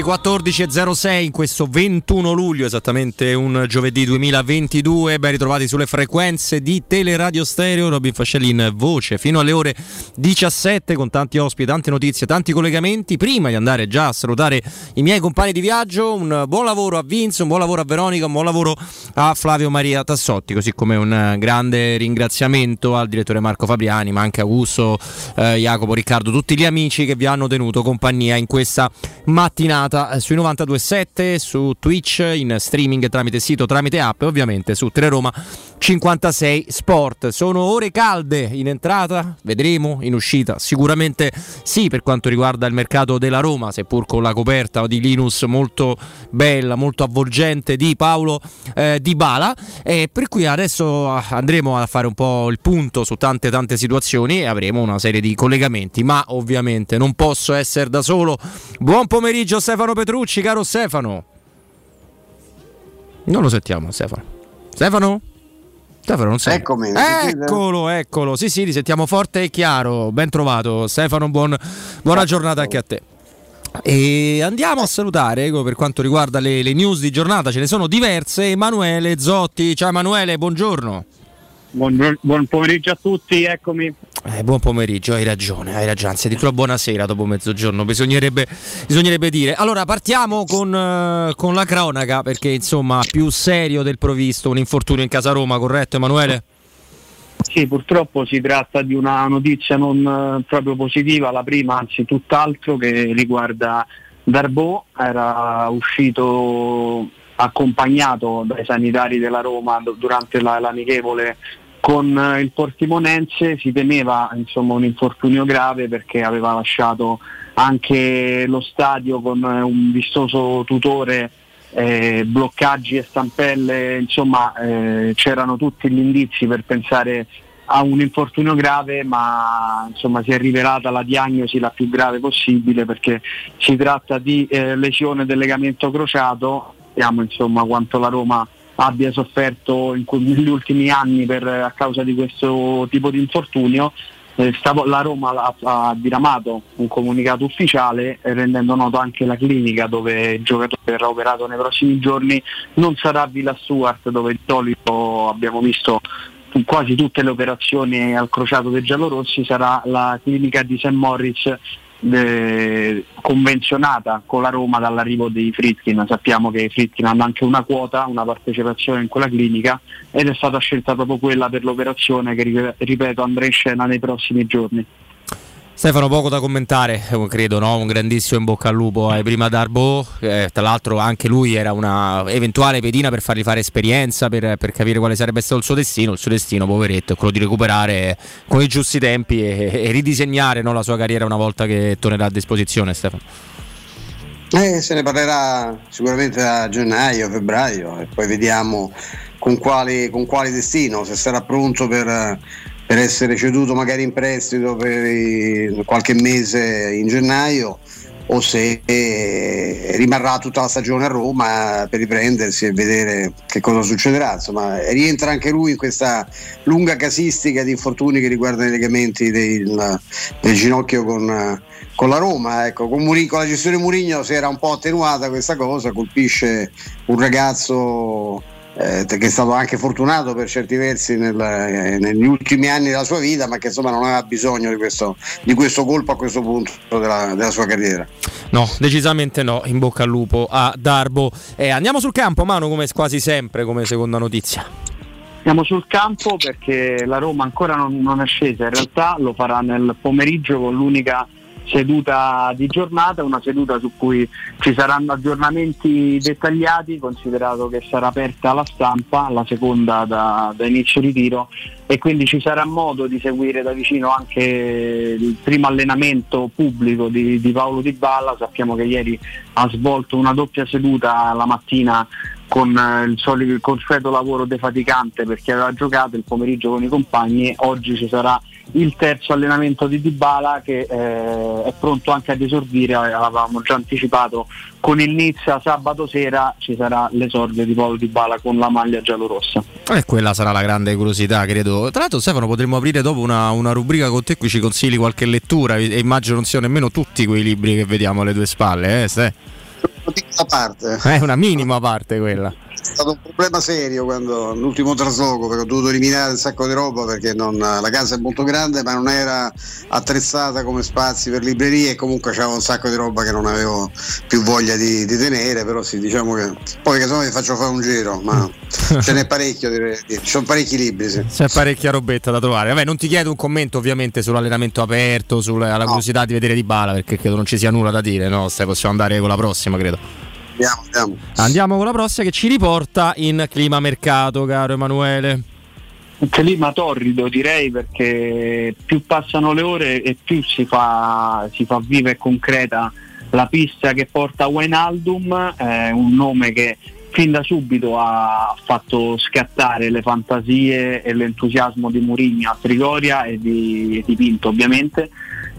14, 14 e 06 in questo 21 luglio, esattamente un giovedì 2022. Ben ritrovati sulle frequenze di Teleradio Stereo. Robin Fascelli in voce fino alle ore 17 con tanti ospiti, tante notizie, tanti collegamenti. Prima di andare già a salutare i miei compagni di viaggio, un buon lavoro a Vince, un buon lavoro a Veronica, un buon lavoro a Flavio Maria Tassotti, così come un grande ringraziamento al direttore Marco Fabriani, ma anche a Augusto, eh, Jacopo, Riccardo, tutti gli amici che vi hanno tenuto compagnia in questa mattinata eh, sui 92.7, su Twitch, in streaming tramite sito, tramite app e ovviamente su Teleroma 56 Sport. Sono ore calde in entrata, vedremo, in uscita sicuramente sì per quanto riguarda il mercato della Roma, seppur con la coperta di Linus molto bella, molto avvolgente di Paolo eh, Di Bala. E per cui adesso andremo a fare un po' il punto su tante tante situazioni e avremo una serie di collegamenti, ma ovviamente non posso essere da solo. Buon pomeriggio Stefano Petrucci, caro Stefano. Non lo sentiamo Stefano. Stefano? Stefano non sei. Eccomi. Eccolo, eccolo. Sì, sì, li sentiamo forte e chiaro. Ben trovato. Stefano, buon, buona giornata anche a te. E andiamo a salutare ecco, per quanto riguarda le, le, news di giornata, ce ne sono diverse. Emanuele Zotti, ciao Emanuele, buongiorno. Buon, buon pomeriggio a tutti, eccomi. Eh, buon pomeriggio, hai ragione, hai ragione, anzi addirittura buonasera dopo mezzogiorno, bisognerebbe, bisognerebbe dire. Allora partiamo con, uh, con, la cronaca perché insomma più serio del provisto, un infortunio in casa Roma, corretto Emanuele? Sì, purtroppo si tratta di una notizia non uh, proprio positiva, la prima anzi tutt'altro che riguarda Darbo, era uscito accompagnato dai sanitari della Roma durante la, l'amichevole con eh, il Portimonense si temeva insomma, un infortunio grave perché aveva lasciato anche lo stadio con eh, un vistoso tutore, eh, bloccaggi e stampelle, insomma eh, c'erano tutti gli indizi per pensare a un infortunio grave ma insomma, si è rivelata la diagnosi la più grave possibile perché si tratta di eh, lesione del legamento crociato, vediamo insomma quanto la Roma abbia sofferto in, negli ultimi anni per, a causa di questo tipo di infortunio. Eh, stavo, la Roma ha, ha, diramato un comunicato ufficiale eh, rendendo noto anche la clinica dove il giocatore verrà operato nei prossimi giorni. Non sarà Villa Stuart dove di solito abbiamo visto quasi tutte le operazioni al crociato dei giallorossi, sarà la clinica di St. Moritz eh, convenzionata con la Roma dall'arrivo dei Fritkin. Sappiamo che Fritkin hanno anche una quota, una partecipazione in quella clinica ed è stata scelta proprio quella per l'operazione che ripeto andrà in scena nei prossimi giorni. Stefano, poco da commentare, eh, credo, no? un grandissimo in bocca al lupo ai prima Darbo, eh, tra l'altro anche lui era una eventuale pedina per fargli fare esperienza, per, per, capire quale sarebbe stato il suo destino, il suo destino poveretto è quello di recuperare con i giusti tempi e, e ridisegnare no, la sua carriera una volta che tornerà a disposizione Stefano. Eh, se ne parlerà sicuramente a gennaio, febbraio e poi vediamo con quali, con quali destino, se sarà pronto per per essere ceduto magari in prestito per qualche mese in gennaio o se rimarrà tutta la stagione a Roma per riprendersi e vedere che cosa succederà. Insomma, rientra anche lui in questa lunga casistica di infortuni che riguardano i legamenti del, del ginocchio con, con, la Roma. Ecco, con, Muri, con la gestione Murigno si era un po' attenuata questa cosa, colpisce un ragazzo eh, che è stato anche fortunato per certi versi nel, eh, negli ultimi anni della sua vita, ma che insomma non aveva bisogno di questo, di questo colpo a questo punto della, della, sua carriera. No, decisamente no, in bocca al lupo a Darbo. Eh, andiamo sul campo, Mano, come quasi sempre, come seconda notizia. Andiamo sul campo perché la Roma ancora non, non è scesa, in realtà lo farà nel pomeriggio con l'unica seduta di giornata, una seduta su cui ci saranno aggiornamenti dettagliati, considerato che sarà aperta alla stampa, la seconda da, da inizio ritiro e quindi ci sarà modo di seguire da vicino anche il primo allenamento pubblico di, di Paolo Di Balla, sappiamo che ieri ha svolto una doppia seduta la mattina con eh, il solito il consueto lavoro defaticante perché aveva giocato il pomeriggio con i compagni, oggi ci sarà il terzo allenamento di Dybala che eh, è pronto anche ad esordire, avevamo già anticipato con il Nizza sabato sera ci sarà l'esordio di Paolo Dybala con la maglia giallorossa. E eh, quella sarà la grande curiosità, credo. Tra l'altro Stefano potremmo aprire dopo una, una rubrica con te qui ci consigli qualche lettura e immagino non siano nemmeno tutti quei libri che vediamo alle tue spalle, eh, Ste? Una parte. È una minima parte quella è stato un problema serio quando l'ultimo trasloco perché ho dovuto eliminare un sacco di roba perché non, la casa è molto grande ma non era attrezzata come spazi per librerie e comunque c'era un sacco di roba che non avevo più voglia di, di tenere però sì diciamo che poi che vi faccio fare un giro ma ce n'è parecchio ci sono parecchi libri sì. c'è parecchia robetta da trovare vabbè non ti chiedo un commento ovviamente sull'allenamento aperto sulla no. curiosità di vedere di bala perché credo non ci sia nulla da dire no? Se possiamo andare con la prossima credo Andiamo, andiamo. Andiamo con la prossima che ci riporta in clima mercato, caro Emanuele. Un clima torrido direi perché più passano le ore e più si fa, si fa viva e concreta la pista che porta Wijnaldum, eh, un nome che fin da subito ha fatto scattare le fantasie e l'entusiasmo di Mourinho a Trigoria e di, e di Pinto ovviamente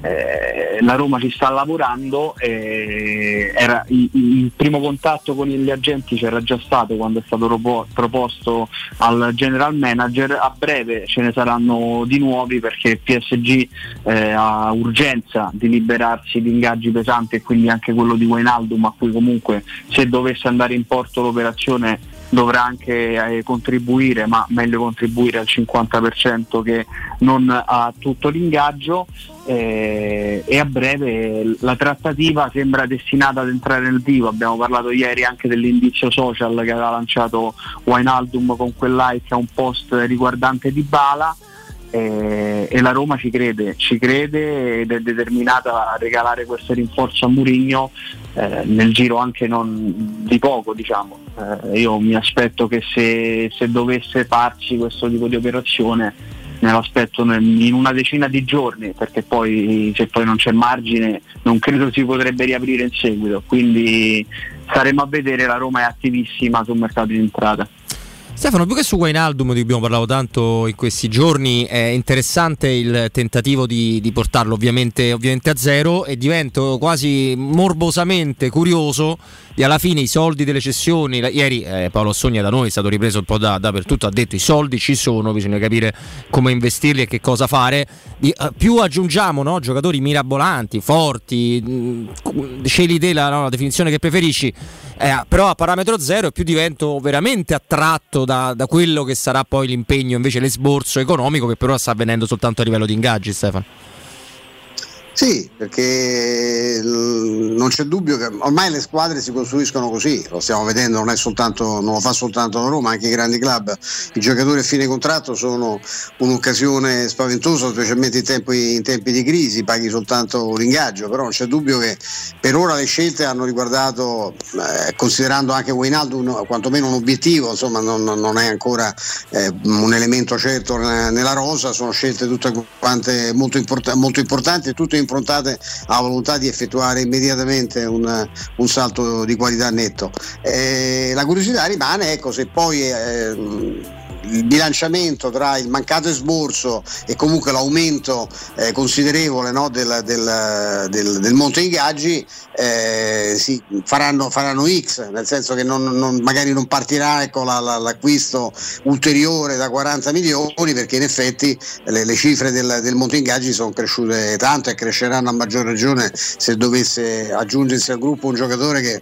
eh, la Roma ci sta lavorando, eh, era, il, il, primo contatto con gli agenti c'era già stato quando è stato ropo, proposto al general manager, a breve ce ne saranno di nuovi perché PSG eh, ha urgenza di liberarsi di ingaggi pesanti e quindi anche quello di Wijnaldum a cui comunque se dovesse andare in porto l'operazione dovrà anche eh, contribuire, ma meglio contribuire al 50% che non a tutto l'ingaggio eh, e a breve la trattativa sembra destinata ad entrare nel vivo. Abbiamo parlato ieri anche dell'indizio social che aveva lanciato Wijnaldum con quel like a un post riguardante Di Bala eh, e la Roma ci crede, ci crede ed è determinata a regalare questo rinforzo a Murigno eh, nel giro anche non di poco diciamo. Eh, io mi aspetto che se, se, dovesse farci questo tipo di operazione aspetto in una decina di giorni perché poi se poi non c'è margine non credo si potrebbe riaprire in seguito. Quindi staremo a vedere la Roma è attivissima sul mercato di entrata Stefano, più che su Wijnaldum di cui abbiamo parlato tanto in questi giorni, è interessante il tentativo di, di portarlo ovviamente, ovviamente, a zero e divento quasi morbosamente curioso di alla fine i soldi delle cessioni. Ieri eh, Paolo Sogna da noi è stato ripreso un po' da, dappertutto, ha detto i soldi ci sono, bisogna capire come investirli e che cosa fare. Di, eh, più aggiungiamo no, giocatori mirabolanti, forti, mh, mm, scegli te la, no, la definizione che preferisci eh, però a parametro zero più divento veramente attratto da, da, quello che sarà poi l'impegno, invece l'esborso economico che però sta avvenendo soltanto a livello di ingaggi, Stefano. Sì, perché non c'è dubbio che ormai le squadre si costruiscono così, lo stiamo vedendo, non, soltanto, non lo fa soltanto la Roma, anche i grandi club. I giocatori a fine contratto sono un'occasione spaventosa, specialmente in tempi, in tempi di crisi, paghi soltanto l'ingaggio, però non c'è dubbio che per ora le scelte hanno riguardato, eh, considerando anche un, quantomeno un obiettivo, insomma non, non è ancora eh, un elemento certo nella rosa, sono scelte tutte quante molto, import- molto importanti e tutte improntate alla volontà di effettuare immediatamente un, un salto di qualità netto. Eh, la curiosità rimane, ecco, se poi eh, il bilanciamento tra il mancato esborso e comunque l'aumento eh, considerevole no, del, del, del, del, monte ingaggi eh, sì, faranno, faranno, X, nel senso che non, non, magari non partirà ecco, la, la, l'acquisto ulteriore da 40 milioni perché in effetti le, le cifre del, del monte ingaggi sono cresciute tanto e cresceranno a maggior ragione se dovesse aggiungersi al gruppo un giocatore che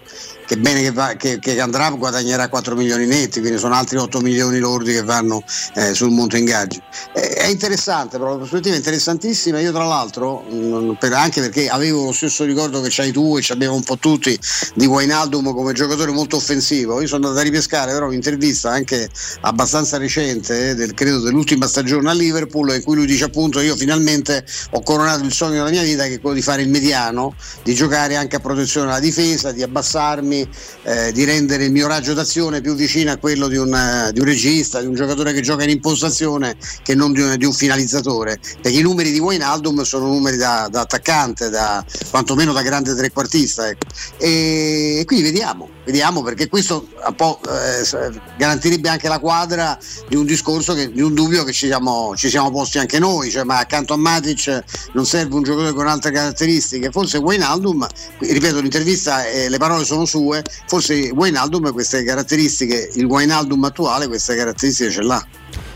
che bene che, va, che, che, andrà guadagnerà 4 milioni netti, quindi sono altri 8 milioni lordi che vanno eh, sul monte ingaggi. Eh, è interessante, però la prospettiva è interessantissima. Io tra l'altro, mh, per, anche perché avevo lo stesso ricordo che c'hai tu e ci abbiamo un po' tutti di Wijnaldum come giocatore molto offensivo, io sono andato a ripescare però un'intervista anche abbastanza recente, eh, del, credo dell'ultima stagione a Liverpool, in cui lui dice appunto io finalmente ho coronato il sogno della mia vita che è quello di fare il mediano, di giocare anche a protezione della difesa, di abbassarmi eh, di rendere il mio raggio d'azione più vicino a quello di un, uh, di un, regista, di un giocatore che gioca in impostazione che non di un, di un finalizzatore, perché i numeri di Wijnaldum sono numeri da, da attaccante, da, quantomeno da grande trequartista. Ecco. E, e quindi vediamo, vediamo perché questo eh, garantirebbe anche la quadra di un discorso, che, di un dubbio che ci siamo, ci siamo posti anche noi, cioè, ma accanto a Matic non serve un giocatore con altre caratteristiche, forse Wijnaldum, ripeto l'intervista, eh, le parole sono sue, due, forse Wijnaldum queste caratteristiche, il Wijnaldum attuale queste caratteristiche ce l'ha.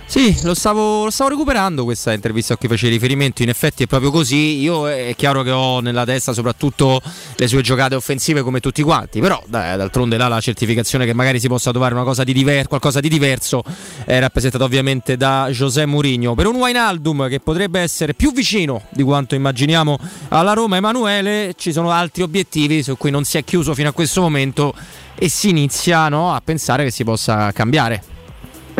Sì, lo stavo, lo stavo, recuperando questa intervista a cui facevi riferimento, in effetti è proprio così, io è chiaro che ho nella testa soprattutto le sue giocate offensive come tutti quanti, però dai, d'altronde là la certificazione che magari si possa trovare cosa di diver- qualcosa di diverso è rappresentata ovviamente da José Mourinho. Per un Wijnaldum che potrebbe essere più vicino di quanto immaginiamo alla Roma, Emanuele, ci sono altri obiettivi su cui non si è chiuso fino a questo momento e si inizia no, a pensare che si possa cambiare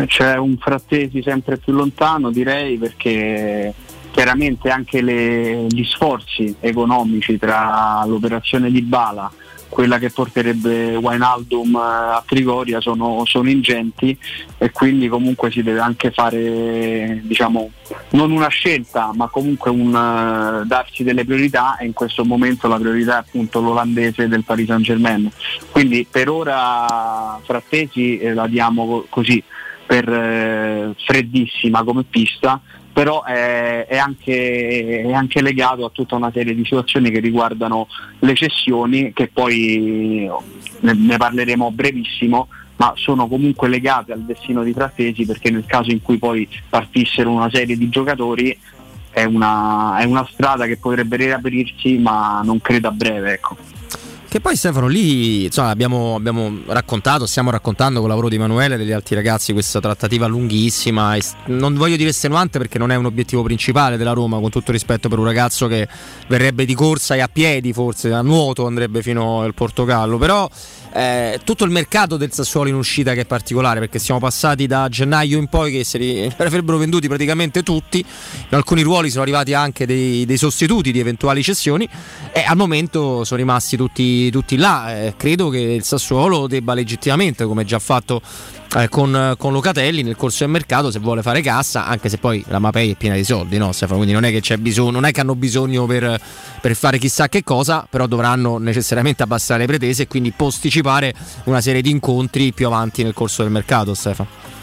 c'è un frattesi sempre più lontano direi perché chiaramente anche le, gli sforzi economici tra l'operazione di Bala quella che porterebbe Wijnaldum a Trigoria sono, sono, ingenti e quindi comunque si deve anche fare diciamo non una scelta ma comunque un, uh, darsi delle priorità e in questo momento la priorità è appunto l'olandese del Paris Saint Germain quindi per ora Frattesi eh, la diamo così per eh, freddissima come pista, però è, è, anche, è, anche, legato a tutta una serie di situazioni che riguardano le cessioni, che poi ne, ne parleremo brevissimo, ma sono comunque legate al destino di Frattesi perché nel caso in cui poi partissero una serie di giocatori è una, è una strada che potrebbe riaprirsi ma non credo a breve. Ecco. Che poi Stefano lì insomma, abbiamo, abbiamo, raccontato, stiamo raccontando con il lavoro di Emanuele e degli altri ragazzi questa trattativa lunghissima. non voglio dire estenuante perché non è un obiettivo principale della Roma, con tutto rispetto per un ragazzo che verrebbe di corsa e a piedi, forse a nuoto andrebbe fino al Portogallo. Però eh, tutto il mercato del Sassuolo in uscita che è particolare perché siamo passati da gennaio in poi che se avrebbero venduti praticamente tutti, in alcuni ruoli sono arrivati anche dei, dei sostituti di eventuali cessioni e al momento sono rimasti tutti, tutti là. Eh, credo che il Sassuolo debba legittimamente, come già fatto eh, con, con, Locatelli nel corso del mercato se vuole fare cassa, anche se poi la Mapei è piena di soldi, no Stefano? Quindi non è che c'è bisogno, non è che hanno bisogno per, per fare chissà che cosa, però dovranno necessariamente abbassare le pretese e quindi posticipare una serie di incontri più avanti nel corso del mercato, Stefano.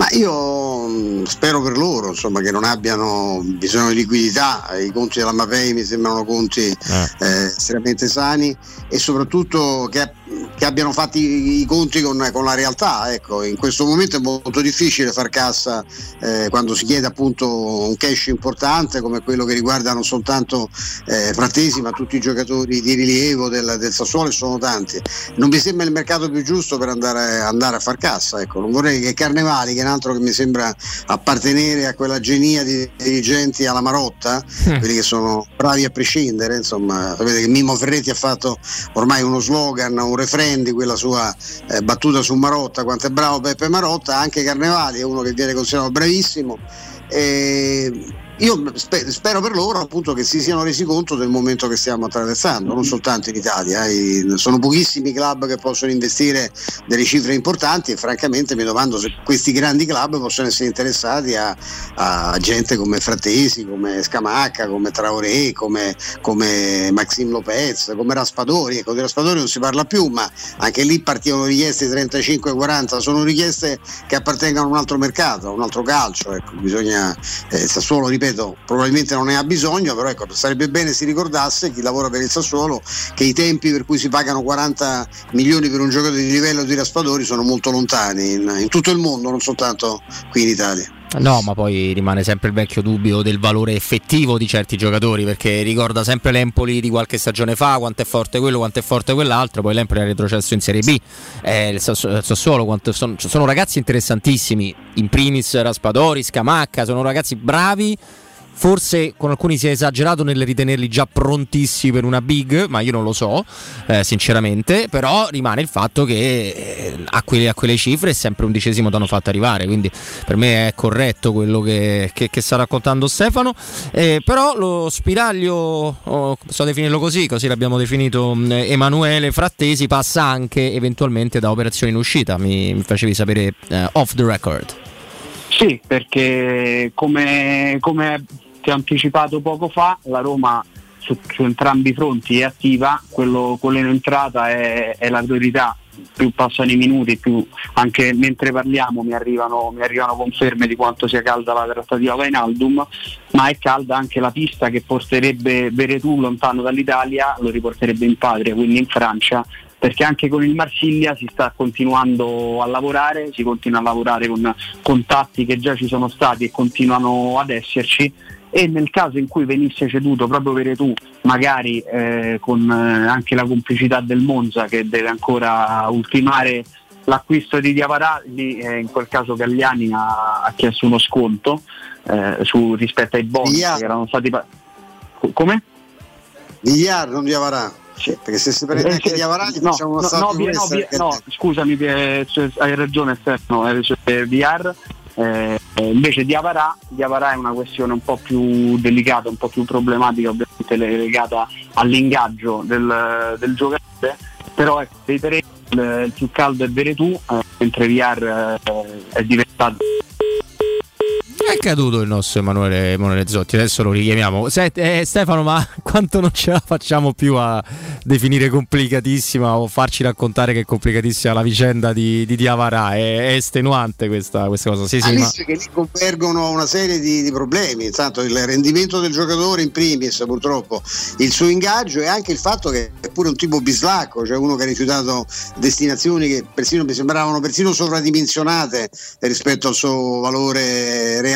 Ma io mm, spero per loro insomma, che non abbiano bisogno di liquidità, i conti della Mapei mi sembrano conti eh. Eh, estremamente sani e soprattutto che che abbiano fatto i, conti con, con, la realtà. Ecco, in questo momento è molto difficile far cassa eh, quando si chiede appunto un cash importante come quello che riguarda non soltanto eh, Frattesi ma tutti i giocatori di rilievo del, del Sassuolo e sono tanti. Non mi sembra il mercato più giusto per andare, andare a far cassa. Ecco. Non vorrei che Carnevali, che altro che mi sembra appartenere a quella genia di dirigenti alla Marotta, mm. quelli che sono bravi a prescindere, insomma, sapete che Mimo Ferretti ha fatto ormai uno slogan, un refrain Mendy, quella sua eh, battuta su Marotta, quanto è bravo Peppe Marotta, anche Carnevali è uno che viene considerato bravissimo. E io spero per loro appunto che si siano resi conto del momento che stiamo attraversando, non soltanto in Italia, eh. sono pochissimi club che possono investire delle cifre importanti e francamente mi domando se questi grandi club possono essere interessati a, a gente come Frattesi, come Scamacca, come Traoré, come, come Maxim Lopez, come Raspadori, ecco di Raspadori non si parla più, ma anche lì partivano richieste 35-40, sono richieste che appartengono a un altro mercato, a un altro calcio, ecco, bisogna eh, Sassuolo ripeto ripeto, probabilmente non ne ha bisogno, però ecco, sarebbe bene si ricordasse chi lavora per il Sassuolo che i tempi per cui si pagano 40 milioni per un giocatore di livello di Raspadori sono molto lontani in, in tutto il mondo, non soltanto qui in Italia. No, ma poi rimane sempre il vecchio dubbio del valore effettivo di certi giocatori, perché ricorda sempre l'Empoli di qualche stagione fa, quanto è forte quello, quanto è forte quell'altro, poi l'Empoli ha retrocesso in Serie B, eh, il Sassuolo, sono, sono ragazzi interessantissimi, in primis Raspadori, Scamacca, sono ragazzi bravi Forse con alcuni si è esagerato nel ritenerli già prontissimi per una big, ma io non lo so, eh, sinceramente. Però rimane il fatto che eh, a, quelle, a, quelle, cifre è sempre undicesimo t'hanno fatto arrivare. Quindi per me è corretto quello che, che, che sta raccontando Stefano. Eh, però lo spiraglio, oh, so definirlo così, così l'abbiamo definito mm, Emanuele Frattesi, passa anche eventualmente da operazioni in uscita. Mi, mi facevi sapere eh, off the record. Sì, perché come, come ti ho anticipato poco fa, la Roma su, su entrambi i fronti è attiva, quello, quello in entrata è, è, la priorità, più passano i minuti, più anche mentre parliamo mi arrivano, mi arrivano conferme di quanto sia calda la trattativa Vainaldum, ma è calda anche la pista che porterebbe Veretù lontano dall'Italia, lo riporterebbe in patria, quindi in Francia perché anche con il Marsiglia si sta continuando a lavorare, si continua a lavorare con contatti che già ci sono stati e continuano ad esserci e nel caso in cui venisse ceduto proprio Veretù, magari eh, con eh, anche la complicità del Monza che deve ancora ultimare l'acquisto di Diavarà, eh, in quel caso Gagliani ha, ha chiesto uno sconto eh, su, rispetto ai bonus Villar. che erano stati... Pa- come? Villar, non Diavarà. Perché se si prende Eh, anche gli no, facciamo una no, no, no, no, scusami, eh, cioè, hai ragione Stefano, eh, cioè, VR eh, invece Diavarà, Diavarà è una questione un po' più delicata, un po' più problematica, ovviamente legata all'ingaggio del, del giocatore, però ecco, dei tre il, più caldo è Veretù, eh, mentre VR eh, è diventato È caduto il nostro Emanuele, Emanuele Zotti, adesso lo richiamiamo. Sent- eh, Stefano, ma quanto non ce la facciamo più a definire complicatissima o farci raccontare che è complicatissima la vicenda di, di Diavarà? È, è estenuante questa, questa cosa. Sì, sì, ma... Che lì convergono una serie di, di problemi, intanto il rendimento del giocatore in primis purtroppo, il suo ingaggio e anche il fatto che è pure un tipo bislacco, cioè uno che ha rifiutato destinazioni che persino mi sembravano persino sovradimensionate rispetto al suo valore reale.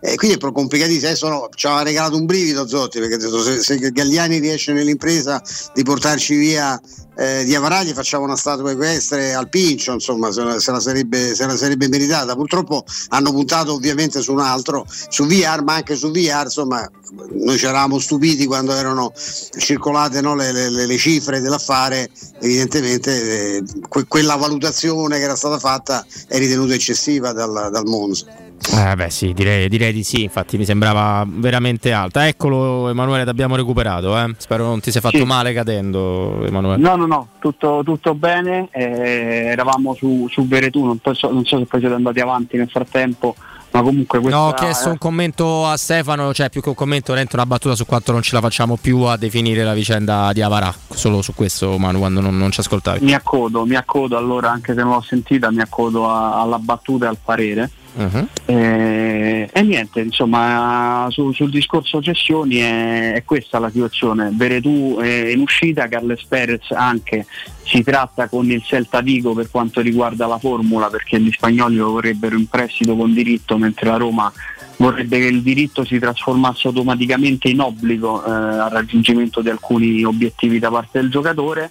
E quindi è complicatissimo, adesso ci aveva regalato un brivido Zotti perché ha se, se Gagliani riesce nell'impresa di portarci via eh, di Avarà gli facciamo una statua equestre al pincio, insomma, se la, se la sarebbe, se la sarebbe meritata. Purtroppo hanno puntato ovviamente su un altro, su VR, ma anche su VR, insomma, noi ci eravamo stupiti quando erano circolate no, le, le, le, cifre dell'affare, evidentemente eh, que- quella valutazione che era stata fatta è ritenuta eccessiva dal, dal Monza. Eh beh sì, direi, direi, di sì, infatti mi sembrava veramente alta. Eccolo Emanuele, ti abbiamo recuperato, eh? spero non ti sei fatto Sì. male cadendo Emanuele. No, no, no, tutto, tutto bene, eh, eravamo su, su Veretù, non, so, non so se poi siete andati avanti nel frattempo, ma comunque questa... No, ho chiesto un commento a Stefano, cioè più che un commento, veramente una battuta su quanto non ce la facciamo più a definire la vicenda di Avarà. Solo su questo, Manu, quando non, non ci ascoltavi. Mi accodo, mi accodo allora, anche se non l'ho sentita, mi accodo a- alla battuta e al parere. Mhm. Eh, e niente, insomma, su- sul discorso cessioni è, è questa la situazione. Veretù è in uscita, Carles Perez anche si tratta con il Celta Vigo per quanto riguarda la formula perché gli spagnoli lo vorrebbero in prestito con diritto mentre la Roma vorrebbe che il diritto si trasformasse automaticamente in obbligo eh, al raggiungimento di alcuni obiettivi da parte del giocatore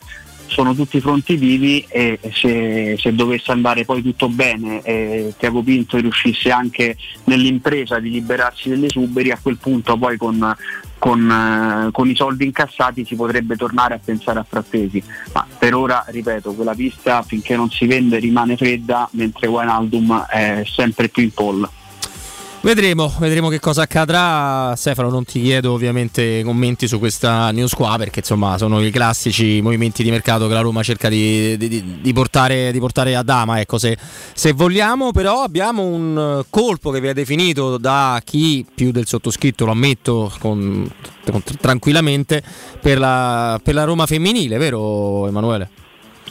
sono tutti fronti vivi e se, se dovesse andare poi tutto bene e Tiago Pinto riuscisse anche nell'impresa di liberarsi degli esuberi, a quel punto poi con, con, eh, con i soldi incassati si potrebbe tornare a pensare a Frattesi. Ma per ora, ripeto, quella pista finché non si vende rimane fredda, mentre Wijnaldum è sempre più in poll. Vedremo, vedremo che cosa accadrà. Stefano, non ti chiedo ovviamente commenti su questa news qua, perché insomma sono i classici movimenti di mercato che la Roma cerca di, di- di portare, di portare a dama, ecco, se, se vogliamo, però abbiamo un colpo che viene definito da chi più del sottoscritto, lo ammetto con- con- tranquillamente, per la, per la Roma femminile, vero Emanuele?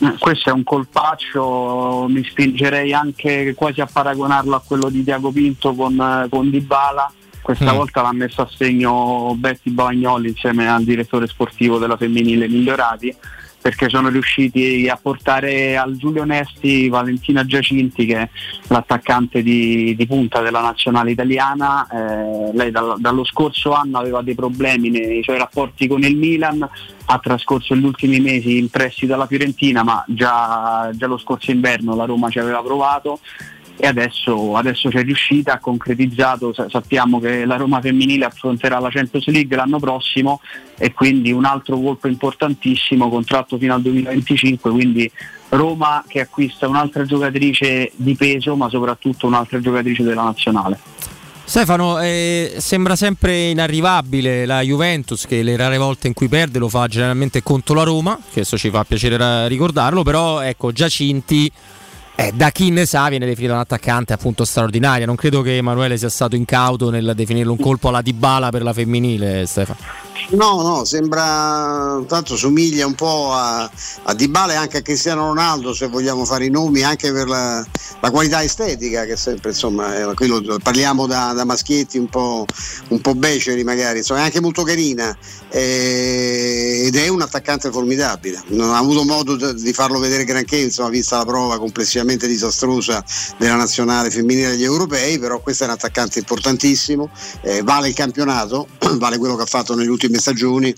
Eh, Questo è un colpaccio, mi spingerei anche quasi a paragonarlo a quello di Tiago Pinto con, eh, con Dybala. Questa Mm. volta l'ha messo a segno Betty Bavagnoli insieme al direttore sportivo della femminile Migliorati perché sono riusciti a portare al Giulio Nesti Valentina Giacinti che è l'attaccante di, di punta della nazionale italiana. Eh, lei dal- dallo scorso anno aveva dei problemi nei suoi rapporti con il Milan, ha trascorso gli ultimi mesi in prestito alla Fiorentina, ma già, già lo scorso inverno la Roma ci aveva provato e adesso, adesso c'è riuscita, ha concretizzato, Sa- sappiamo che la Roma femminile affronterà la Champions League l'anno prossimo e quindi un altro colpo importantissimo, contratto fino al 2025, quindi Roma che acquista un'altra giocatrice di peso ma soprattutto un'altra giocatrice della nazionale. Stefano, eh, sembra sempre inarrivabile la Juventus che le rare volte in cui perde lo fa generalmente contro la Roma, adesso ci fa piacere ricordarlo, però ecco Giacinti eh, da chi ne sa viene definito un attaccante appunto straordinaria, non credo che Emanuele sia stato incauto nel definirlo un colpo alla Dybala per la femminile, Stefano. No, no, sembra tanto somiglia un po' a, a Dybala e anche a Cristiano Ronaldo, se vogliamo fare i nomi, anche per la, la qualità estetica che sempre, insomma, è quello- parliamo da, da maschietti un po', un po' beceri magari, insomma, è anche molto carina. E ed è un attaccante formidabile. Non ha avuto modo di farlo vedere granché, insomma, vista la prova complessivamente disastrosa della nazionale femminile degli europei, però questo è un attaccante importantissimo, eh, vale il campionato, vale quello che ha fatto nelle ultime stagioni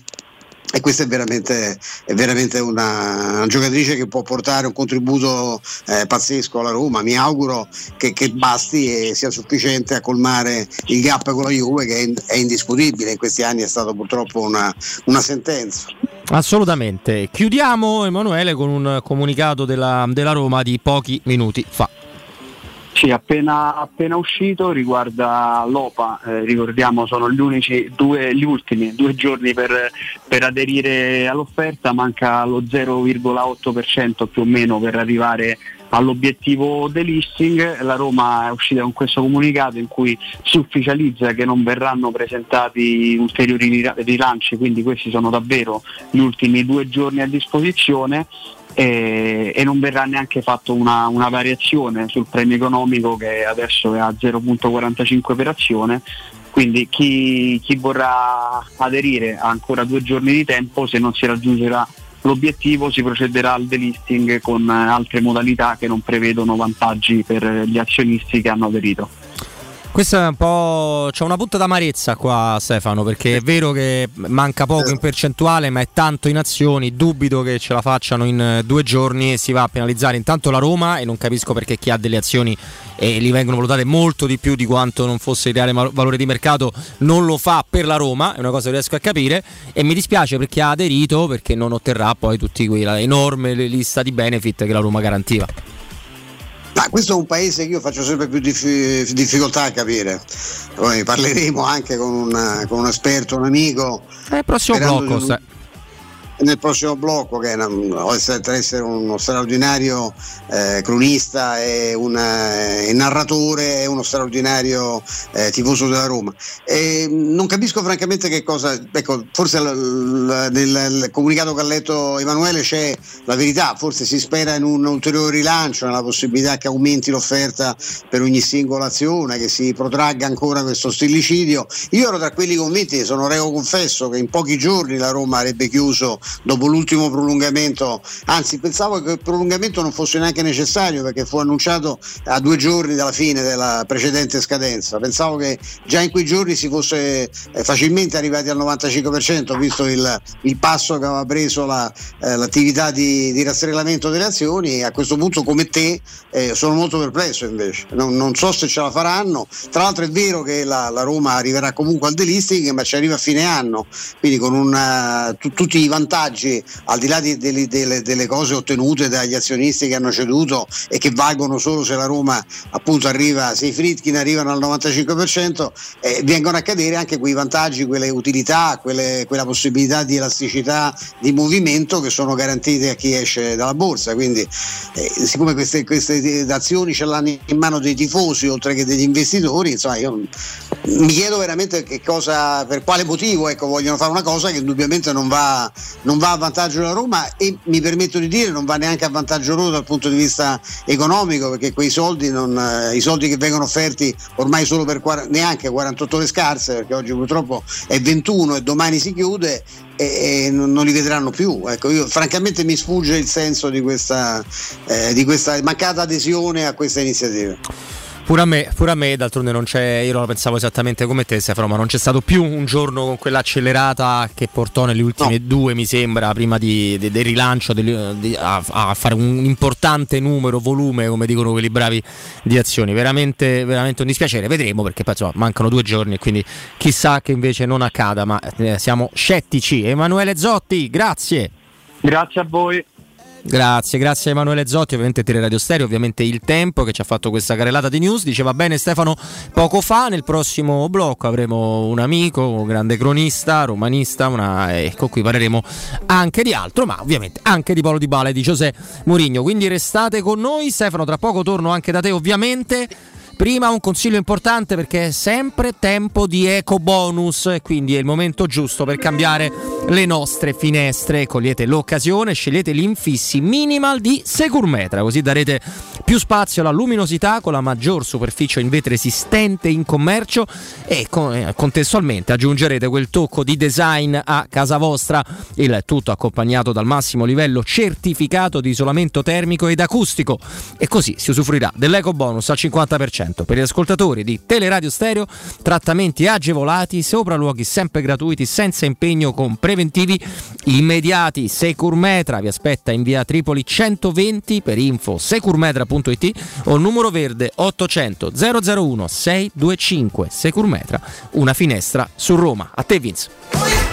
e questa è veramente, è veramente una, una, giocatrice che può portare un contributo eh, pazzesco alla Roma. Mi auguro che, che, basti e sia sufficiente a colmare il gap con la Juve che è, è indiscutibile. In questi anni è stata purtroppo una, una sentenza. Assolutamente. Chiudiamo Emanuele con un comunicato della, della Roma di pochi minuti fa. Sì, appena, appena uscito riguarda l'OPA, eh, ricordiamo sono gli unici due, gli ultimi due giorni per, per, aderire all'offerta, manca lo 0,8% più o meno per arrivare all'obiettivo delisting. La Roma è uscita con questo comunicato in cui si ufficializza che non verranno presentati ulteriori rilanci, quindi questi sono davvero gli ultimi due giorni a disposizione e, e non verrà neanche fatto una, una, variazione sul premio economico che adesso è a 0.45 per azione quindi chi, chi, vorrà aderire ha ancora due giorni di tempo, se non si raggiungerà l'obiettivo si procederà al delisting con altre modalità che non prevedono vantaggi per gli azionisti che hanno aderito. Questo è un po'. C'è una punta d'amarezza qua, Stefano, perché è vero che manca poco in percentuale, ma è tanto in azioni. Dubito che ce la facciano in eh, due giorni e si va a penalizzare intanto la Roma. E non capisco perché chi ha delle azioni e gli vengono valutate molto di più di quanto non fosse il reale valore di mercato, non lo fa per la Roma. È una cosa che riesco a capire. E mi dispiace per chi ha aderito, perché non otterrà poi tutta quella enorme lista di benefit che la Roma garantiva. Ma questo è un paese che io faccio sempre più dif- difficoltà a capire. Poi parleremo anche con un, con un esperto, un amico. È il prossimo blocco. Un, nel prossimo blocco che oltre ad essere uno straordinario eh, cronista e, una, e, narratore è uno straordinario eh, tifoso della Roma. E non capisco francamente che cosa ecco forse l, l, nel comunicato che ha letto Emanuele c'è la verità forse si spera in un ulteriore rilancio nella possibilità che aumenti l'offerta per ogni singola azione che si protragga ancora questo stillicidio. Io ero tra quelli convinti sono reo confesso che in pochi giorni la Roma avrebbe chiuso dopo l'ultimo prolungamento, anzi pensavo che il prolungamento non fosse neanche necessario perché fu annunciato a due giorni dalla fine della precedente scadenza, pensavo che già in quei giorni si fosse eh, facilmente arrivati al 95% visto il, il passo che aveva preso la, eh, l'attività di, di, rastrellamento delle azioni a questo punto come te eh, sono molto perplesso invece, non, non, so se ce la faranno, tra l'altro è vero che la, la Roma arriverà comunque al delisting ma ci arriva a fine anno, quindi con una, t- tutti i vantaggi vantaggi al di là di, delle, delle, delle, cose ottenute dagli azionisti che hanno ceduto e che valgono solo se la Roma appunto arriva, se i Fritkin arrivano al 95%, eh, vengono a cadere anche quei vantaggi, quelle utilità, quelle, quella possibilità di elasticità di movimento che sono garantite a chi esce dalla borsa. Quindi eh, siccome queste, queste azioni ce l'hanno in mano dei tifosi oltre che degli investitori, insomma io mi chiedo veramente che cosa, per quale motivo ecco, vogliono fare una cosa che indubbiamente non va, non va a vantaggio della Roma e mi permetto di dire non va neanche a vantaggio loro dal punto di vista economico perché quei soldi, non, eh, i soldi che vengono offerti ormai solo per neanche 48 ore scarse perché oggi purtroppo è 21 e domani si chiude e, e non, li vedranno più. Ecco, io francamente mi sfugge il senso di questa, eh, di questa mancata adesione a questa iniziativa. Pure a me, pure a me, d'altronde non c'è, io lo pensavo esattamente come te Stefano, ma non c'è stato più un giorno con quell'accelerata che portò nelle ultime no. due, mi sembra, prima di, di, del rilancio di, di, a, a, fare un importante numero, volume, come dicono quelli bravi, di azioni. Veramente, veramente un dispiacere, vedremo perché poi insomma, mancano due giorni e quindi chissà che invece non accada, ma eh, siamo scettici. Emanuele Zotti, grazie. Grazie a voi. Grazie, grazie Emanuele Zotti, ovviamente Teleradio Stereo, ovviamente il tempo che ci ha fatto questa carrellata di news. Diceva bene Stefano poco fa, nel prossimo blocco avremo un amico, un grande cronista, romanista, una, eh, con cui parleremo anche di altro, ma ovviamente anche di Polo di Bale e di José Mourinho. Quindi restate con noi, Stefano, tra poco torno anche da te ovviamente. Prima un consiglio importante perché è sempre tempo di eco bonus e quindi è il momento giusto per cambiare le nostre finestre. Cogliete l'occasione, scegliete l'infissi minimal di Securmetra, così darete più spazio alla luminosità con la maggior superficie in vetro esistente in commercio e eh, contestualmente aggiungerete quel tocco di design a casa vostra, il tutto accompagnato dal massimo livello certificato di isolamento termico ed acustico e così si usufruirà dell'eco bonus al 50% per gli ascoltatori di Teleradio Stereo, trattamenti agevolati, sopralluoghi sempre gratuiti senza impegno con preventivi immediati. Securmetra vi aspetta in via Tripoli 120 per info securmetra.it o numero verde 800 001 625 Securmetra, una finestra su Roma. A te Vince.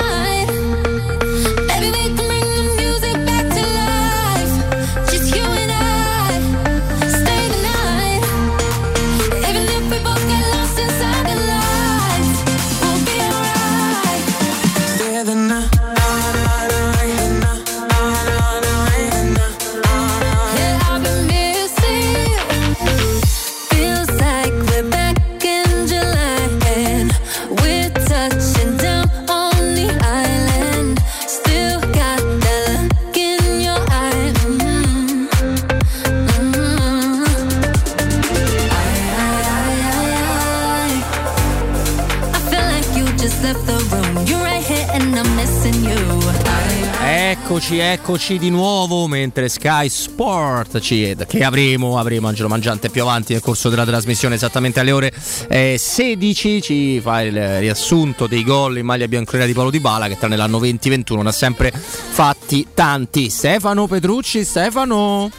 night. Eccoci, eccoci di nuovo mentre Sky Sport ci, che avremo, avremo Angelo Mangiante più avanti nel corso della trasmissione esattamente alle ore eh, 16 ci fa il riassunto dei gol in maglia bianconera di Paolo Di Bala che tra nell'anno 2021 ne ha sempre fatti tanti. Stefano Petrucci, Stefano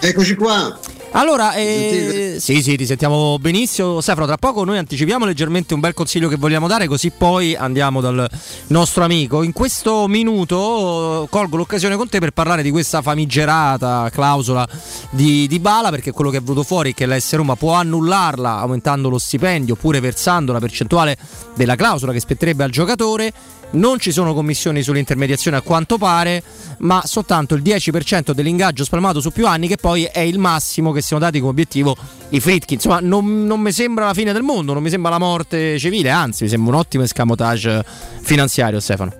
Eccoci qua. Allora, eh, sì, sì, ti sentiamo benissimo. Stefano, tra poco noi anticipiamo leggermente un bel consiglio che vogliamo dare, così poi andiamo dal nostro amico. In questo minuto eh, colgo l'occasione con te per parlare di questa famigerata clausola di, di Bala, perché quello che è venuto fuori è che l'S Roma può annullarla aumentando lo stipendio oppure versando la percentuale della clausola che spetterebbe al giocatore. Non ci sono commissioni sull'intermediazione a quanto pare, ma soltanto il 10% dell'ingaggio spalmato su più anni, che poi è il massimo che siano dati come obiettivo i Fritkin. Insomma, non, non mi sembra la fine del mondo, non mi sembra la morte civile, anzi, mi sembra un ottimo escamotage finanziario, Stefano.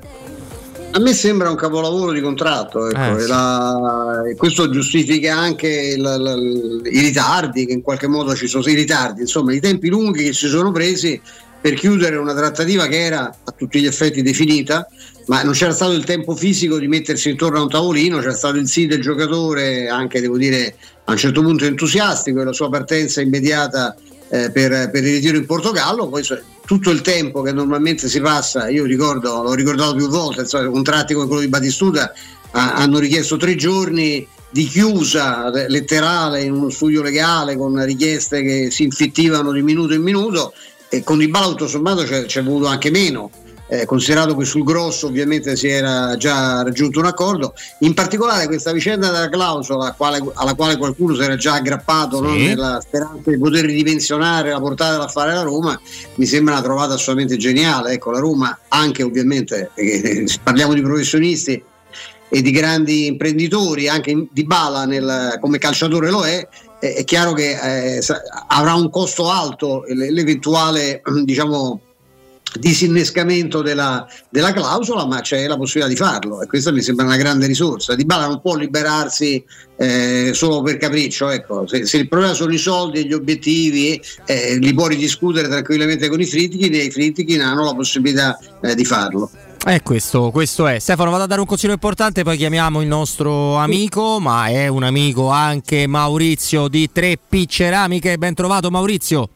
A me sembra un capolavoro di contratto, ecco, Eh, sì. la- questo giustifica anche il- il- i ritardi che in qualche modo ci sono, i ritardi, insomma i tempi lunghi che si sono presi per chiudere una trattativa che era a tutti gli effetti definita, ma non c'era stato il tempo fisico di mettersi intorno a un tavolino, c'era stato il sì del giocatore, anche devo dire a un certo punto entusiastico, e la sua partenza immediata eh, per, per il ritiro in Portogallo, poi tutto il tempo che normalmente si passa, io ricordo, l'ho ricordato più volte, insomma, contratti come quello di Batistuta ha- hanno richiesto tre giorni di chiusa letterale in uno studio legale con richieste che si infittivano di minuto in minuto e con Di Bala tutto sommato c'è, c'è voluto anche meno. eh, considerato che sul grosso ovviamente si era già raggiunto un accordo, in particolare questa vicenda della clausola quale- alla quale qualcuno si era già aggrappato no? Sì. nella speranza di poter ridimensionare la portata dell'affare alla Roma, mi sembra una trovata assolutamente geniale. Ecco, la Roma anche ovviamente, eh, parliamo di professionisti e di grandi imprenditori, anche di Bala nel- come calciatore lo è, è chiaro che eh, avrà un costo alto l'eventuale diciamo disinnescamento della, della clausola, ma c'è la possibilità di farlo e questa mi sembra una grande risorsa. Di Bala non può liberarsi eh, solo per capriccio, ecco. se, se il problema sono i soldi e gli obiettivi, eh, li può ridiscutere tranquillamente con i Fritkin e i Fritkin hanno la possibilità eh, di farlo. Eh, questo, questo è. Stefano, vado a dare un consiglio importante, poi chiamiamo il nostro amico, ma è un amico anche Maurizio di 3P Ceramiche. Ben trovato Maurizio.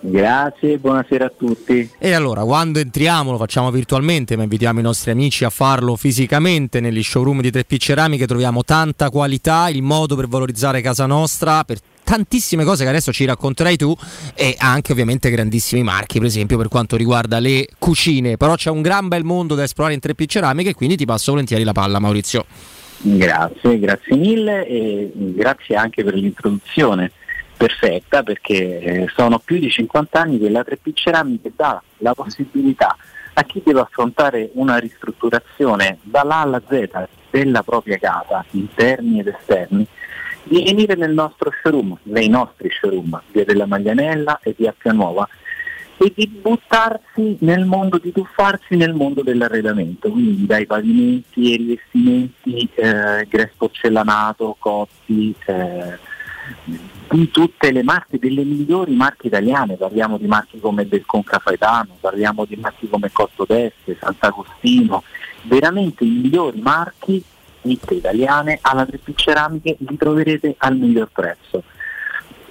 Grazie, buonasera a tutti. E allora, quando entriamo, lo facciamo virtualmente, ma invitiamo i nostri amici a farlo fisicamente negli showroom di 3P Ceramiche, troviamo tanta qualità, il modo per valorizzare casa nostra, per tantissime cose che adesso ci racconterai tu e anche ovviamente grandissimi marchi, per esempio per quanto riguarda le cucine, però c'è un gran bel mondo da esplorare in 3P Ceramiche, quindi ti passo volentieri la palla Maurizio. Grazie, grazie mille e grazie anche per l'introduzione perfetta perché eh, sono più di 50 anni che la 3P Ceramiche dà la possibilità a chi deve affrontare una ristrutturazione dall'A alla Z della propria casa, interni ed esterni, di venire nel nostro showroom, nei nostri showroom, via della Maglianella e via Pianuova, e di buttarsi nel mondo, di tuffarsi nel mondo dell'arredamento, quindi dai pavimenti e rivestimenti, eh, gres porcellanato, cotti, eh, di tutte le marche, delle migliori marche italiane, parliamo di marche come del Concafaetano, parliamo di marche come Cotto d'Este, Sant'Agostino, veramente i migliori marchi ditte italiane alla 3P Ceramiche li troverete al miglior prezzo.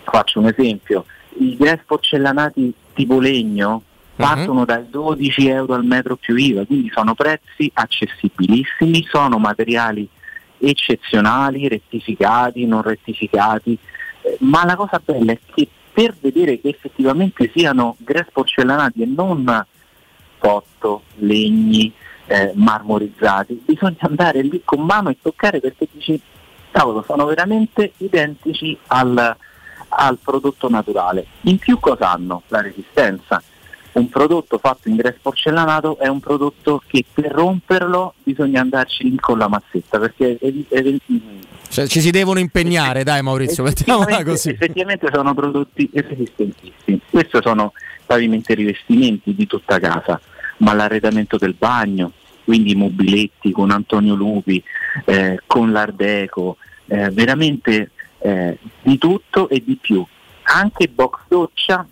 Faccio un esempio, i gres porcellanati tipo legno partono dai 12 euro al metro più IVA, quindi sono prezzi accessibilissimi, sono materiali eccezionali, rettificati, non rettificati, eh, ma la cosa bella è che per vedere che effettivamente siano gres porcellanati e non cotto, legni, eh, marmorizzati, bisogna andare lì con mano e toccare perché dici, cavolo, sono veramente identici al, al prodotto naturale. In più cosa hanno? La resistenza. Un prodotto fatto in gres porcellanato è un prodotto che per romperlo bisogna andarci lì con la mazzetta perché è, è- è- Cioè, ci si devono impegnare, dai Maurizio, mettiamola effettivamente, così. effettivamente sono prodotti resistentissimi. Questi sono pavimenti e rivestimenti di tutta casa, ma l'arredamento del bagno, quindi i mobiletti con Antonio Lupi, eh, con l'Ardeco, eh, veramente eh, di tutto e di più. Anche box doccia,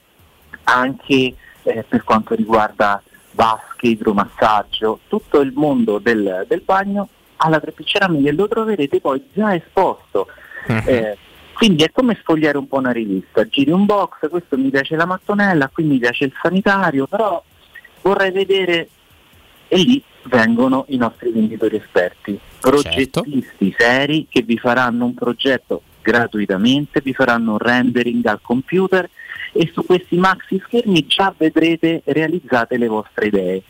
anche eh, per quanto riguarda vasche, idromassaggio, tutto il mondo del, del bagno alla Trepi Ceramiche lo troverete poi già esposto. Eh, quindi è come sfogliare un po' una rivista, giri un box, questo mi piace la mattonella, qui mi piace il sanitario, però vorrei vedere e lì vengono i nostri venditori esperti, progettisti seri che vi faranno un progetto gratuitamente, vi faranno un rendering al computer e su questi maxi schermi già vedrete realizzate le vostre idee.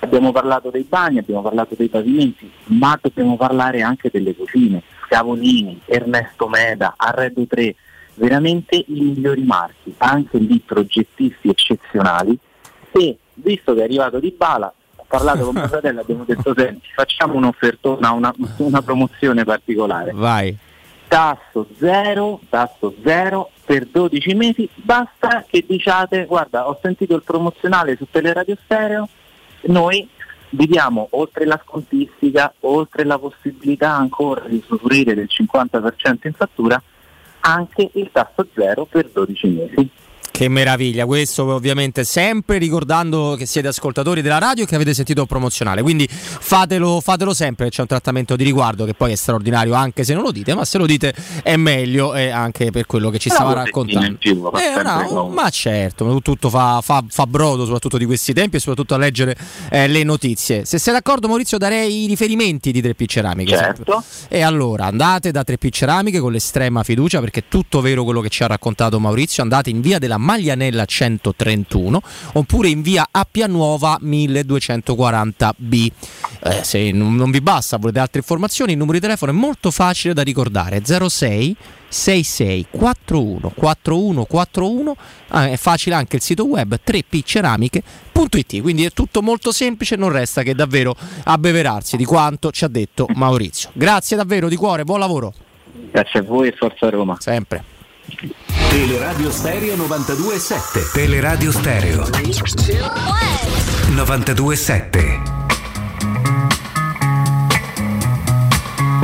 Abbiamo parlato dei bagni, abbiamo parlato dei pavimenti, ma dobbiamo parlare anche delle cucine. Scavolini, Ernesto Meda, Arredo 3, veramente i migliori marchi, anche lì progettisti eccezionali. E visto che è arrivato Di Bala, ho parlato con mio fratello, abbiamo detto senti, facciamo un'offertona, una, una promozione particolare. Vai. Tasso zero, tasso zero per 12 mesi, basta che diciate guarda ho sentito il promozionale su Teleradio Stereo, noi vi diamo oltre la scontistica, oltre la possibilità ancora di usufruire del 50% in fattura, anche il tasso zero per 12 mesi. Che meraviglia, questo ovviamente sempre ricordando che siete ascoltatori della radio e che avete sentito promozionale, quindi fatelo, fatelo sempre, c'è un trattamento di riguardo che poi è straordinario anche se non lo dite, ma se lo dite è meglio e anche per quello che ci stava raccontando. fa Eh, no, ma certo, tutto fa, fa- fa brodo soprattutto di questi tempi e soprattutto a leggere eh, le notizie. Se sei d'accordo Maurizio darei i riferimenti di 3P Ceramiche. Certo. E allora andate da 3P Ceramiche con l'estrema fiducia perché è tutto vero quello che ci ha raccontato Maurizio. Andate in via della Maglianella 131 oppure in via Appia Nuova 1240B. Eh, se non, vi basta, volete altre informazioni, il numero di telefono è molto facile da ricordare: 06 66 41 4141. Ah, è facile anche il sito web 3pceramiche.it. Quindi è tutto molto semplice, non resta che davvero abbeverarsi di quanto ci ha detto Maurizio. Grazie davvero di cuore, buon lavoro. Grazie a voi e forza Roma. Sempre. Teleradio Stereo 92.7 Teleradio Stereo 92.7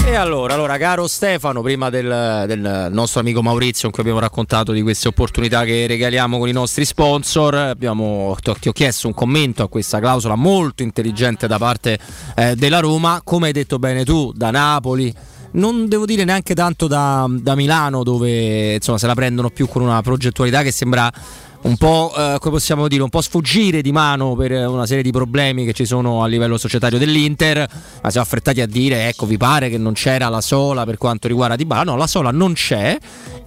E allora, allora, caro Stefano, prima del, del nostro amico Maurizio, in cui abbiamo raccontato di queste opportunità che regaliamo con i nostri sponsor, abbiamo, ti, ho, ti ho chiesto un commento a questa clausola molto intelligente da parte eh, della Roma. Come hai detto bene tu, da Napoli. Non devo dire neanche tanto da, da Milano, dove insomma se la prendono più con una progettualità che sembra un po', eh, come possiamo dire, un po' sfuggire di mano per una serie di problemi che ci sono a livello societario dell'Inter, ma siamo affrettati a dire, ecco, vi pare che non c'era la sola per quanto riguarda Di Bala? No, la sola non c'è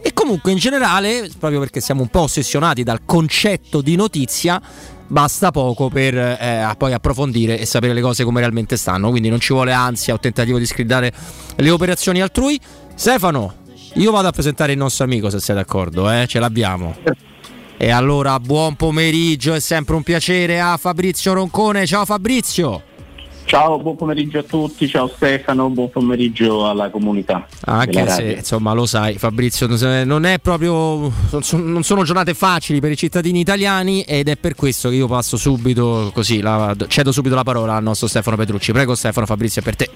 e comunque in generale, proprio perché siamo un po' ossessionati dal concetto di notizia, basta poco per eh, poi approfondire e sapere le cose come realmente stanno, quindi non ci vuole ansia o tentativo di sgridare le operazioni altrui. Stefano, io vado a presentare il nostro amico se sei d'accordo, eh? ce l'abbiamo. E allora buon pomeriggio, è sempre un piacere a Fabrizio Roncone. Ciao Fabrizio. Ciao, buon pomeriggio a tutti, ciao Stefano, buon pomeriggio alla comunità. Anche se insomma lo sai, Fabrizio, non è proprio. non son- non sono giornate facili per i cittadini italiani ed è per questo che io passo subito così, la- cedo subito la parola al nostro Stefano Petrucci. Prego Stefano, Fabrizio, è per te.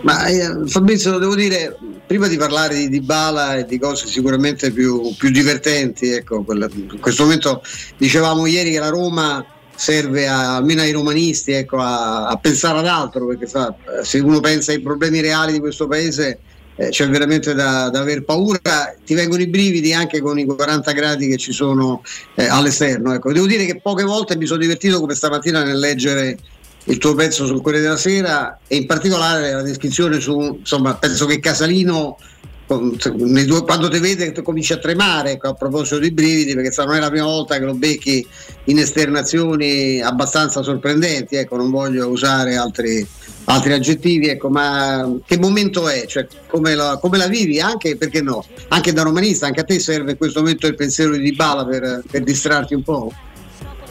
Ma eh, Fabrizio, devo dire, prima di parlare di Dybala e di cose sicuramente più, più divertenti, ecco, quella- in questo momento dicevamo ieri che la Roma serve a- almeno ai romanisti ecco, a, a pensare ad altro, perché sa, se uno pensa ai problemi reali di questo paese eh, c'è veramente da, da aver paura, ti vengono i brividi anche con i 40 gradi che ci sono eh, all'esterno. Ecco. Devo dire che poche volte mi sono divertito come stamattina nel leggere il tuo pezzo sul Corriere della Sera e in particolare la descrizione su, insomma, penso che Casalino quando ti vede cominci a tremare a proposito di brividi perché non è la prima volta che lo becchi in esternazioni abbastanza sorprendenti ecco, non voglio usare altri, altri aggettivi ecco, ma che momento è? Cioè, come, la, come la vivi? Anche perché no? Anche da romanista anche a te serve in questo momento il pensiero di Dybala per, per distrarti un po'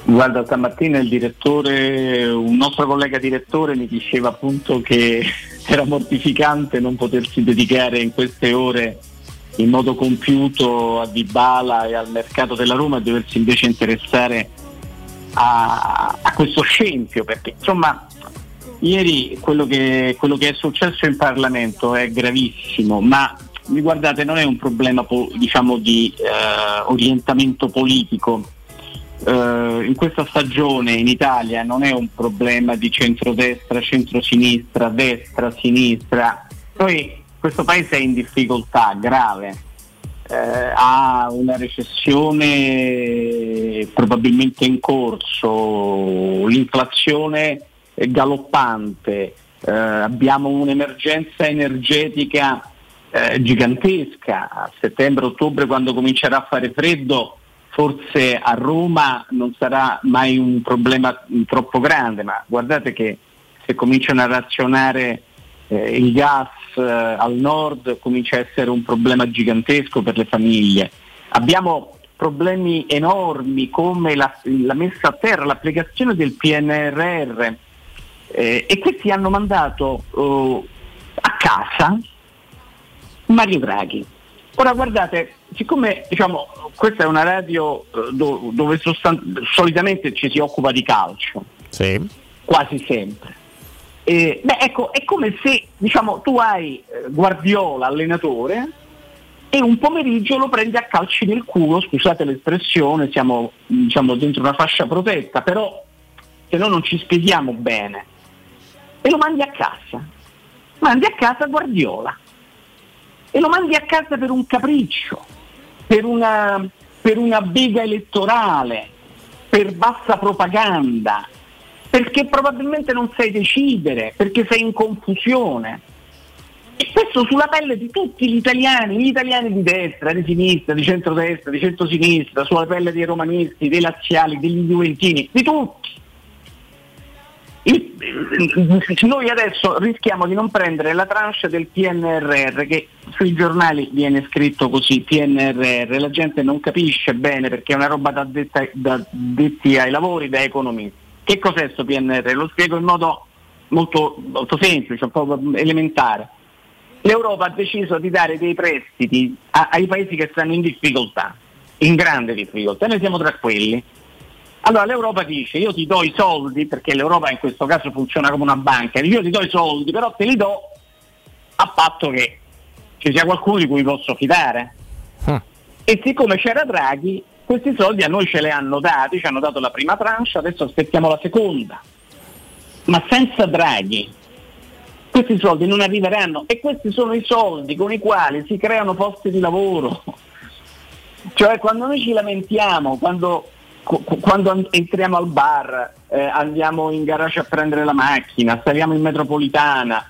Guarda, stamattina il direttore, un nostro collega direttore mi diceva appunto che era mortificante non potersi dedicare in queste ore in modo compiuto a Dybala e al mercato della Roma e doversi invece interessare a, a questo scempio, perché insomma ieri quello che, quello che è successo in Parlamento è gravissimo, ma guardate non è un problema diciamo di eh, orientamento politico, eh, in questa stagione in Italia non è un problema di centrodestra, centrosinistra, destra, sinistra. Poi questo paese è in difficoltà grave, eh, ha una recessione probabilmente in corso, l'inflazione è galoppante, eh, abbiamo un'emergenza energetica eh, gigantesca. A settembre-ottobre quando comincerà a fare freddo forse a Roma non sarà mai un problema troppo grande, ma guardate che se cominciano a razionare eh, il gas eh, al nord comincia a essere un problema gigantesco per le famiglie. Abbiamo problemi enormi come la, la messa a terra, l'applicazione del PNRR eh, e questi hanno mandato eh, a casa Mario Draghi. Ora guardate, siccome diciamo, questa è una radio eh, do- dove sostan- solitamente ci si occupa di calcio, quasi sempre. E, beh, ecco, è come se diciamo, tu hai eh, Guardiola allenatore e un pomeriggio lo prendi a calci nel culo, scusate l'espressione, siamo diciamo, dentro una fascia protetta, però se no non ci spieghiamo bene. E lo mandi a casa. Mandi a casa Guardiola e lo mandi a casa per un capriccio, per una, per una bega elettorale, per bassa propaganda, perché probabilmente non sai decidere, perché sei in confusione. E questo sulla pelle di tutti gli italiani, gli italiani di destra, di sinistra, di centrodestra, di centrosinistra, sulla pelle dei romanisti, dei laziali, degli juventini, di tutti. Noi adesso rischiamo di non prendere la tranche del PNRR che sui giornali viene scritto così PNRR, la gente non capisce bene perché è una roba da, detta- da detti ai lavori, da economisti. Che cos'è questo PNRR? Lo spiego in modo molto, molto semplice, un po' elementare. L'Europa ha deciso di dare dei prestiti a- ai paesi che stanno in difficoltà, in grande difficoltà, noi siamo tra quelli. Allora l'Europa dice io ti do i soldi, perché l'Europa in questo caso funziona come una banca, io ti do i soldi, però te li do a patto che ci sia qualcuno di cui posso fidare. E siccome c'era Draghi, questi soldi a noi ce li hanno dati, ci hanno dato la prima tranche, adesso aspettiamo la seconda. Ma senza Draghi questi soldi non arriveranno e questi sono i soldi con i quali si creano posti di lavoro. Cioè quando noi ci lamentiamo, quando, qu- quando an- entriamo al bar, eh, andiamo in garage a prendere la macchina, saliamo in metropolitana,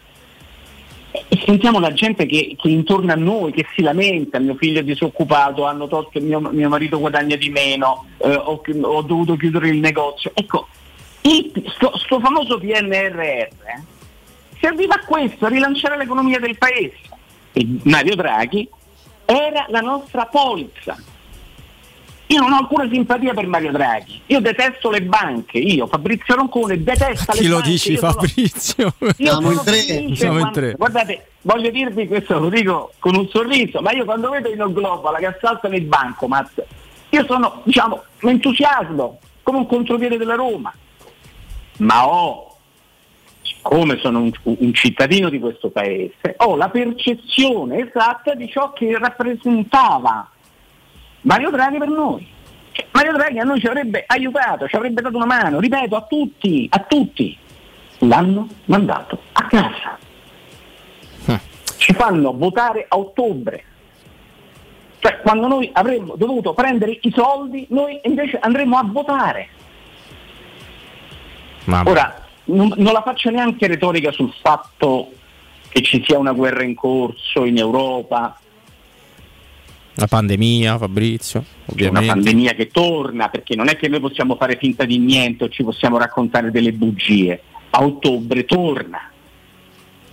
e sentiamo la gente che, che intorno a noi, che si lamenta, mio figlio è disoccupato, hanno tolto, mio, mio marito guadagna di meno, eh, ho, ho dovuto chiudere il negozio. Ecco, il, sto, sto famoso PNRR serviva a questo, a rilanciare l'economia del paese. E Mario Draghi era la nostra polizza. Io non ho alcuna simpatia per Mario Draghi. Io detesto le banche. Io, Fabrizio Roncone, detesta le Chi lo banche. dici Io sono- Fabrizio? Io Siamo in sono tre. Siamo in quando- tre. Guardate, voglio dirvi questo, lo dico con un sorriso, ma io quando vedo in Global che assaltano il bancomat, io sono, diciamo, un entusiasmo, come un contropiede della Roma. Ma ho, siccome sono un, un cittadino di questo paese, ho la percezione esatta di ciò che rappresentava Mario Draghi per noi. Cioè, Mario Draghi a noi ci avrebbe aiutato, ci avrebbe dato una mano, ripeto, a tutti, a tutti. L'hanno mandato a casa. Ci fanno votare a ottobre. Cioè, quando noi avremmo dovuto prendere i soldi, noi invece andremo a votare. Ora, non, non la faccio neanche retorica sul fatto che ci sia una guerra in corso in Europa, La pandemia, Fabrizio, c'è una ovviamente. pandemia che torna, perché non è che noi possiamo fare finta di niente o ci possiamo raccontare delle bugie. A ottobre torna,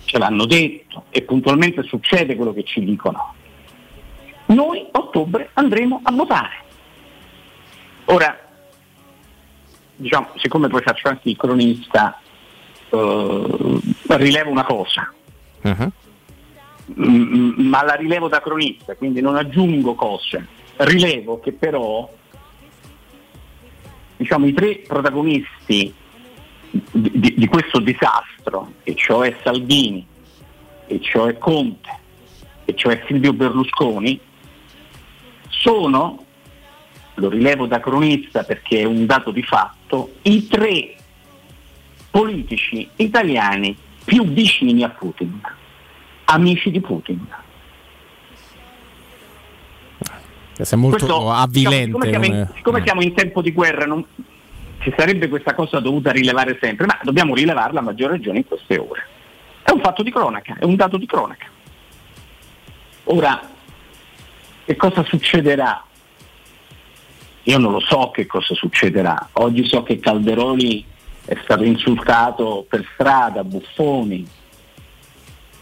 ce l'hanno detto e puntualmente succede quello che ci dicono. Noi a ottobre andremo a votare. Ora, diciamo, siccome poi faccio anche il cronista, eh, rilevo una cosa. Uh-huh. Mm, ma la rilevo da cronista, quindi non aggiungo cose. Rilevo che però diciamo, i tre protagonisti di- di questo disastro, e cioè Salvini, e cioè Conte, e cioè Silvio Berlusconi, sono, lo rilevo da cronista perché è un dato di fatto, i tre politici italiani più vicini a Putin, amici di Putin. Sei molto Questo, avvilente. diciamo, siccome, siamo in, come- siccome siamo in tempo di guerra, non, ci sarebbe questa cosa dovuta rilevare sempre, ma dobbiamo rilevarla a maggior ragione in queste ore. È un fatto di cronaca, è un dato di cronaca. Ora, che cosa succederà? Io non lo so che cosa succederà. Oggi so che Calderoli è stato insultato per strada, buffoni.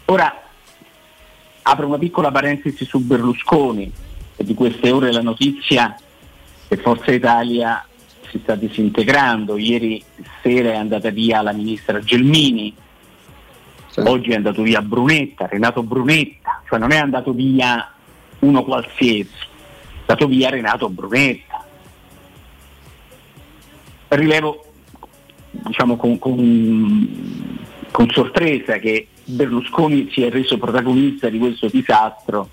Ora, apro una piccola parentesi su Berlusconi, e di queste ore la notizia che Forza Italia si sta disintegrando. Ieri sera è andata via la ministra Gelmini, oggi è andato via Brunetta, Renato Brunetta, cioè non è andato via uno qualsiasi, è andato via Renato Brunetta. Rilevo diciamo con, con- con sorpresa che Berlusconi si è reso protagonista di questo disastro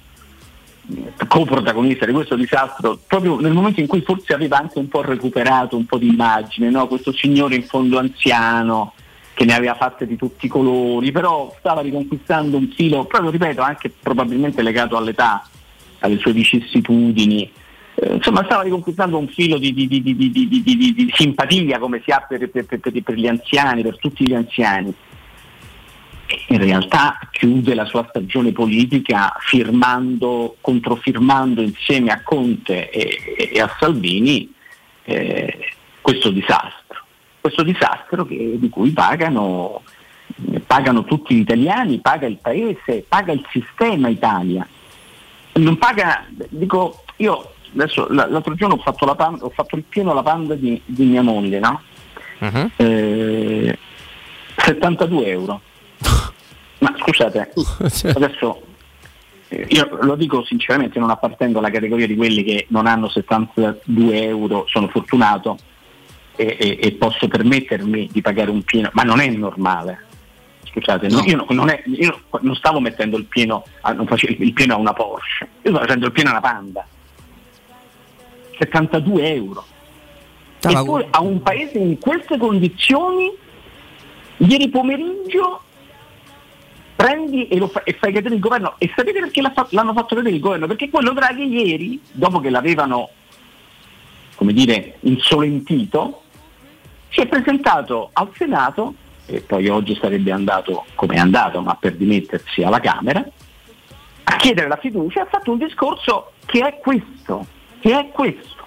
coprotagonista di questo disastro proprio nel momento in cui forse aveva anche un po' recuperato un po' di immagine, no? questo signore in fondo anziano che ne aveva fatte di tutti i colori, però stava riconquistando un filo, proprio ripeto, anche probabilmente legato all'età, alle sue vicissitudini, eh, insomma stava riconquistando un filo di, di- di- di- simpatia come si ha per, per- per- per gli anziani, per tutti gli anziani in realtà chiude la sua stagione politica firmando, controfirmando insieme a Conte e, e a Salvini eh, questo disastro. Questo disastro che- di cui pagano, pagano tutti gli italiani, paga il paese, paga il sistema Italia. Non paga, dico, io adesso l'altro giorno ho fatto, la pan- ho fatto il pieno alla panda di, di mia moglie, no? Eh, 72 euro. Ma scusate, adesso eh, io lo dico sinceramente, non appartengo alla categoria di quelli che non hanno 72 euro, sono fortunato e, e- e posso permettermi di pagare un pieno, ma non è normale. Scusate, no, io, non, è- io non stavo mettendo il pieno, a, non facevo il pieno a una Porsche, io stavo facendo il pieno a una Panda. 72 euro. E poi a un paese in queste condizioni, ieri pomeriggio prendi e, fa- e fai cadere il governo. E sapete perché l'ha fa- l'hanno fatto cadere il governo? Perché quello Draghi ieri, dopo che l'avevano, come dire, insolentito, si è presentato al Senato, e poi oggi sarebbe andato come è andato, ma per dimettersi alla Camera, a chiedere la fiducia ha fatto un discorso che è questo, che è questo,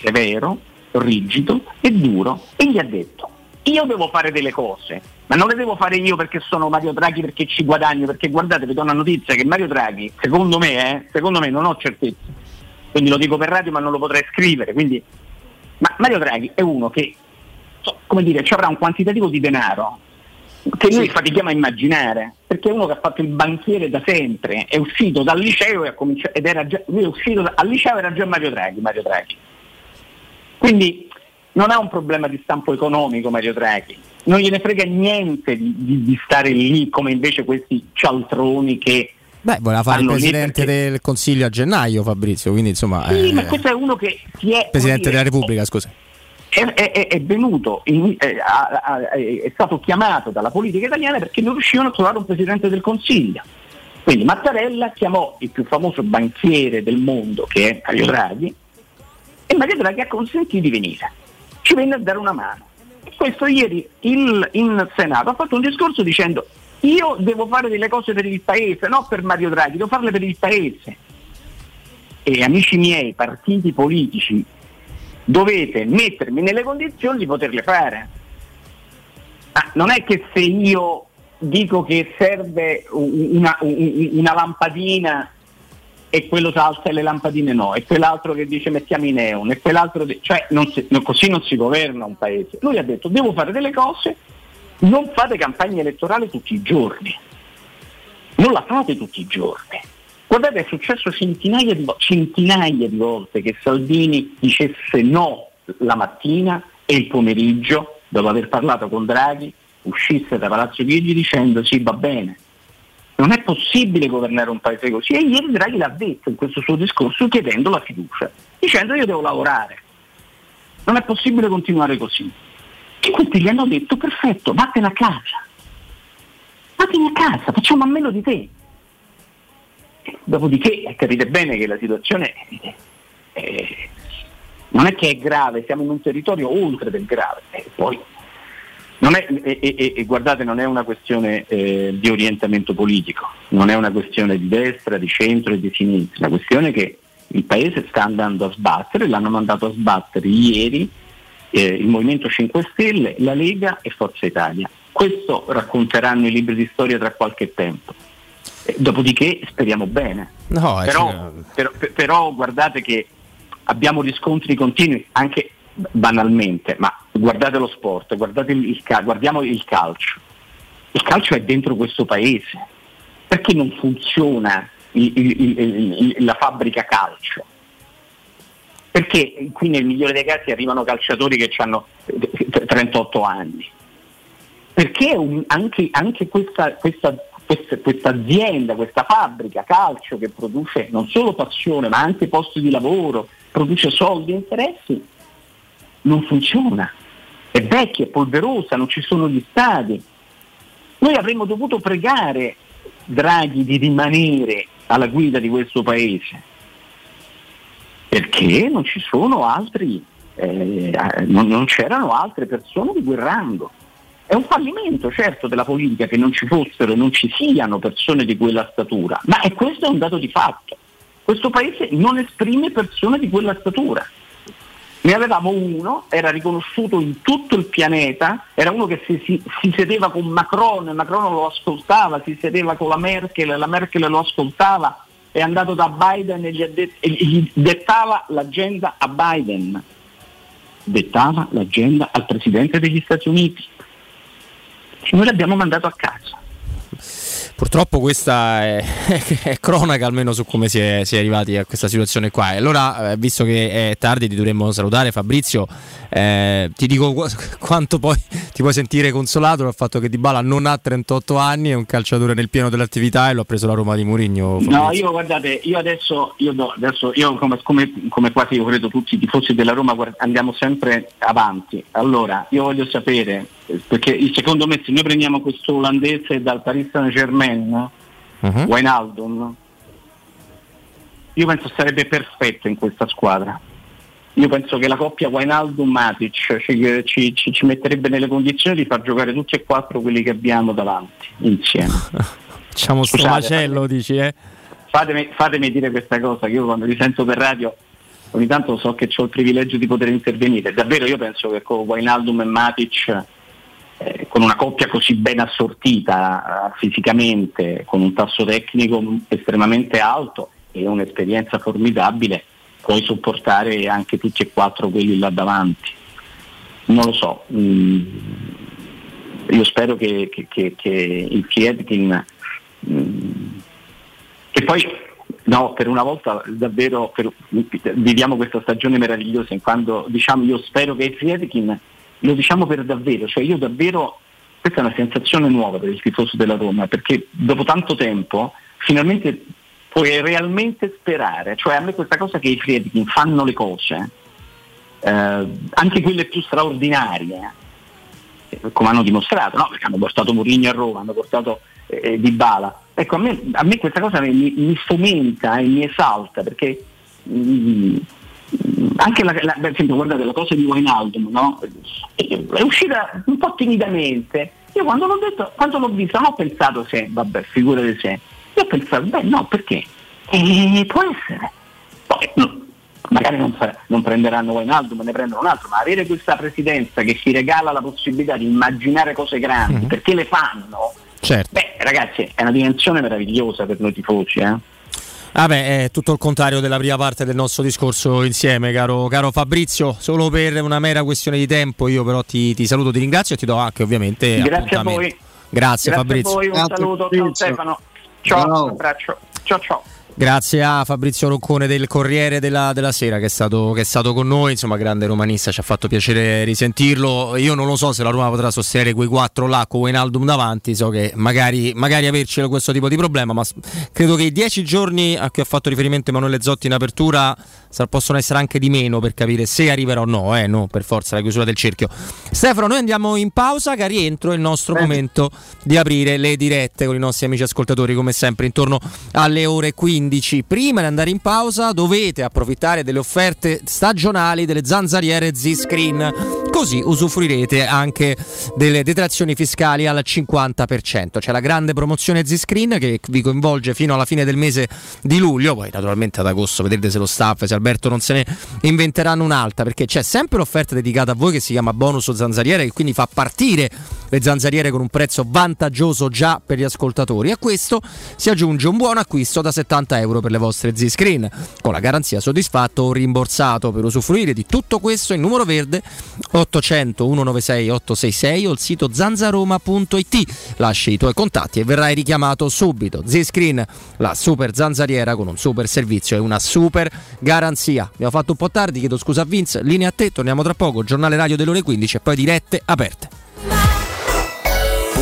severo, rigido e duro, e gli ha detto, io devo fare delle cose, ma non le devo fare io perché sono Mario Draghi, perché ci guadagno, perché guardate, vi do una notizia che Mario Draghi, secondo me, eh, secondo me non ho certezza, quindi lo dico per radio ma non lo potrei scrivere. Quindi, ma Mario Draghi è uno che, so, come dire, ci avrà un quantitativo di denaro che noi fatichiamo a immaginare, perché è uno che ha fatto il banchiere da sempre, è uscito dal liceo e ha cominciato, ed era già, lui è uscito da- al liceo era già Mario Draghi, Mario Draghi. Quindi non ha un problema di stampo economico Mario Draghi, non gliene frega niente di, di- di stare lì come invece questi cialtroni che Beh, voleva fare il presidente del Consiglio a gennaio, Fabrizio, quindi insomma. Sì, eh, ma questo è uno che ti è, Presidente come della dire, Repubblica, scusa. è, è- è venuto, in- eh, è stato chiamato dalla politica italiana perché non riuscivano a trovare un Presidente del Consiglio. Quindi Mattarella chiamò il più famoso banchiere del mondo che è Mario Draghi e Mario Draghi ha consentito di venire. Ci venne a dare una mano. Questo ieri il- in Senato ha fatto un discorso dicendo io devo fare delle cose per il Paese, non per Mario Draghi, devo farle per il Paese. E amici miei, partiti politici, dovete mettermi nelle condizioni di poterle fare. Ah, non è che se io dico che serve un- una, un- una lampadina e quello salta e le lampadine no, e quell'altro che dice mettiamo i neon, e quell'altro di- cioè non si- non- così non si governa un paese. Lui ha detto devo fare delle cose, non fate campagna elettorale tutti i giorni, non la fate tutti i giorni. Guardate, è successo centinaia di, centinaia di volte che Salvini dicesse no la mattina e il pomeriggio, dopo aver parlato con Draghi, uscisse da Palazzo Chigi dicendo sì va bene. Non è possibile governare un paese così e ieri Draghi l'ha detto in questo suo discorso chiedendo la fiducia, dicendo io devo lavorare, non è possibile continuare così. E questi gli hanno detto perfetto, vattene a casa, vattene a casa, facciamo a meno di te. Dopodiché eh, capite bene che la situazione eh, eh, non è che è grave, siamo in un territorio oltre del grave. E poi è- e, e- e- guardate, non è una questione eh, di orientamento politico, non è una questione di destra, di centro e di sinistra, la questione è che il Paese sta andando a sbattere, l'hanno mandato a sbattere ieri eh, il Movimento 5 Stelle, la Lega e Forza Italia. Questo racconteranno i libri di storia tra qualche tempo. Eh, dopodiché speriamo bene. No, però, però- però guardate che abbiamo riscontri continui, anche banalmente, ma guardate lo sport, guardate il, il ca- guardiamo il calcio. Il calcio è dentro questo paese. Perché non funziona il- il- la fabbrica calcio? Perché qui nel migliore dei casi arrivano calciatori che hanno 38 anni? Perché un- anche, anche questa, questa, questa azienda, questa fabbrica calcio che produce non solo passione ma anche posti di lavoro, produce soldi e interessi, non funziona. È vecchia, è polverosa, non ci sono gli stadi. Noi avremmo dovuto pregare Draghi di rimanere alla guida di questo paese perché non ci sono altri, eh, non, non c'erano altre persone di quel rango. È un fallimento certo della politica che non ci fossero e non ci siano persone di quella statura, ma è questo è un dato di fatto. Questo paese non esprime persone di quella statura. Ne avevamo uno, era riconosciuto in tutto il pianeta, era uno che si, si- si sedeva con Macron, Macron lo ascoltava, si sedeva con la Merkel, la Merkel lo ascoltava, è andato da Biden e gli, det- e gli dettava l'agenda a Biden, dettava l'agenda al Presidente degli Stati Uniti. E noi l'abbiamo mandato a casa. Purtroppo questa è, è cronaca almeno su come si è, si è arrivati a questa situazione qua. Allora, eh, visto che è tardi, ti dovremmo salutare. Fabrizio, eh, ti dico qu- quanto poi ti puoi sentire consolato dal fatto che Dybala non ha 38 anni, è un calciatore nel pieno dell'attività e lo ha preso la Roma di Mourinho. No, io guardate, io adesso, io, do- adesso io come, come- come quasi io credo tutti i tifosi della Roma andiamo sempre avanti. Allora, io voglio sapere, perché secondo me se noi prendiamo questo olandese dal Paris Saint Germain, Mhm. Wijnaldum, io penso sarebbe perfetto in questa squadra. Io penso che la coppia Wijnaldum-Matic ci, ci- ci- ci metterebbe nelle condizioni di far giocare tutti e quattro quelli che abbiamo davanti insieme. Facciamo sto macello, dici, eh? fatemi, fatemi dire questa cosa, che io quando li sento per radio ogni tanto so che ho il privilegio di poter intervenire. Davvero io penso che con Wijnaldum e Matic, eh, con una coppia così ben assortita eh, fisicamente, con un tasso tecnico estremamente alto e un'esperienza formidabile, puoi sopportare anche tutti e quattro quelli là davanti. Non lo so. mm, io spero che, che, che, che il Friedkin mm, e poi no, per una volta davvero per- viviamo questa stagione meravigliosa in quando diciamo io spero che il Friedkin lo diciamo per davvero, cioè io davvero questa è una sensazione nuova per il tifoso della Roma, perché dopo tanto tempo finalmente puoi realmente sperare, cioè a me questa cosa che i Friedkin fanno le cose, eh, anche quelle più straordinarie, eh, come hanno dimostrato, no? perché hanno portato Mourinho a Roma, hanno portato eh, Di Bala. Ecco, a me, a me questa cosa mi, mi fomenta e mi esalta perché mm, anche la, la- per esempio, guardate la cosa di Wijnaldum, no? è uscita un po' timidamente. Io quando l'ho detto, quando l'ho vista, non ho pensato se, vabbè, figura di sé. Io ho pensato, beh no, perché? Eh, può essere. Poi, no, magari non, non prenderanno Wijnaldum, ne prendono un altro, ma avere questa presidenza che si regala la possibilità di immaginare cose grandi, perché le fanno, Certo. beh ragazzi, è una dimensione meravigliosa per noi tifosi. Eh? Vabbè, è tutto il contrario della prima parte del nostro discorso insieme, caro, caro Fabrizio. Solo per una mera questione di tempo, io però ti, ti saluto, ti ringrazio e ti do anche ovviamente Grazie a voi. Grazie, Fabrizio. a voi, un saluto, ciao Stefano. Ciao, un abbraccio. Ciao ciao. Grazie a Fabrizio Roccone del Corriere della, della Sera che è, stato, che è stato con noi, insomma grande romanista, ci ha fatto piacere risentirlo. Io non lo so se la Roma potrà sostenere quei quattro là con Wijnaldum davanti, so che magari, magari avercelo questo tipo di problema, ma credo che i dieci giorni a cui ha fatto riferimento Emanuele Zotti in apertura possono essere anche di meno per capire se arriverà o no, eh, no, per forza la chiusura del cerchio. Stefano, noi andiamo in pausa, che rientro è il nostro momento di aprire le dirette con i nostri amici ascoltatori, come sempre, intorno alle ore 15. Prima di andare in pausa dovete approfittare delle offerte stagionali delle zanzariere Z-Screen. Così usufruirete anche delle detrazioni fiscali al 50%. C'è la grande promozione Z-Screen che vi coinvolge fino alla fine del mese di luglio. Poi, naturalmente, ad agosto vedrete se lo staff, se Alberto non se ne inventeranno un'altra. Perché c'è sempre l'offerta dedicata a voi che si chiama bonus zanzariere, che quindi fa partire le zanzariere con un prezzo vantaggioso già per gli ascoltatori. A questo si aggiunge un buon acquisto da 70 euro per le vostre Z-Screen, con la garanzia soddisfatto o rimborsato. Per usufruire di tutto questo, il numero verde 800 196 866 o il sito zanzaroma.it. Lasci i tuoi contatti e verrai richiamato subito. Z-Screen, la super zanzariera con un super servizio e una super garanzia. Abbiamo fatto un po' tardi, chiedo scusa a Vince. Linea a te, torniamo tra poco. Giornale radio delle ore 15 e poi dirette aperte.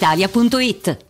Che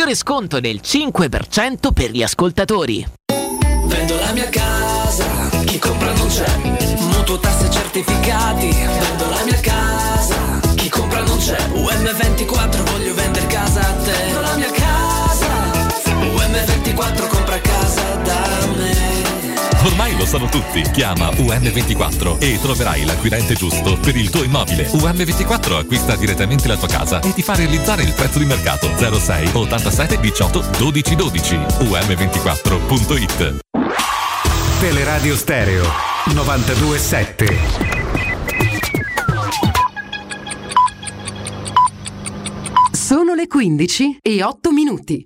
sconto del 5% per gli ascoltatori. Vendo la mia casa, chi compra non c'è. Mutuo tasse certificati, vendo la mia casa, chi compra non c'è. UM24 voglio vendere casa a te. Vendo la mia casa, UM24 Ormai lo sanno tutti. Chiama UM24 e troverai l'acquirente giusto per il tuo immobile. UM24 acquista direttamente la tua casa e ti fa realizzare il prezzo di mercato 06 87 18 12 12. UM24.it. Teleradio Stereo 927. Sono le 15 e 8 minuti.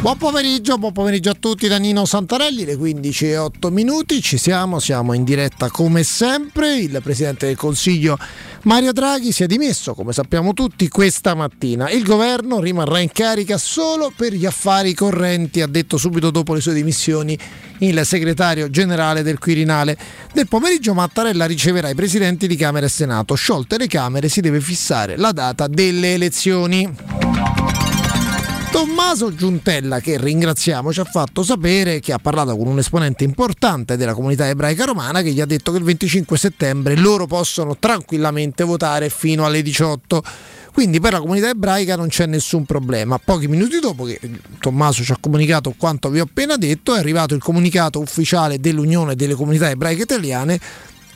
Buon pomeriggio, buon pomeriggio a tutti da Nino Santarelli, le 15 e 8 minuti, ci siamo, siamo in diretta come sempre, il Presidente del Consiglio Mario Draghi si è dimesso, come sappiamo tutti, questa mattina. Il governo rimarrà in carica solo per gli affari correnti, ha detto subito dopo le sue dimissioni il segretario generale del Quirinale. Nel pomeriggio Mattarella riceverà i presidenti di Camera e Senato. Sciolte le Camere si deve fissare la data delle elezioni. Tommaso Giuntella, che ringraziamo, ci ha fatto sapere che ha parlato con un esponente importante della comunità ebraica romana che gli ha detto che il 25 settembre loro possono tranquillamente votare fino alle 18. Quindi per la comunità ebraica non c'è nessun problema. Pochi minuti dopo che Tommaso ci ha comunicato quanto vi ho appena detto, è arrivato il comunicato ufficiale dell'Unione delle comunità ebraiche italiane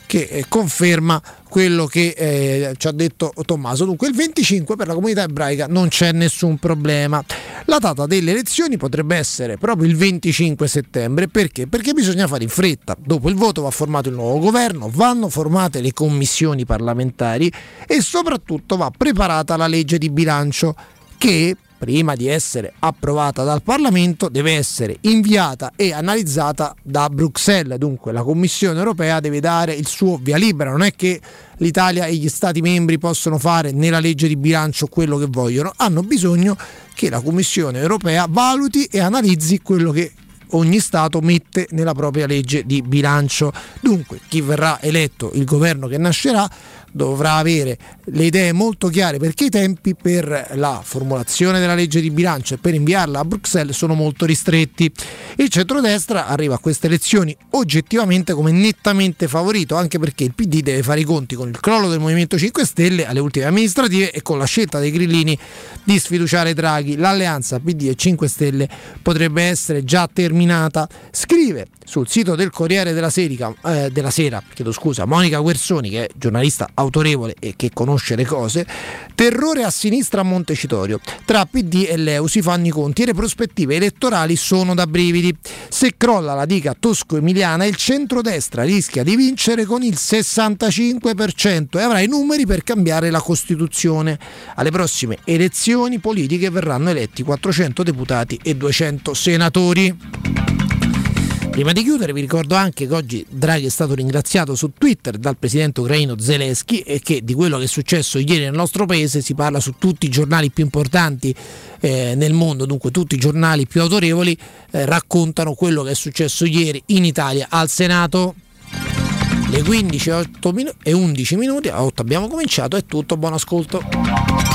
che eh, conferma quello che eh, ci ha detto Tommaso. Dunque il 25 per la comunità ebraica non c'è nessun problema. La data delle elezioni potrebbe essere proprio il 25 settembre perché? Perché bisogna fare in fretta. Dopo il voto va formato il nuovo governo, vanno formate le commissioni parlamentari e soprattutto va preparata la legge di bilancio che prima di essere approvata dal Parlamento, deve essere inviata e analizzata da Bruxelles. Dunque la Commissione europea deve dare il suo via libera, non è che l'Italia e gli Stati membri possono fare nella legge di bilancio quello che vogliono, hanno bisogno che la Commissione europea valuti e analizzi quello che ogni Stato mette nella propria legge di bilancio. Dunque chi verrà eletto, il governo che nascerà, dovrà avere le idee molto chiare perché i tempi per la formulazione della legge di bilancio e per inviarla a Bruxelles sono molto ristretti. Il centrodestra arriva a queste elezioni oggettivamente come nettamente favorito, anche perché il PD deve fare i conti con il crollo del Movimento 5 Stelle alle ultime amministrative e con la scelta dei grillini di sfiduciare Draghi. L'alleanza PD e 5 Stelle potrebbe essere già terminata. Scrive sul sito del Corriere della, Serica, eh, della Sera, chiedo scusa, Monica Guersoni, che è giornalista autorevole e che conosce le cose, terrore a sinistra a Montecitorio. Tra PD e Leu si fanno i conti e le prospettive elettorali sono da brividi. Se crolla la dica tosco-emiliana, il centrodestra rischia di vincere con il 65% e avrà i numeri per cambiare la Costituzione. Alle prossime elezioni politiche verranno eletti 400 deputati e 200 senatori. Prima di chiudere vi ricordo anche che oggi Draghi è stato ringraziato su Twitter dal presidente ucraino Zelensky e che di quello che è successo ieri nel nostro paese si parla su tutti i giornali più importanti eh, nel mondo, dunque tutti i giornali più autorevoli eh, raccontano quello che è successo ieri in Italia al Senato. Le 15 e, 8 minu- e 11 minuti, a 8 abbiamo cominciato, è tutto, buon ascolto.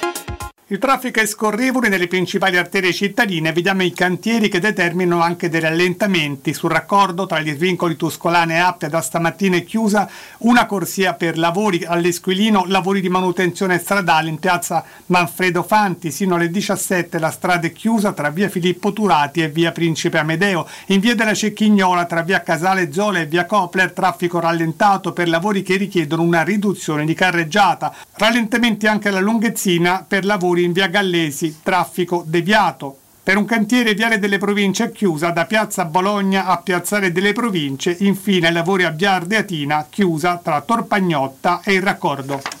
Il traffico è scorrevole nelle principali arterie cittadine, vediamo i cantieri che determinano anche dei rallentamenti. Sul raccordo tra gli svincoli Tuscolana e Appia da stamattina è chiusa una corsia per lavori all'Esquilino, lavori di manutenzione stradale in piazza Manfredo Fanti. Sino alle 17 la strada è chiusa tra via Filippo Turati e via Principe Amedeo. In via della Cecchignola tra via Casale Zola e via Copler traffico rallentato per lavori che richiedono una riduzione di carreggiata. Rallentamenti anche alla Lunghezzina per lavori in via Gallesi, traffico deviato. Per un cantiere Viale delle Province è chiusa da Piazza Bologna a Piazzale delle Province, infine lavori a Via Ardeatina, chiusa tra Torpagnotta e il raccordo.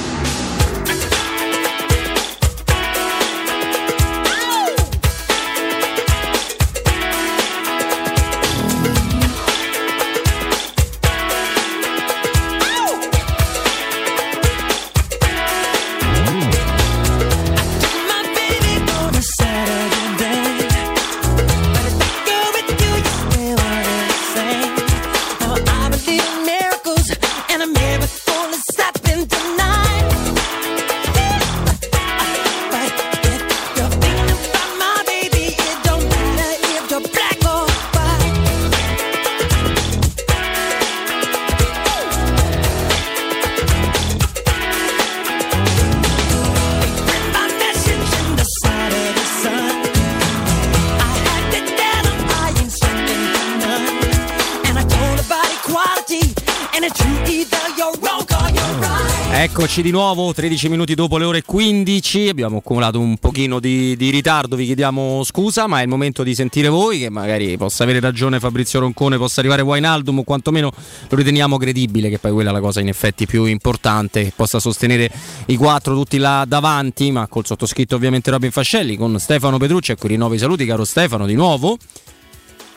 Eccoci di nuovo, 13 minuti dopo le ore 15, abbiamo accumulato un pochino di, di ritardo, vi chiediamo scusa, ma è il momento di sentire voi, che magari possa avere ragione Fabrizio Roncone, possa arrivare Wainaldum, o quantomeno lo riteniamo credibile, che poi quella è la cosa in effetti più importante, che possa sostenere i quattro tutti là davanti, ma col sottoscritto ovviamente Robin Fascelli, con Stefano Petrucci, ecco rinnovo i saluti, caro Stefano, di nuovo.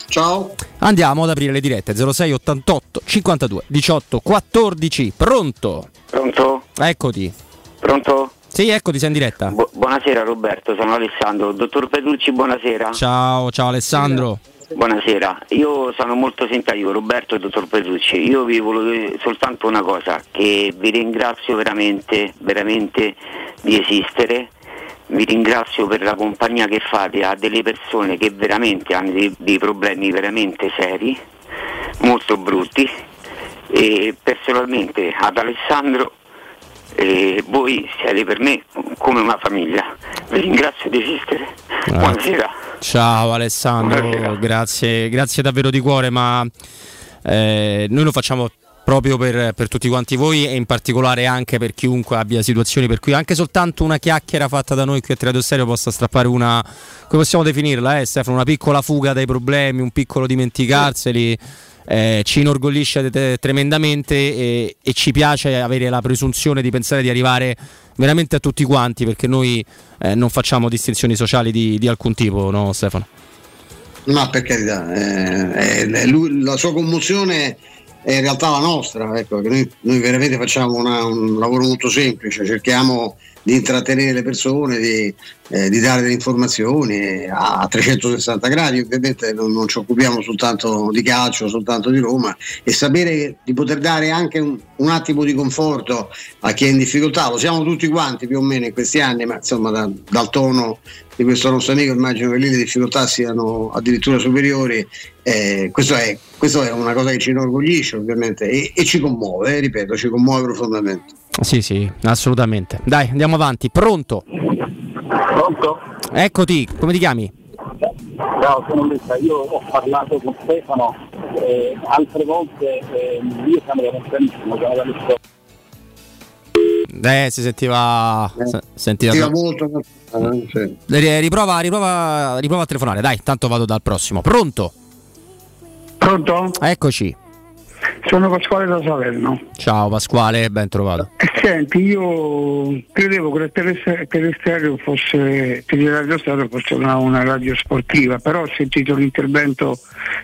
Ciao. Andiamo ad aprire le dirette 06 88 52 18 14. Pronto? Pronto? Eccoti. Pronto? Sì, eccoti, sei in diretta. Bu- buonasera Roberto, sono Alessandro. Dottor Petrucci, buonasera. Ciao, ciao Alessandro. Buonasera, io sono molto simpatico Roberto e dottor Petrucci. Io vi volevo dire soltanto una cosa, che vi ringrazio veramente, veramente di esistere. Vi ringrazio per la compagnia che fate a delle persone che veramente hanno dei, dei problemi veramente seri, molto brutti. E personalmente ad Alessandro eh, voi siete per me come una famiglia. Vi ringrazio di esistere. Buonasera. Ciao Alessandro, grazie, grazie davvero di cuore, ma eh, noi lo facciamo proprio per, per tutti quanti voi e in particolare anche per chiunque abbia situazioni per cui anche soltanto una chiacchiera fatta da noi qui a Tiradio Stereo possa strappare una, come possiamo definirla eh, Stefano, una piccola fuga dai problemi, un piccolo dimenticarseli. eh, ci inorgoglisce te- tremendamente e, e ci piace avere la presunzione di pensare di arrivare veramente a tutti quanti perché noi eh, non facciamo distinzioni sociali di, di alcun tipo, no Stefano? No, per carità, eh, eh, la sua commozione è in realtà la nostra, ecco, noi, noi veramente facciamo una- un lavoro molto semplice, cerchiamo di intrattenere le persone, di, eh, di dare delle informazioni a 360 gradi, ovviamente non, non ci occupiamo soltanto di calcio, soltanto di Roma e sapere di poter dare anche un, un attimo di conforto a chi è in difficoltà, lo siamo tutti quanti più o meno in questi anni, ma insomma da- dal tono di questo nostro amico immagino che lì le difficoltà siano addirittura superiori, eh, questo, è, questo è una cosa che ci inorgoglisce ovviamente e, e ci commuove, eh, ripeto, ci commuove profondamente. Sì, sì, assolutamente. Dai, andiamo avanti. Pronto? Eccoti, come ti chiami? Ciao, sono Luca, io ho parlato con Stefano eh, altre volte, eh, io siamo lontanissimo, siamo dalle. Eh, si sentiva. se- sentiva Sentiva molto, eh, sì. Ri- Riprova, riprova, riprova a telefonare, dai, tanto vado dal prossimo. Pronto? Pronto? Eccoci. Sono Pasquale da Salerno. Ciao Pasquale, ben trovato. E Senti, io credevo che la Tele- Telestereo fosse, Teleradio Stato fosse una, una radio sportiva, però ho sentito l'intervento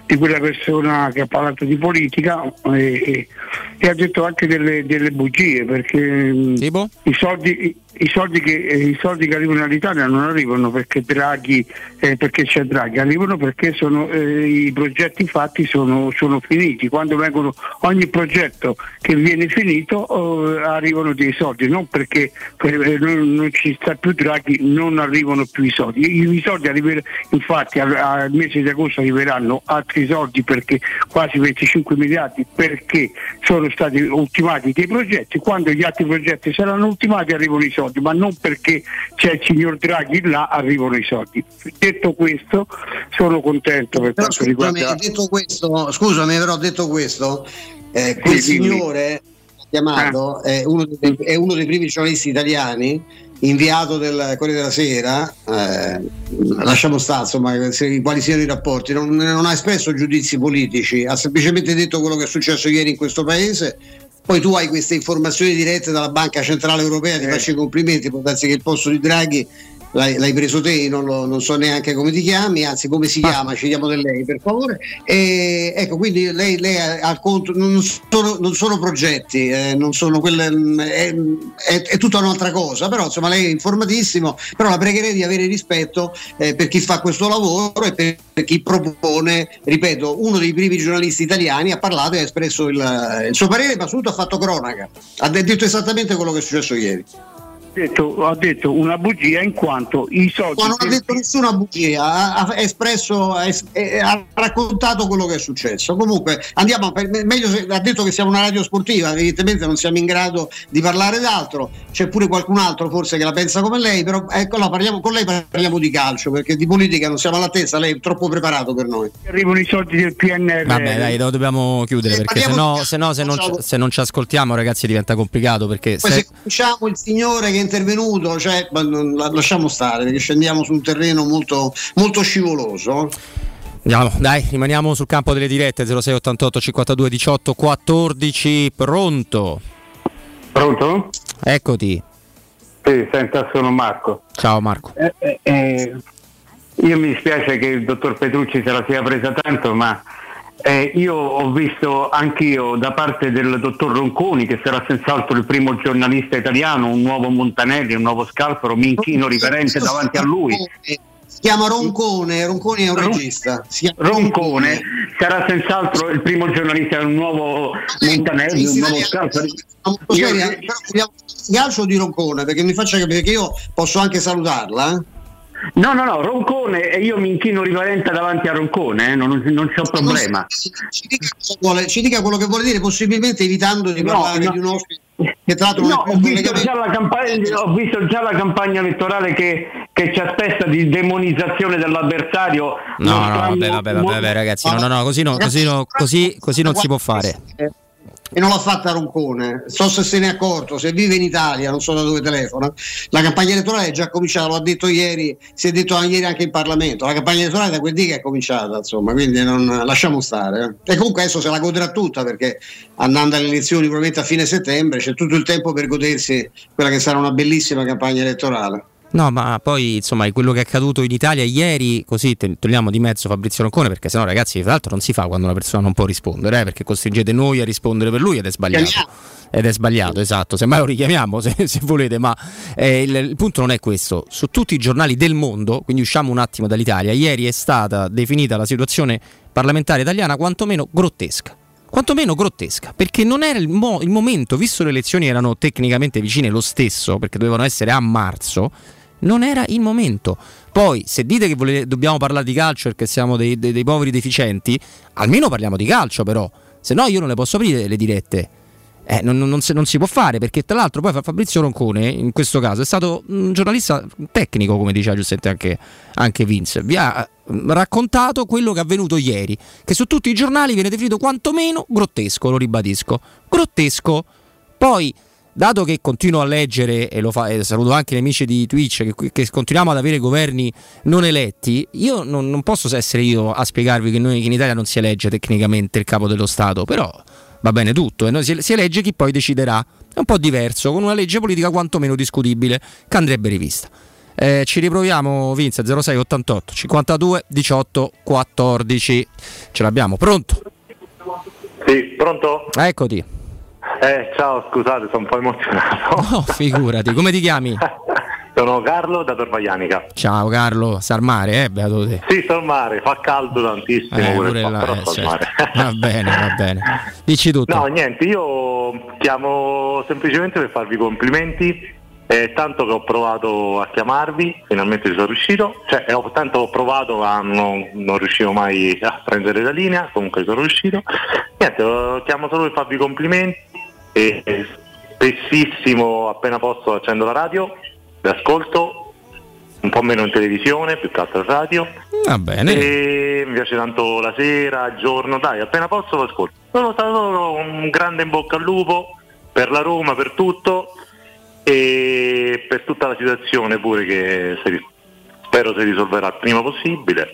di quella persona che ha parlato di politica e, e- e ha detto anche delle, delle bugie, perché mh, i, soldi, i- soldi che, eh, i soldi che arrivano all'Italia non arrivano perché Draghi, eh, perché c'è Draghi, arrivano perché sono, eh, i progetti fatti sono, sono finiti. Quando vengono ogni progetto che viene finito eh, arrivano dei soldi, non perché eh, non, non ci sta più Draghi, non arrivano più i soldi. I, i soldi arriver- infatti al, al mese di agosto arriveranno altri soldi perché quasi 25 miliardi perché sono stati ultimati dei progetti, quando gli altri progetti saranno ultimati arrivano i soldi, ma non perché c'è il signor Draghi là arrivano i soldi. Detto questo sono contento per Però quanto scusami, riguarda detto questo, scusami, però detto questo, eh, quel Sì, signore chiamato è, uno dei, è uno dei primi giornalisti italiani inviato del Corriere della Sera, eh, lasciamo stare insomma se- quali siano i rapporti, non, non ha espresso giudizi politici, ha semplicemente detto quello che è successo ieri in questo paese. Poi tu hai queste informazioni dirette dalla Banca Centrale Europea, ti faccio i complimenti, può darsi che il posto di Draghi l'hai, l'hai preso te, non, lo- non so neanche come ti chiami, anzi come si chiama, ci chiamo di lei per favore. E, ecco, quindi lei, lei ha il conto, non sono, non sono progetti, eh, non sono quelle, è, è- è tutta un'altra cosa, però insomma lei è informatissimo, però la pregherei di avere rispetto eh, per chi fa questo lavoro e per, per chi propone, ripeto, uno dei primi giornalisti italiani ha parlato e ha espresso il, il suo parere, ma soprattutto ha fatto cronaca, ha de- detto esattamente quello che è successo ieri. Detto, ha detto una bugia in quanto i soldi Ma non ha detto nessuna bugia, ha, espresso, ha, es- eh, ha raccontato quello che è successo. Comunque andiamo, meglio se, ha detto che siamo una radio sportiva, evidentemente non siamo in grado di parlare d'altro, c'è pure qualcun altro forse che la pensa come lei, però ecco, no, parliamo, con lei parliamo di calcio, perché di politica non siamo all'altezza, lei è troppo preparato per noi. arrivano i soldi del PNR. Vabbè, dai, lo dobbiamo chiudere perché se no, se, no, se, non ci, se non ci ascoltiamo, ragazzi, diventa complicato. Perché Poi se- se conosciamo il signore che è intervenuto, cioè, ma non- la- lasciamo stare, perché scendiamo su un terreno molto, molto scivoloso. Andiamo, dai, rimaniamo sul campo delle dirette 06 88 52 18 14. Pronto? Pronto? Eccoti. Sì, senta, sono Marco. Ciao Marco. Eh, eh, eh, io mi dispiace che il dottor Petrucci se la sia presa tanto, ma eh, io ho visto anch'io da parte del dottor Ronconi, che sarà senz'altro il primo giornalista italiano, un nuovo Montanelli, un nuovo Scalfaro, mi inchino riverente davanti a lui. Si chiama Roncone, Ronconi è un regista. Si chiama Roncone sarà senz'altro il primo giornalista, un nuovo Montanelli, un nuovo Scalfaro. Seria, però vogliamo di calcio di Roncone perché mi faccia capire che io posso anche salutarla. eh. No, no, no, Roncone e io mi inchino riverente davanti a Roncone, eh, non, non c'è problema. Ci dica, cosa vuole- ci dica quello che vuole dire, possibilmente evitando di No, parlare no. di un ospite che tra l'altro non No, ho un visto, collegamento. già la campagna, ho visto già la campagna elettorale che, che ci aspetta di demonizzazione dell'avversario. No, no, vabbè, vabbè, vabbè, ragazzi, no, no, no, così, no, così, no, così, così non si può fare. E non l'ha fatta Roncone. So se se ne è accorto, se vive in Italia, non so da dove telefona. La campagna elettorale è già cominciata, lo ha detto ieri, si è detto ieri anche in Parlamento. La campagna elettorale da quel dì che è cominciata, insomma, quindi non, lasciamo stare. eh. E comunque adesso se la godrà tutta perché andando alle elezioni probabilmente a fine settembre c'è tutto il tempo per godersi quella che sarà una bellissima campagna elettorale. No, ma poi insomma quello che è accaduto in Italia ieri, così togliamo di mezzo Fabrizio Roncone, perché sennò ragazzi, tra l'altro non si fa quando una persona non può rispondere, eh, perché costringete noi a rispondere per lui ed è sbagliato. Ed è sbagliato, esatto. Semmai lo richiamiamo se, se volete, ma eh, il, il punto non è questo. Su tutti i giornali del mondo, quindi usciamo un attimo dall'Italia, ieri è stata definita la situazione parlamentare italiana quantomeno grottesca. Quantomeno grottesca, perché non era il, mo- il momento, visto le elezioni erano tecnicamente vicine lo stesso, perché dovevano essere a marzo, non era il momento. Poi, se dite che volete- dobbiamo parlare di calcio perché siamo dei, dei- dei poveri deficienti, almeno parliamo di calcio, però. Se no, io non le posso aprire le dirette. Eh, non, non- non si, non si può fare perché, tra l'altro, poi Fa- Fabrizio Roncone, in questo caso, è stato un giornalista tecnico, come diceva giustamente anche, anche Vince. Vi ha eh, raccontato quello che è avvenuto ieri, che su tutti i giornali viene definito quantomeno grottesco, lo ribadisco. Grottesco. Poi dato che continuo a leggere e lo fa, e saluto anche gli amici di Twitch che, che continuiamo ad avere governi non eletti, io non, non posso essere io a spiegarvi che, noi, che in Italia non si elegge tecnicamente il capo dello Stato, però va bene tutto e noi si, si elegge chi poi deciderà. È un po' diverso, con una legge politica quantomeno discutibile che andrebbe rivista. Eh, ci riproviamo Vince 0688 52 18 14 ce l'abbiamo pronto Sì, pronto? eccoti Eh, ciao, scusate, sono un po' emozionato. no figurati come ti chiami Sono Carlo da Torvaianica. Ciao Carlo, sta al mare, eh, beato te. Sì, sto al mare, fa caldo tantissimo Eh, pure là, però eh, certo. Va bene, va bene. Dici tutto. No, niente, io chiamo semplicemente per farvi complimenti. È tanto che ho provato a chiamarvi, finalmente ci sono riuscito. Cioè, eh, ho, tanto ho provato, ma non, non riuscivo mai a prendere la linea, comunque sono riuscito. Niente, eh, chiamo solo per farvi complimenti. E, spessissimo, appena posso, accendo la radio, vi ascolto, un po' meno in televisione, più che altro radio. Va bene. E mi piace tanto la sera, il giorno, dai, appena posso lo ascolto. Sono stato un grande in bocca al lupo per la Roma, per tutto e per tutta la situazione pure che spero si risolverà il prima possibile.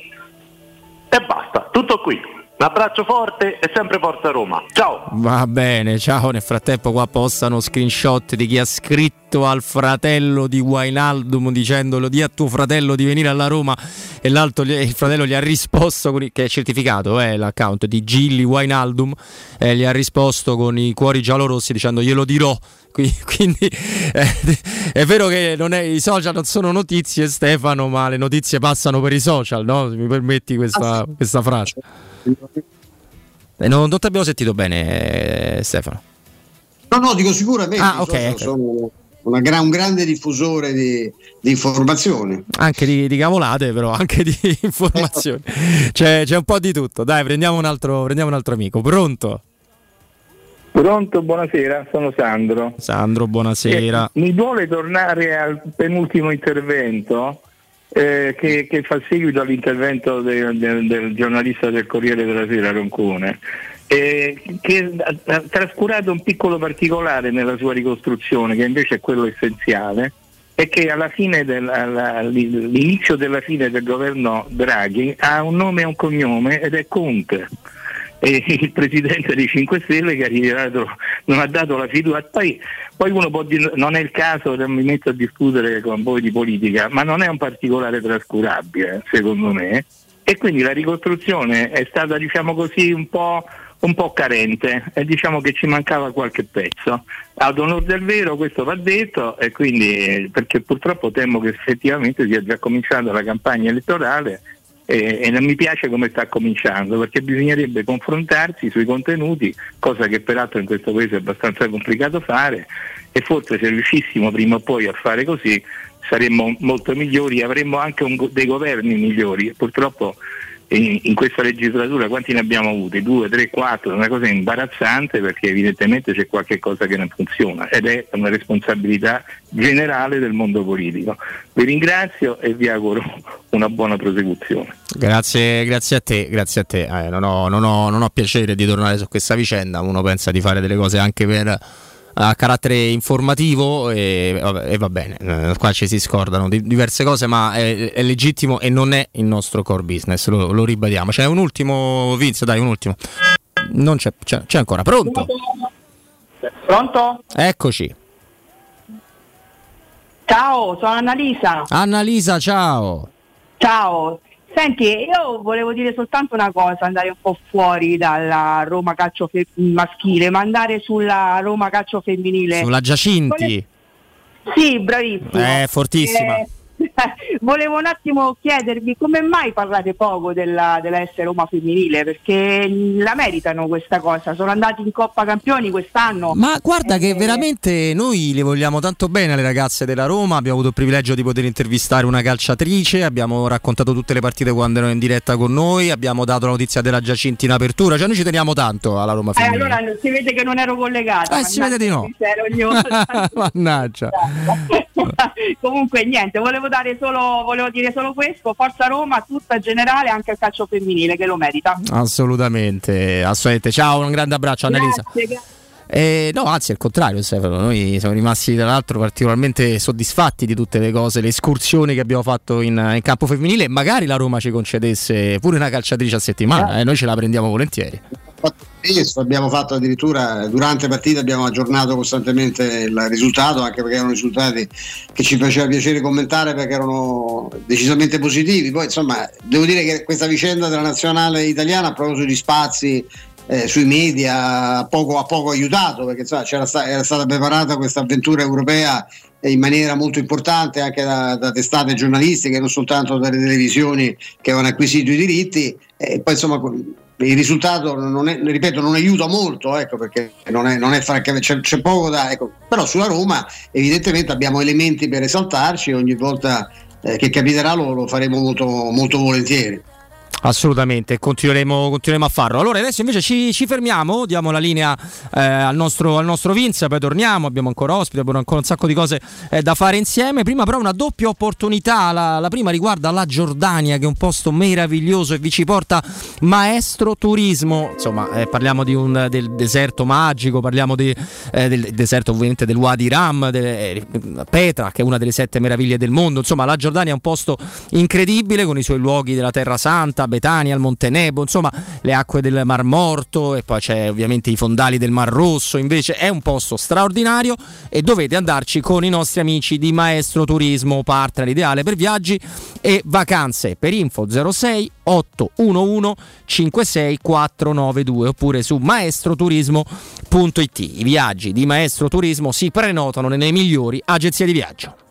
E basta, tutto qui. Un abbraccio forte e sempre Forza Roma. Ciao! Va bene, ciao. Nel frattempo qua postano screenshot di chi ha scritto al fratello di Wainaldum dicendolo di a tuo fratello di venire alla Roma e l'altro il fratello gli ha risposto con i- che è certificato, eh, l'account di Gilly Wainaldum eh, gli ha risposto con i cuori giallorossi dicendo glielo dirò. Qui- Quindi eh, è vero che non è- i social non sono notizie Stefano, ma le notizie passano per i social, no? Se mi permetti questa, questa frase. Eh, non, non ti abbiamo sentito bene, eh, Stefano. No, no, dico sicuramente. Ah, ok, ok. Sono una gra- un grande diffusore di, di informazioni. Anche di, di cavolate, però, anche di informazioni. C'è, c'è un po' di tutto. Dai, prendiamo un altro, prendiamo un altro amico. Pronto? Pronto, buonasera, sono Sandro. Sandro, buonasera. Eh, mi vuole tornare al penultimo intervento eh, che, che fa seguito all'intervento del- del- del giornalista del Corriere della Sera Roncone, eh, che ha, trascurato un piccolo particolare nella sua ricostruzione, che invece è quello essenziale, è che del, alla- all'inizio della fine del governo Draghi ha un nome e un cognome ed è Conte e il presidente dei 5 Stelle che ha ritirato, non ha dato la fiducia. Poi, poi uno può dire non è il caso, non mi metto a discutere con voi di politica, ma non è un particolare trascurabile, secondo me. E quindi la ricostruzione è stata, diciamo così, un po', un po' carente e diciamo che ci mancava qualche pezzo. Ad onor del vero questo va detto e quindi eh, perché purtroppo temo che effettivamente sia già cominciata la campagna elettorale e, e non mi piace come sta cominciando perché bisognerebbe confrontarsi sui contenuti, cosa che peraltro in questo paese è abbastanza complicato fare e forse se riuscissimo prima o poi a fare così saremmo molto migliori avremmo anche un dei governi migliori. Purtroppo in, questa legislatura quanti ne abbiamo avuti? Due, tre, quattro, è una cosa imbarazzante perché evidentemente c'è qualche cosa che non funziona ed è una responsabilità generale del mondo politico. Vi ringrazio e vi auguro una buona prosecuzione. Grazie, grazie a te, grazie a te. Eh, non, ho, non ho- non ho piacere di tornare su questa vicenda, uno pensa di fare delle cose anche per a carattere informativo e, e va bene, Eh, qua ci si scordano di diverse cose ma è, è legittimo e non è il nostro core business, lo, lo ribadiamo. C'è un ultimo, Vince, dai un ultimo. Non c'è, c'è, c'è ancora, pronto? Pronto? Eccoci. Ciao, sono Annalisa. Annalisa, ciao. Ciao. Senti, io volevo dire soltanto una cosa, andare un po' fuori dalla Roma calcio fe- maschile, ma andare sulla Roma calcio femminile. Sulla Giacinti. Sì, bravissimo. Eh, fortissima. Eh, volevo un attimo chiedervi come mai parlate poco della, della S Roma femminile, perché la meritano questa cosa, sono andati in Coppa Campioni quest'anno. Ma guarda che Eh, veramente noi le vogliamo tanto bene alle ragazze della Roma, abbiamo avuto il privilegio di poter intervistare una calciatrice, abbiamo raccontato tutte le partite quando erano in diretta con noi, abbiamo dato la notizia della Giacinti in apertura, cioè noi ci teniamo tanto alla Roma Eh, femminile. allora si vede che non ero collegata. Eh, si vede di no. Mannaggia. Comunque niente, volevo dare solo, volevo dire solo questo, Forza Roma tutta generale anche al calcio femminile che lo merita. Assolutamente, assolutamente. Ciao, un grande abbraccio Annalisa. Grazie, grazie. Eh, no, anzi, al contrario, Stefano. Noi siamo rimasti, tra l'altro, particolarmente soddisfatti di tutte le cose, le escursioni che abbiamo fatto in, in campo femminile. Magari la Roma ci concedesse pure una calciatrice a settimana, eh, noi ce la prendiamo volentieri. Spesso abbiamo fatto addirittura durante partita abbiamo aggiornato costantemente il risultato anche perché erano risultati che ci faceva piacere commentare perché erano decisamente positivi. Poi insomma devo dire che questa vicenda della nazionale italiana proprio sugli spazi eh, sui media ha poco, ha poco aiutato perché insomma, sta- era stata preparata questa avventura europea in maniera molto importante anche da, da testate giornalistiche non soltanto dalle televisioni che avevano acquisito i diritti e poi insomma il risultato non è, ripeto non aiuta molto ecco perché non è, non è francamente c'è, c'è poco da ecco. però sulla Roma evidentemente abbiamo elementi per esaltarci ogni volta eh, che capiterà lo, lo faremo molto, molto volentieri Assolutamente, continueremo, continueremo a farlo. Allora, adesso invece ci, ci fermiamo, diamo la linea eh, al, nostro, al nostro Vince, poi torniamo. Abbiamo ancora ospiti, abbiamo ancora un sacco di cose eh, da fare insieme. Prima, però, una doppia opportunità. La, la prima riguarda la Giordania, che è un posto meraviglioso e vi ci porta Maestro Turismo. Insomma, eh, parliamo un, del deserto magico, parliamo di, eh, del deserto, ovviamente, del Wadi Ram, de- Petra, che è una delle sette meraviglie del mondo. Insomma, la Giordania è un posto incredibile con i suoi luoghi della Terra Santa, Betania, il Monte Nebo, insomma, le acque del Mar Morto e poi c'è ovviamente i fondali del Mar Rosso. Invece è un posto straordinario e dovete andarci con i nostri amici di Maestro Turismo, partner ideale per viaggi e vacanze. Per info 06 811 56492 oppure su maestroturismo.it. I viaggi di Maestro Turismo si prenotano nelle migliori agenzie di viaggio.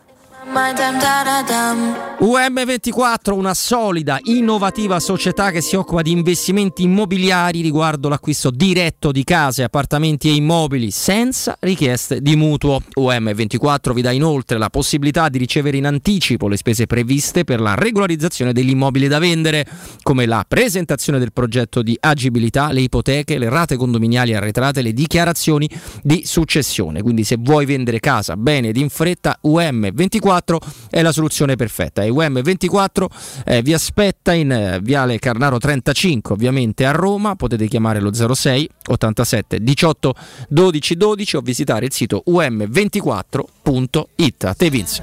UM24, una solida, innovativa società che si occupa di investimenti immobiliari riguardo l'acquisto diretto di case, appartamenti e immobili senza richieste di mutuo. UM24 vi dà inoltre la possibilità di ricevere in anticipo le spese previste per la regolarizzazione degli immobili da vendere, come la presentazione del progetto di agibilità, le ipoteche, le rate condominiali arretrate, le dichiarazioni di successione. Quindi se vuoi vendere casa bene ed in fretta, UM24 è la soluzione perfetta. E UM24 eh, vi aspetta in eh, Viale Carnaro 35, ovviamente a Roma. Potete chiamare lo 06 87 18 12 12 o visitare il sito um24.it. A te Vince.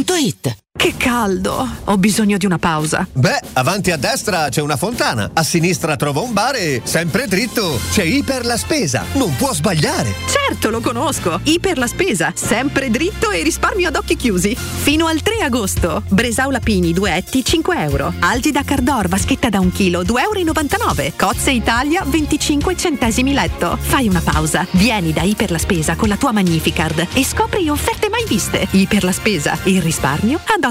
www.it Che caldo! Ho bisogno di una pausa. Beh, avanti a destra c'è una fontana, a sinistra trovo un bar e sempre dritto c'è Iper la Spesa. Non può sbagliare. Certo, lo conosco. Iper la spesa, sempre dritto e risparmio ad occhi chiusi. Fino al 3 agosto. Bresaula Pini, duetti, 5 euro. Algida Cardor, vaschetta da un chilo, 2,99 euro. Cozze Italia, 25 centesimi letto. Fai una pausa. Vieni da Iper la spesa con la tua Magnificard e scopri offerte mai viste. Iper la spesa, il risparmio ad occhi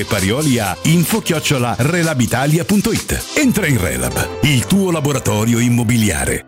e Parioli a info-relabitalia.it. Entra in Relab, il tuo laboratorio immobiliare.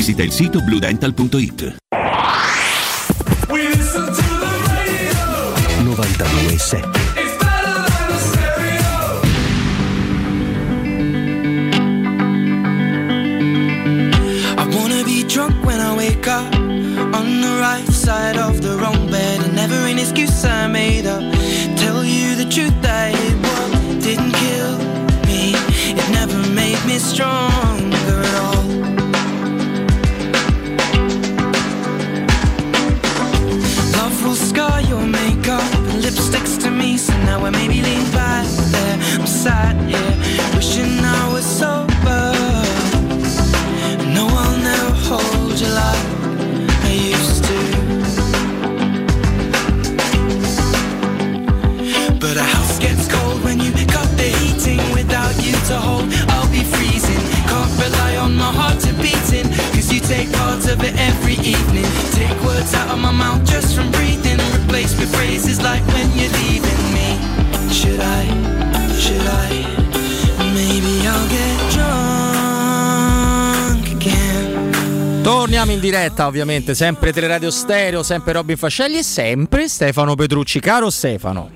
visita il sito bluedental.it. 92.7 I wanna be drunk when I wake up. On the right side of the wrong bed, and never an excuse I made up. Tell you the truth that it what didn't kill me, it never made me stronger friendship sticks to me, so now I maybe lean back there. I'm sat here, wishing I was sober. No, I'll never hold you like I used to. But a house gets cold when you cut the heating. Without you to hold, I'll be freezing. Can't rely on my heart to beating, cause you take parts of it every evening. Take words out of my mouth just from breathing. Replace with phrases like when you're leaving me. Should I? Should I? Maybe I'll get drunk again. Torniamo in diretta, ovviamente, sempre Teleradio Stereo, sempre Robin Fascelli e sempre Stefano Petrucci. Caro Stefano.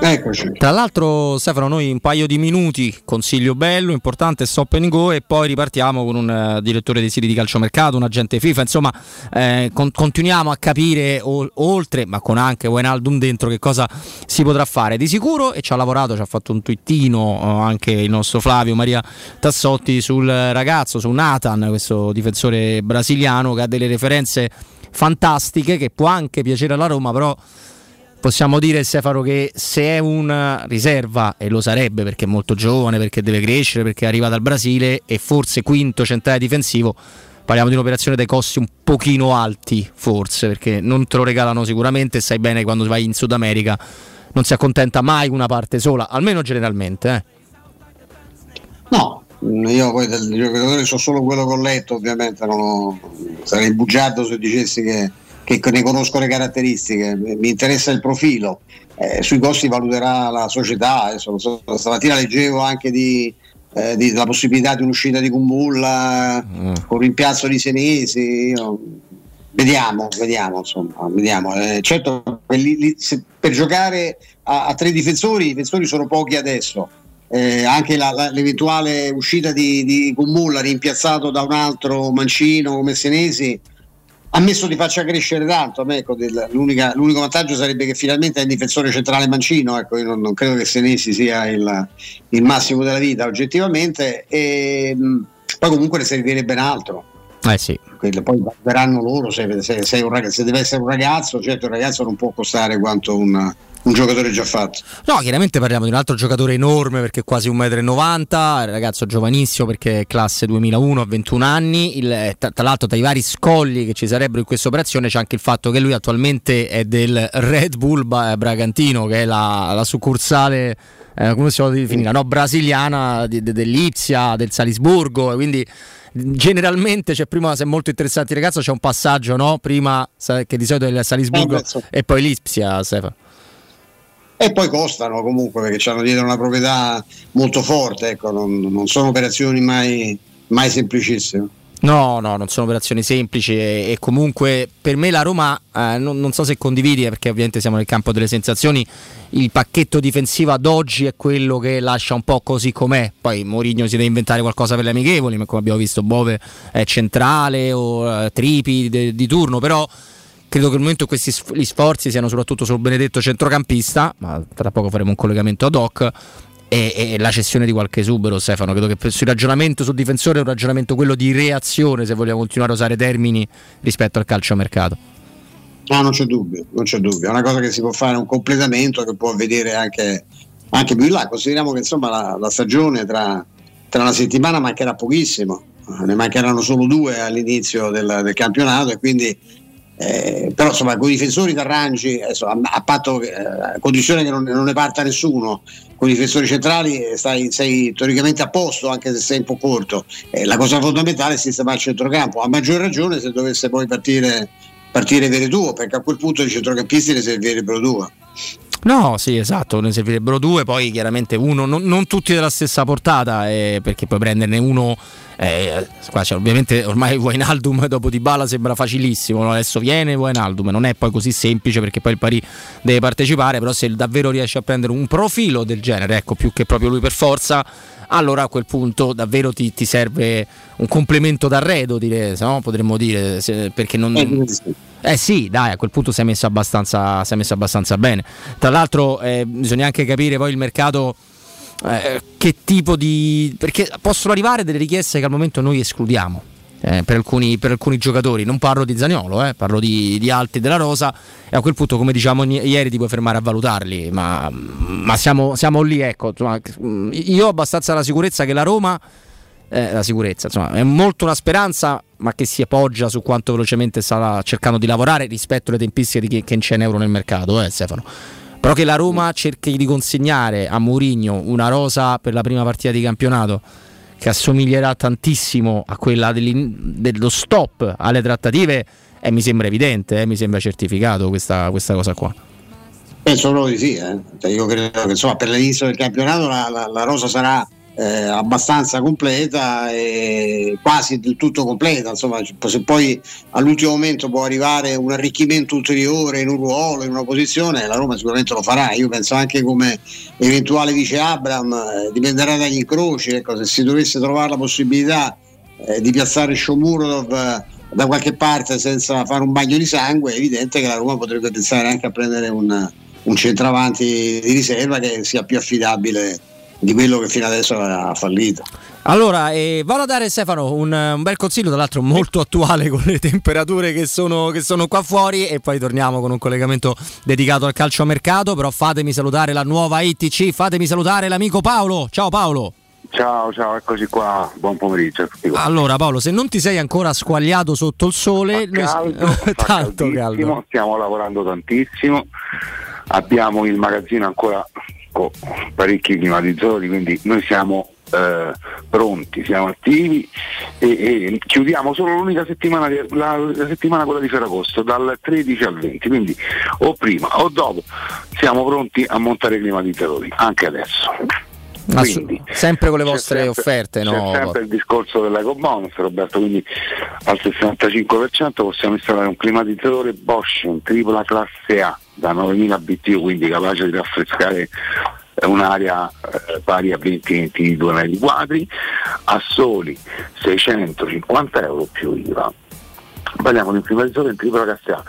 Eccoci. Tra l'altro, Stefano, noi un paio di minuti, consiglio bello, importante, stop and go e poi ripartiamo con un eh, direttore dei siti di calciomercato, un agente FIFA, insomma, eh, con- continuiamo a capire o- oltre, ma con anche Wijnaldum dentro, che cosa si potrà fare. Di sicuro, e ci ha lavorato, ci ha fatto un twittino eh, anche il nostro Flavio Maria Tassotti sul ragazzo, su Nathan, questo difensore brasiliano che ha delle referenze fantastiche, che può anche piacere alla Roma, però possiamo dire Stefano che se è una riserva e lo sarebbe perché è molto giovane, perché deve crescere, perché arriva dal Brasile e forse quinto centrale difensivo, parliamo di un'operazione dai costi un pochino alti forse perché non te lo regalano sicuramente sai bene quando vai in Sud America non si accontenta mai una parte sola, almeno generalmente. Eh. No, io poi del giocatore so solo quello che ho letto, ovviamente non ho- sarei bugiardo se dicessi che, che ne conosco le caratteristiche, mi interessa il profilo, Eh, sui costi valuterà la società, adesso, so, stamattina leggevo anche di, eh, di- della possibilità di un'uscita di Kumbulla con rimpiazzo di Senesi, io- vediamo, vediamo, insomma, vediamo. Eh, certo, lì- lì- se- per giocare a, a tre difensori, i difensori sono pochi adesso. Eh, anche la- la- l'eventuale uscita di, di rimpiazzato da un altro mancino come Senesi ammesso ti faccia crescere tanto ecco, del- l'unico vantaggio sarebbe che finalmente è il difensore centrale mancino ecco, io non, non credo che Senesi sia il, il massimo della vita oggettivamente e poi comunque ne servirebbe un altro Eh sì. Quello poi verranno loro se, se- se un ragazzo- se deve essere un ragazzo certo il ragazzo non può costare quanto un, un giocatore già fatto No, chiaramente parliamo di un altro giocatore enorme perché è quasi 1,90 m, il ragazzo giovanissimo perché è classe 2001 a 21 anni, il- eh, tra, tra l'altro tra i vari scogli che ci sarebbero in questa operazione c'è anche il fatto che lui attualmente è del Red Bull Ba- Bragantino che è la, la succursale, eh, come si può definire, no, brasiliana di- de- dell'Ipsia, del Salisburgo, quindi generalmente c'è prima se è molto interessante il ragazzo c'è un passaggio no? prima che di solito è il Salisburgo Eh, e poi l'Ipsia Stefano e poi costano comunque perché hanno dietro una proprietà molto forte ecco, non, non sono operazioni mai, mai semplicissime No, no, non sono operazioni semplici e, e comunque per me la Roma, eh, non, non so se condividi eh, perché ovviamente siamo nel campo delle sensazioni, il pacchetto difensivo ad oggi è quello che lascia un po' così com'è, poi Mourinho si deve inventare qualcosa per le amichevoli, ma come abbiamo visto Bove è centrale o eh, Tripi de- di turno, però credo che al momento questi sforzi siano soprattutto sul benedetto centrocampista, ma tra poco faremo un collegamento ad hoc. E, e la cessione di qualche esubero, Stefano. Credo che sul ragionamento sul difensore è un ragionamento quello di reazione, se vogliamo continuare a usare termini rispetto al calciomercato. No, non c'è dubbio, non c'è dubbio. È una cosa che si può fare un completamento che può vedere anche, anche più in là. Consideriamo che insomma la, la stagione tra, tra una settimana mancherà pochissimo, ne mancheranno solo due all'inizio del, del campionato e quindi eh, però insomma con i difensori t'arrangi adesso, a, a patto eh, a condizione che non, non ne parta nessuno con i difensori centrali eh, stai, sei teoricamente a posto anche se sei un po' corto. Eh, la cosa fondamentale è sistemare il centrocampo a maggior ragione se dovesse poi partire partire Veretù perché a quel punto i centrocampisti ne servirebbero due No, sì, esatto, ne servirebbero due, poi chiaramente uno, non, non tutti della stessa portata, eh, perché puoi prenderne uno, eh, qua c'è ovviamente ormai Wijnaldum dopo Di Bala sembra facilissimo, no? adesso viene Wijnaldum, non è poi così semplice perché poi il Pari deve partecipare, però se davvero riesce a prendere un profilo del genere, ecco, più che proprio lui per forza, allora a quel punto davvero ti, ti serve un complemento d'arredo, dire, no? potremmo dire, se- perché non... Eh sì, dai, a quel punto si è messo abbastanza, si è messo abbastanza bene. Tra l'altro eh, bisogna anche capire poi il mercato eh, che tipo di... perché possono arrivare delle richieste che al momento noi escludiamo. Eh, per, alcuni, per alcuni giocatori, non parlo di Zaniolo, eh, parlo di, di altri della Rosa e a quel punto come diciamo ieri ti puoi fermare a valutarli, ma, ma siamo, siamo lì, ecco, insomma, io ho abbastanza la sicurezza che la Roma eh, la sicurezza. Insomma, è molto una speranza, ma che si appoggia su quanto velocemente sta cercando di lavorare rispetto alle tempistiche di chi c'è in euro nel mercato, eh, Stefano. Però che la Roma cerchi di consegnare a Mourinho una rosa per la prima partita di campionato che assomiglierà tantissimo a quella dello stop alle trattative e mi sembra evidente, eh, mi sembra certificato questa, questa cosa qua. Penso proprio di sì, eh. cioè io credo che insomma, per l'inizio del campionato la, la, la rosa sarà eh, abbastanza completa e quasi del tutto completa. Insomma, se poi all'ultimo momento può arrivare un arricchimento ulteriore in un ruolo, in una posizione, la Roma sicuramente lo farà. Io penso anche come eventuale vice Abram, eh, dipenderà dagli incroci. Ecco, se si dovesse trovare la possibilità eh, di piazzare Shomurodov eh, da qualche parte senza fare un bagno di sangue, è evidente che la Roma potrebbe pensare anche a prendere un, un centravanti di riserva che sia più affidabile di quello che fino adesso ha fallito. Allora, eh, vado a dare Stefano un, un, bel consiglio, tra l'altro molto attuale con le temperature che sono, che sono, qua fuori e poi torniamo con un collegamento dedicato al calcio a mercato, però fatemi salutare la nuova ITC, fatemi salutare l'amico Paolo. Ciao Paolo. Ciao, ciao, eccoci qua, buon pomeriggio. Allora Paolo, se non ti sei ancora squagliato sotto il sole, fa caldo, noi... fa tanto caldo. Stiamo lavorando tantissimo, abbiamo il magazzino ancora con parecchi climatizzatori, quindi noi siamo eh, pronti, siamo attivi e, e, chiudiamo solo l'unica settimana, la, la, settimana quella di Ferragosto, dal 13 al 20, quindi o prima o dopo siamo pronti a montare i climatizzatori, anche adesso. Quindi, sempre con le vostre sempre, offerte, no? C'è sempre il discorso dell'eco bonus, Roberto, quindi al 65% possiamo installare un climatizzatore Bosch in tripla classe A da 9000 BTU, quindi capace di raffrescare un'area eh, pari a 20-22 metri quadri, a soli 650 euro più IVA parliamo di un climatizzatore in tripla classe A.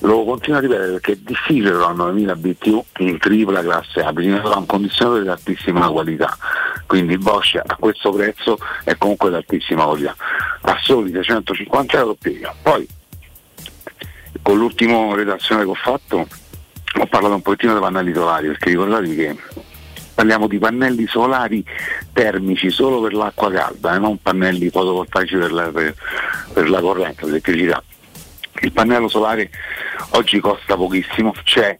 Lo continuo a ripetere perché è difficile trovare 9000 BTU in tripla classe A, bisogna trovare un condizionatore di altissima qualità. Quindi Bosch a questo prezzo è comunque di altissima qualità. A soli 650 euro io. Poi con l'ultima redazione che ho fatto ho parlato un pochettino dei pannelli solari, perché ricordatevi che parliamo di pannelli solari termici solo per l'acqua calda e eh, non pannelli fotovoltaici per la, per, per la corrente, l'elettricità. Il pannello solare oggi costa pochissimo, c'è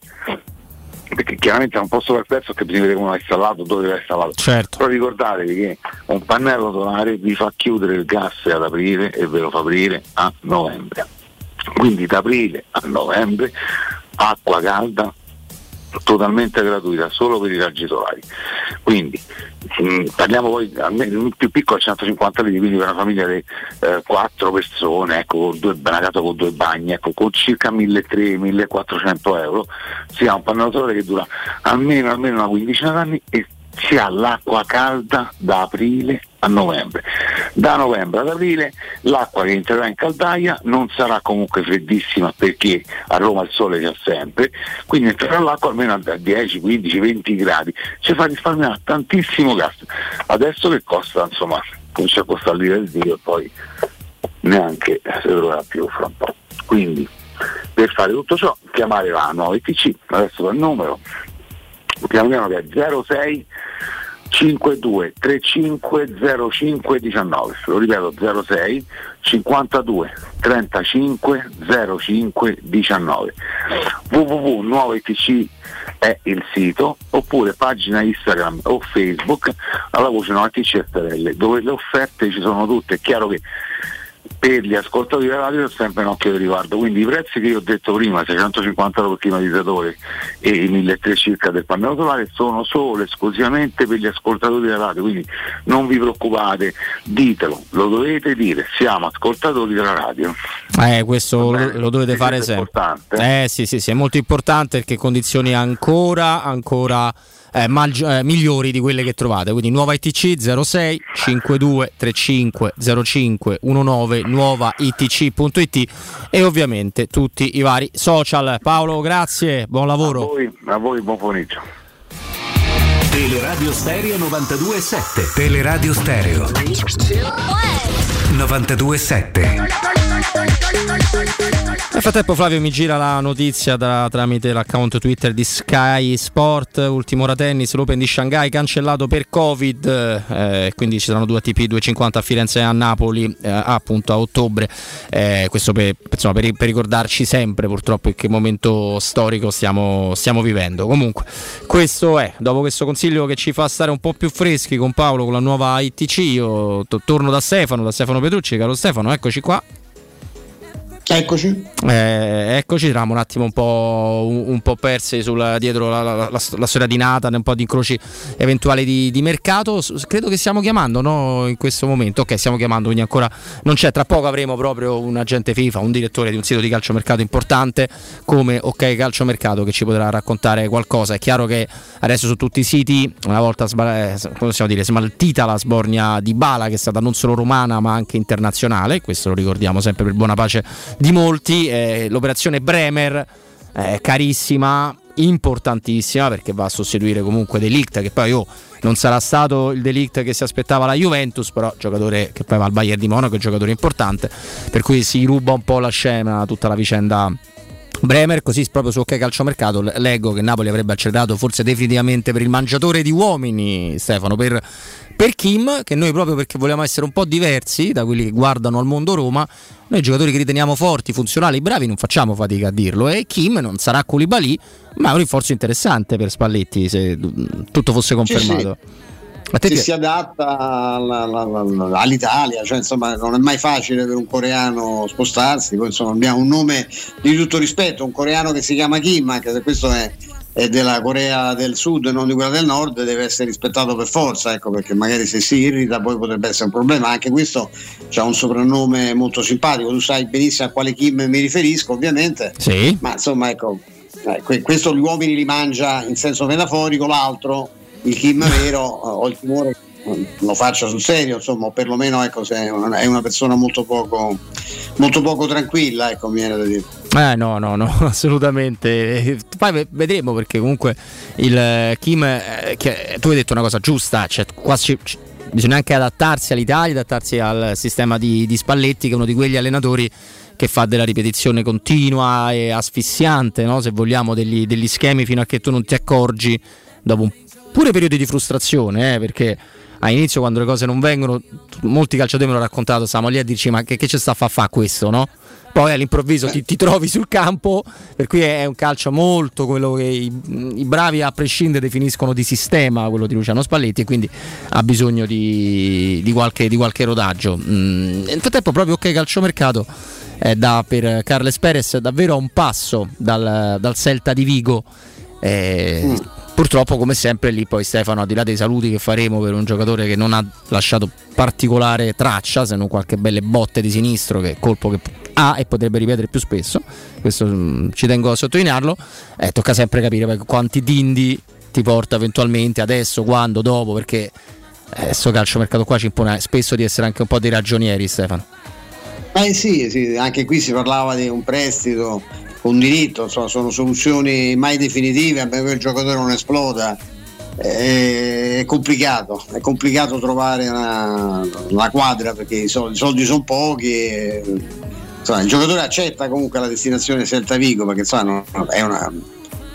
perché chiaramente posso fare il prezzo perché bisogna vedere come va installato, dove va installato. Certo. Però ricordatevi che un pannello solare vi fa chiudere il gas ad aprile e ve lo fa aprire a novembre. Quindi da aprile a novembre acqua calda totalmente gratuita solo per i raggi solari. Quindi mh, mm, parliamo poi il più piccolo è 150 litri, quindi per una famiglia di eh, 4 persone, ecco, con due, una casa con due bagni, ecco, con circa 1.300-1.400 euro, si ha un pannello solare che dura almeno, almeno una quindicina d'anni e si ha l'acqua calda da aprile a novembre. Da novembre ad aprile l'acqua che entrerà in caldaia non sarà comunque freddissima perché a Roma il sole c'è sempre, quindi entrerà l'acqua almeno a 10, 15, 20 gradi, ci fa risparmiare tantissimo gas. Adesso che costa, insomma, comincia a costare l'ira del Dio e poi neanche si troverà più fra un po'. Quindi per fare tutto ciò chiamare la 9 TC, adesso il numero piano che è 06 52 35 05 19 lo ripeto 06 52 35 05 19 www.nuovetc è il sito oppure pagina Instagram o Facebook alla voce Nuovetc SRL dove le offerte ci sono tutte. È chiaro che per gli ascoltatori della radio è sempre un occhio di riguardo. Quindi i prezzi che io ho detto prima, 650 euro per climatizzatore e i 1300 circa del pannello solare, sono solo esclusivamente per gli ascoltatori della radio. Quindi non vi preoccupate, ditelo, lo dovete dire, siamo ascoltatori della radio. Eh, questo lo, lo, dovete fare sempre. Importante. Eh sì, sì, sì, è molto importante perché condizioni ancora, ancora eh, maggi- eh, migliori di quelle che trovate. Quindi nuova ITC 06 52 35 05 19 nuova itc.it e ovviamente tutti i vari social. Paolo, grazie, buon lavoro. A voi, a voi buon pomeriggio. Teleradio Stereo 92.7 Teleradio Stereo 92.7 Nel frattempo Flavio mi gira la notizia da, tramite l'account Twitter di Sky Sport, ultimo ora tennis, l'Open di Shanghai cancellato per Covid, eh, quindi ci saranno due ATP 250 a Firenze e a Napoli eh, appunto a ottobre, eh, questo per, insomma, per, per, ricordarci sempre purtroppo in che momento storico stiamo, stiamo vivendo. Comunque questo è, dopo questo consiglio che ci fa stare un po' più freschi con Paolo con la nuova ITC, io to- torno da Stefano, da Stefano Petrucci, caro Stefano, eccoci qua. Eccoci. Eh, eccoci, eravamo un attimo un po', un, un po persi sul, dietro la, la, la, la, storia di Nathan, un po' di incroci eventuali di, di mercato. Credo che stiamo chiamando no? in questo momento. Ok, stiamo chiamando, quindi ancora non c'è. Tra poco avremo proprio un agente FIFA, un direttore di un sito di calciomercato importante come Ok Calciomercato che ci potrà raccontare qualcosa. È chiaro che adesso su tutti i siti, una volta eh, possiamo dire, smaltita la sbornia di Bala, che è stata non solo romana ma anche internazionale, questo lo ricordiamo sempre per buona pace di molti. Eh, l'operazione Bremer, eh, carissima, importantissima perché va a sostituire comunque Delict che poi oh, non sarà stato il Delict che si aspettava la Juventus però giocatore che poi va al Bayern di Monaco giocatore importante per cui si ruba un po' la scena tutta la vicenda Bremer, così proprio su OK Calciomercato leggo che Napoli avrebbe accelerato forse definitivamente per il mangiatore di uomini, Stefano, per, per Kim, che noi proprio perché vogliamo essere un po' diversi da quelli che guardano al mondo Roma, noi giocatori che riteniamo forti, funzionali, bravi, non facciamo fatica a dirlo. E Kim non sarà Koulibaly, ma è un rinforzo interessante per Spalletti se tutto fosse confermato. Sì, sì che si adatta alla, alla, all'Italia, cioè insomma non è mai facile per un coreano spostarsi, poi insomma abbiamo un nome di tutto rispetto, un coreano che si chiama Kim, anche se questo è, è della Corea del Sud e non di quella del Nord, deve essere rispettato per forza, ecco perché magari se si irrita poi potrebbe essere un problema, anche questo ha un soprannome molto simpatico, tu sai benissimo a quale Kim mi riferisco ovviamente, sì. ma insomma ecco, eh, questo gli uomini li mangia in senso metaforico, l'altro il Kim vero ho il timore lo faccia sul serio, insomma, perlomeno ecco, è una, persona molto poco, molto poco tranquilla, ecco, mi viene da dire. Eh no, no, no, assolutamente. Poi vedremo perché comunque il eh, Kim, eh, che, tu hai detto una cosa giusta, cioè quasi, bisogna anche adattarsi all'Italia, adattarsi al sistema di, di Spalletti, che è uno di quegli allenatori che fa della ripetizione continua e asfissiante, no? se vogliamo, degli, degli schemi fino a che tu non ti accorgi dopo un pure periodi di frustrazione, eh, perché all'inizio quando le cose non vengono, molti calciatori me l'hanno raccontato, stiamo lì a dirci ma che, che ci sta a fare fa questo, no? Poi all'improvviso ti, ti, trovi sul campo, per cui è un calcio molto quello che i, i, bravi a prescindere definiscono di sistema, quello di Luciano Spalletti, e quindi ha bisogno di, di, qualche, di qualche, rodaggio. Mm, nel frattempo proprio ok calciomercato è da, per Carles Perez davvero a un passo dal, dal Celta di Vigo. Eh, mm Purtroppo, come sempre, lì poi Stefano, al di là dei saluti che faremo per un giocatore che non ha lasciato particolare traccia, se non qualche belle botte di sinistro, che colpo che ha e potrebbe ripetere più spesso, questo mm, ci tengo a sottolinearlo, eh, tocca sempre capire quanti dindi ti porta eventualmente adesso, quando, dopo, perché questo calcio mercato qua ci impone spesso di essere anche un po' dei ragionieri, Stefano. Eh sì, sì, anche qui si parlava di un prestito con diritto, insomma, sono soluzioni mai definitive, a meno che il giocatore non esploda. È complicato, è complicato trovare una, una quadra perché i soldi, i soldi sono pochi. E, insomma, il giocatore accetta comunque la destinazione Celta Vigo perché insomma, è, una,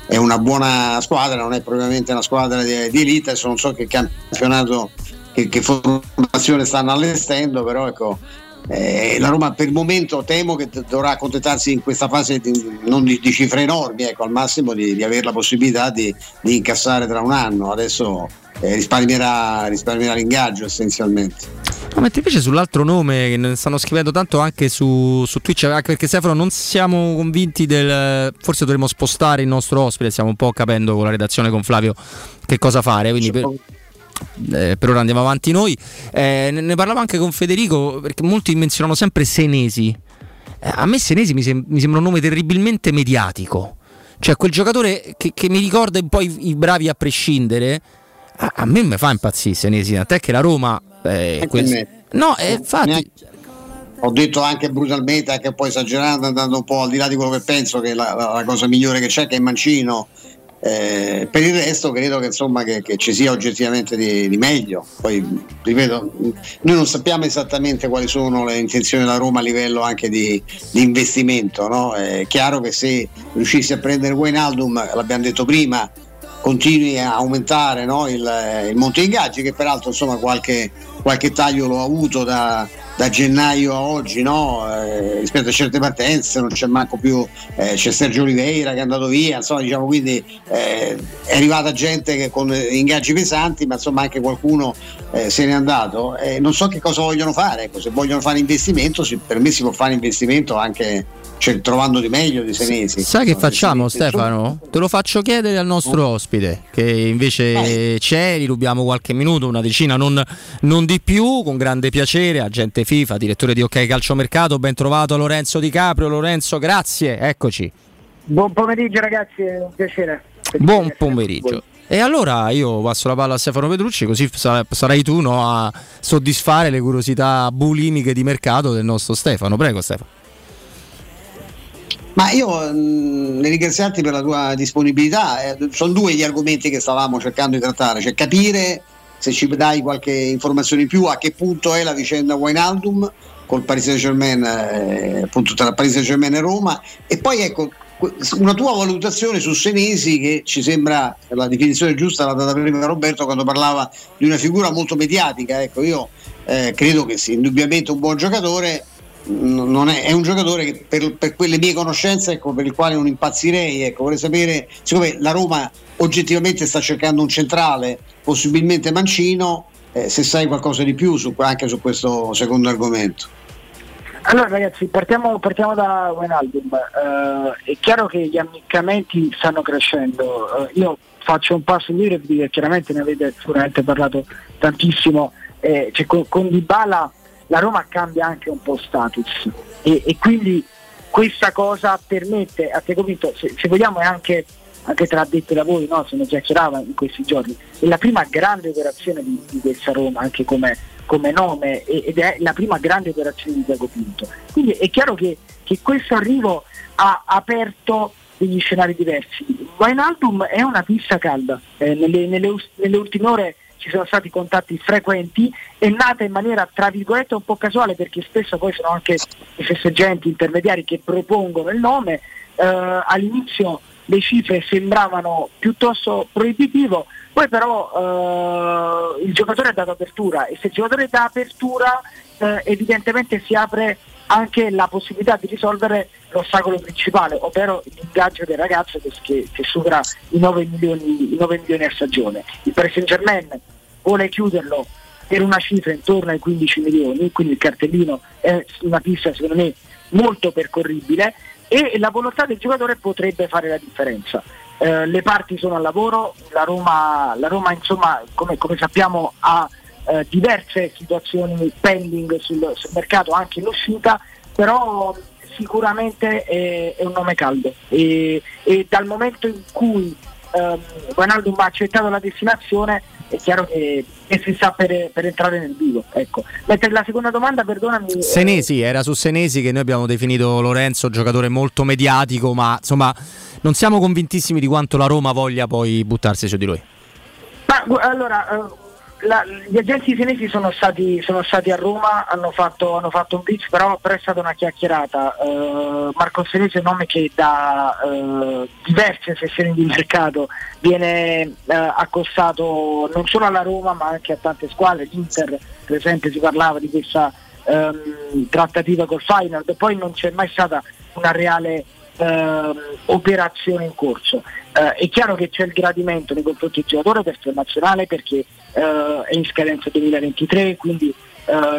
è, una, buona squadra, non è propriamente una squadra di, di elite, non so che campionato, che, che formazione stanno allestendo, però ecco, eh, la Roma per il momento temo che dovrà accontentarsi in questa fase di, non di, di, cifre enormi, ecco, al massimo di, di avere la possibilità di, incassare tra un anno. Adesso eh, risparmierà, risparmierà l'ingaggio essenzialmente. No, mentre invece sull'altro nome che ne stanno scrivendo tanto anche su, su Twitch, anche perché Stefano non siamo convinti del. Forse dovremmo spostare il nostro ospite, stiamo un po' capendo con la redazione con Flavio che cosa fare. Quindi per, eh, per ora andiamo avanti noi. Eh, ne parlavo anche con Federico perché molti menzionano sempre Senesi. Eh, a me Senesi mi, sem- mi, sembra un nome terribilmente mediatico. Cioè quel giocatore che, che mi ricorda un po' i, i bravi a prescindere. A, a me mi fa impazzire Senesi, tant'è che la Roma... Eh, quel... No, eh, infatti... Ho detto anche brutalmente, anche poi esagerando, andando un po' al di là di quello che penso che la, la cosa migliore che c'è, che è Mancino Eh, per il resto credo che, insomma, che, che ci sia oggettivamente di, di, meglio. Poi ripeto, noi non sappiamo esattamente quali sono le intenzioni della Roma a livello anche di, di investimento. No? È chiaro che se riuscissi a prendere Wijnaldum, l'abbiamo detto prima, continui a aumentare no? il, il monte ingaggi che peraltro insomma qualche, qualche taglio l'ho avuto da, da gennaio a oggi no? eh, rispetto a certe partenze non c'è manco più eh, c'è Sergio Oliveira che è andato via insomma diciamo quindi eh, è arrivata gente che con ingaggi pesanti ma insomma anche qualcuno eh, se n'è andato non so che cosa vogliono fare ecco, se vogliono fare investimento per me si può fare investimento anche trovando di meglio di Senesi. Sai che facciamo Stefano? Te lo faccio chiedere al nostro ospite che invece c'è, gli rubiamo qualche minuto, una decina, non, non di più, con grande piacere, agente FIFA, direttore di OK Calciomercato, ben trovato Lorenzo Di Caprio. Lorenzo, grazie, eccoci. Buon pomeriggio ragazzi, è un piacere. Buon pomeriggio. E allora io passo la palla a Stefano Petrucci, così sarai tu no, a soddisfare le curiosità bulimiche di mercato del nostro Stefano. Prego Stefano. Ma io mh, ne ringraziarti per la tua disponibilità. Eh, sono due gli argomenti che stavamo cercando di trattare, cioè capire se ci dai qualche informazione in più a che punto è la vicenda Wijnaldum col Paris Saint Germain, eh, appunto tra Paris Saint Germain e Roma, e poi ecco una tua valutazione su Senesi che ci sembra la definizione giusta l'ha data prima Roberto quando parlava di una figura molto mediatica. Ecco, io eh, credo che sia indubbiamente un buon giocatore è, è, un giocatore che per, per, quelle mie conoscenze ecco, per il quale non impazzirei ecco, vorrei sapere siccome la Roma oggettivamente sta cercando un centrale possibilmente mancino eh, se sai qualcosa di più su, anche su questo secondo argomento. Allora ragazzi partiamo, partiamo da Wijnaldum. Uh, è chiaro che gli ammiccamenti stanno crescendo. Uh, io faccio un passo indietro perché chiaramente ne avete sicuramente parlato tantissimo. Eh, cioè, con, con Dybala la Roma cambia anche un po' status e, e quindi questa cosa permette, a te convinto, se, se vogliamo è anche, anche tra addetti lavori, no? se ne chiacchierava in questi giorni, è la prima grande operazione di, di questa Roma, anche come, come nome, ed è la prima grande operazione di Diego Pinto. Quindi è chiaro che, che questo arrivo ha aperto degli scenari diversi. Wijnaldum è una pista calda, eh, nelle, nelle, nelle ultime ore ci sono stati contatti frequenti, è nata in maniera tra virgolette un po' casuale perché spesso poi sono anche i festeggianti intermediari che propongono il nome, eh, all'inizio le cifre sembravano piuttosto proibitivo, poi però eh, il giocatore ha dato apertura e se il giocatore dà apertura eh, evidentemente si apre anche la possibilità di risolvere l'ostacolo principale, ovvero l'ingaggio del ragazzo che, che, che supera i 9, milioni, i 9 milioni a stagione. Il Paris Saint Germain vuole chiuderlo per una cifra intorno ai 15 milioni, quindi il cartellino è una pista secondo me molto percorribile e la volontà del giocatore potrebbe fare la differenza. Eh, le parti sono al lavoro, la Roma, la Roma insomma come, come sappiamo ha eh, diverse situazioni pending sul, sul, mercato anche in uscita, però sicuramente è, è un nome caldo e, e, dal momento in cui ehm, Ronaldo ha accettato la destinazione è chiaro che, che si sta per, per, entrare nel vivo. Ecco. Mentre la seconda domanda, perdonami. Eh, Senesi, era su Senesi che noi abbiamo definito Lorenzo giocatore molto mediatico, ma insomma non siamo convintissimi di quanto la Roma voglia poi buttarsi su di lui. Ma, allora, eh, la, gli agenti senesi sono stati, sono stati, a Roma, hanno fatto, hanno fatto un pitch, però, però, è stata una chiacchierata. Uh, Marco Senesi è un nome che da uh, diverse sessioni di mercato viene uh, accostato non solo alla Roma ma anche a tante squadre. L'Inter, per esempio, si parlava di questa um, trattativa col Final, poi non c'è mai stata una reale uh, operazione in corso. È chiaro che c'è il gradimento nei confronti del giocatore per il nazionale perché uh, è in scadenza 2023, quindi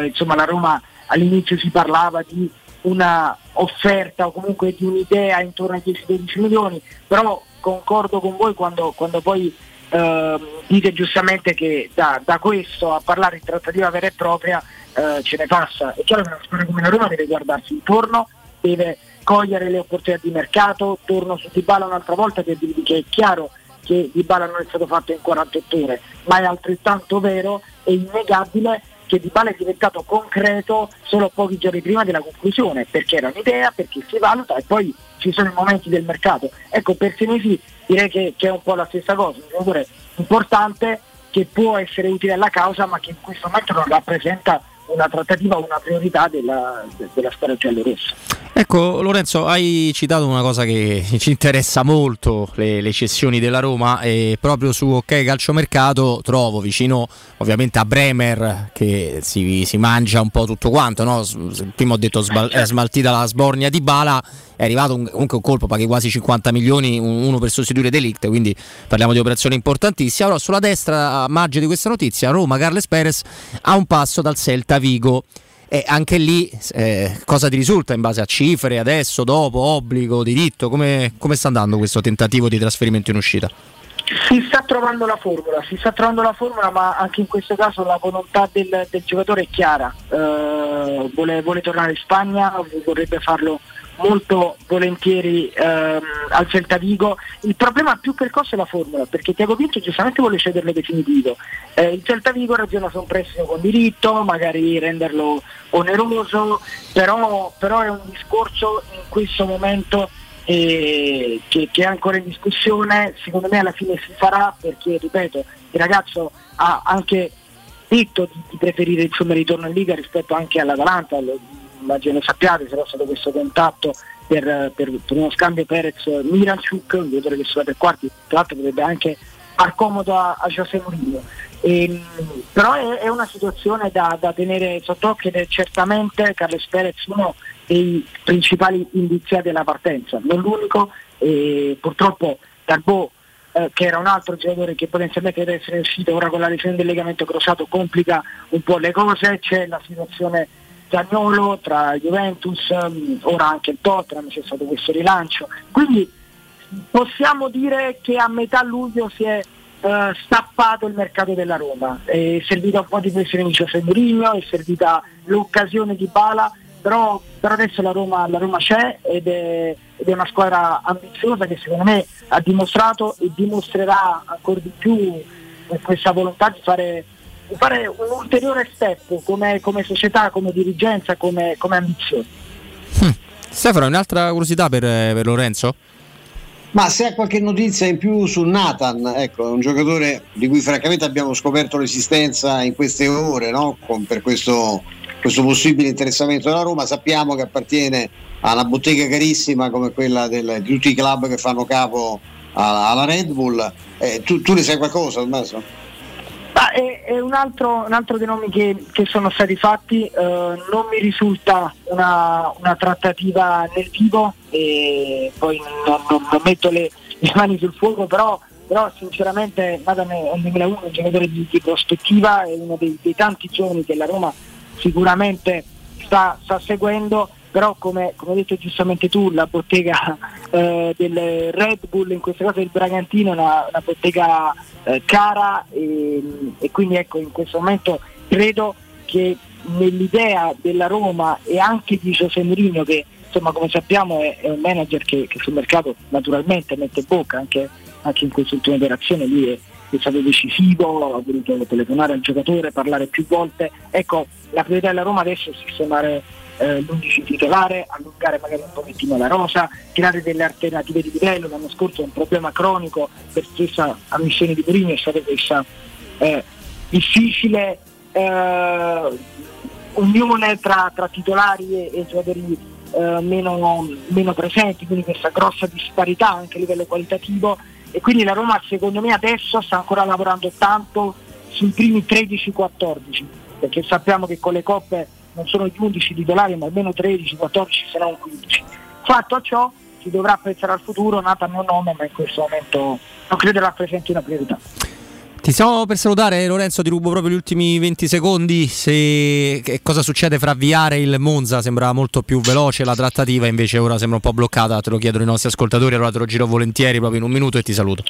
insomma la Roma all'inizio si parlava di una offerta o comunque di un'idea intorno ai 10-12 milioni, però concordo con voi quando, quando poi Uh, dite giustamente che da, da, questo a parlare di trattativa vera e propria uh, ce ne passa. È chiaro che una squadra come la Roma deve guardarsi intorno, deve cogliere le opportunità di mercato, torno su Dybala un'altra volta per dirvi che è chiaro che Dybala non è stato fatto in 48 ore, ma è altrettanto vero e innegabile che Di Bala è diventato concreto solo pochi giorni prima della conclusione, perché era un'idea, perché si valuta e poi ci sono i momenti del mercato. Ecco, per Senesi direi che, che è un po' la stessa cosa, un giocatore importante che può essere utile alla causa ma che in questo momento non rappresenta una trattativa una priorità della, della squadra giallorossa. Ecco Lorenzo, hai citato una cosa che ci interessa molto, le, le cessioni della Roma e proprio su OK Calciomercato trovo vicino ovviamente a Bremer che si, si mangia un po' tutto quanto, no? prima ho detto sbal- è smaltita la sbornia di Bala, è arrivato un, comunque un colpo, paghi quasi 50 milioni, uno per sostituire Delict, quindi parliamo di operazioni importantissime. Però sulla destra, a margine di questa notizia, Roma, Carles Perez a un passo dal Celta Vigo. E anche lì eh, cosa ti risulta in base a cifre, adesso, dopo, obbligo, diritto? Come, come sta andando questo tentativo di trasferimento in uscita? Si sta trovando la formula, si sta trovando la formula, ma anche in questo caso la volontà del, del giocatore è chiara. Eh, vuole, vuole, tornare in Spagna, vorrebbe farlo molto volentieri ehm, al Celta Vigo. Il problema più che il costo è la formula, perché Tiago Pinto giustamente vuole cederlo definitivo. Eh, il Celta Vigo ragiona su un prestito con diritto, magari renderlo oneroso, però, però è un discorso in questo momento eh, che, che, è ancora in discussione, secondo me alla fine si farà perché, ripeto, il ragazzo ha anche detto di, di preferire il suo ritorno in Liga rispetto anche all'Atalanta, immagino sappiate, c'era stato questo contatto per, per, per uno scambio Perez-Miranchuk, un giocatore che sulla tre quarti, tra l'altro potrebbe anche far comodo a, a José Mourinho. Ehm, però è, è, una situazione da, da tenere sott'occhio ed è certamente Carles Perez uno dei principali indiziati della partenza, non l'unico, e purtroppo Darbo eh, che era un altro giocatore che potenzialmente deve essere uscito ora con la lesione del legamento crociato complica un po' le cose, c'è la situazione Zagnolo tra Juventus, um, ora anche il Tottenham, c'è stato questo rilancio. Quindi possiamo dire che a metà luglio si è uh, stappato il mercato della Roma, è servita un po' di pressione di Giuseppe Mourinho, è servita l'occasione di Bala, però, però adesso la Roma, la Roma c'è ed è, ed è, una squadra ambiziosa che secondo me ha dimostrato e dimostrerà ancora di più questa volontà di fare fare un ulteriore step come, come società, come dirigenza, come, come ambizione. Hm. Stefano, un'altra curiosità per, per, Lorenzo? Ma se ha qualche notizia in più su Nathan, ecco, un giocatore di cui francamente abbiamo scoperto l'esistenza in queste ore, no? Con, per questo, questo possibile interessamento della Roma, sappiamo che appartiene a una bottega carissima come quella del, di tutti i club che fanno capo alla, alla Red Bull. Eh, tu, tu ne sai qualcosa, Tommaso? Ah, è, è un, altro, un, altro, dei nomi che, che sono stati fatti, eh, non mi risulta una, una, trattativa nel vivo e poi non, non, non metto le, le, mani sul fuoco, però, però sinceramente Nathan è un 2001 un giocatore di, di prospettiva, è uno dei, dei, tanti giovani che la Roma sicuramente sta, sta seguendo però come, come hai detto giustamente tu la bottega eh, del Red Bull in questo caso del Bragantino è una, una bottega eh, cara e, e, quindi ecco in questo momento credo che nell'idea della Roma e anche di José Mourinho che insomma come sappiamo è, è un manager che, che, sul mercato naturalmente mette bocca anche, anche in quest'ultima operazione lui è, è stato decisivo, ha voluto telefonare al giocatore, parlare più volte. Ecco, la priorità della Roma adesso è sistemare eh, l'11 titolare, allungare magari un pochettino la rosa, creare delle alternative di livello. L'anno scorso è un problema cronico per stessa ammissione di Mourinho è stata questa eh, difficile eh, unione tra, tra, titolari e, e giocatori eh, meno, meno presenti, quindi questa grossa disparità anche a livello qualitativo e quindi la Roma secondo me adesso sta ancora lavorando tanto sui primi 13-14 perché sappiamo che con le coppe non sono gli 11 titolari ma almeno 13, 14 se non 15. Fatto ciò si dovrà pensare al futuro, Nathan non nome ma in questo momento non credo rappresenti una priorità. Ti stiamo per salutare Lorenzo, ti rubo proprio gli ultimi 20 secondi, se... cosa succede fra Viare e il Monza, sembra molto più veloce la trattativa, invece ora sembra un po' bloccata, te lo chiedono i nostri ascoltatori, allora te lo giro volentieri proprio in un minuto e ti saluto.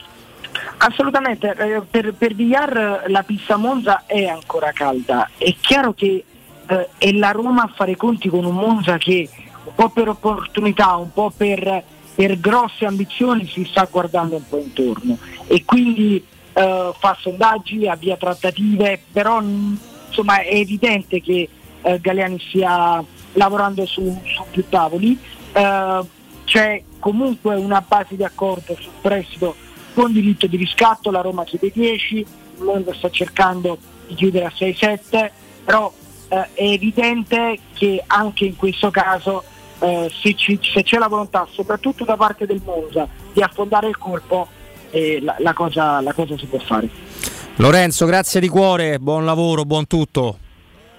Assolutamente, eh, per, per Villar la pista Monza è ancora calda, è chiaro che eh, è la Roma a fare conti con un Monza che un po' per opportunità, un po' per, per grosse ambizioni si sta guardando un po' intorno. E quindi eh, fa sondaggi, avvia trattative, però insomma è evidente che eh, Galeani stia lavorando su, su più tavoli, Eh, c'è comunque una base di accordo sul prestito con diritto di riscatto, la Roma chiede 10, il mondo sta cercando di chiudere a 6-7, però eh, è evidente che anche in questo caso eh, se, ci- se c'è la volontà, soprattutto da parte del Monza, di affondare il colpo, eh, la, la cosa, la cosa si può fare. Lorenzo, grazie di cuore, buon lavoro, buon tutto.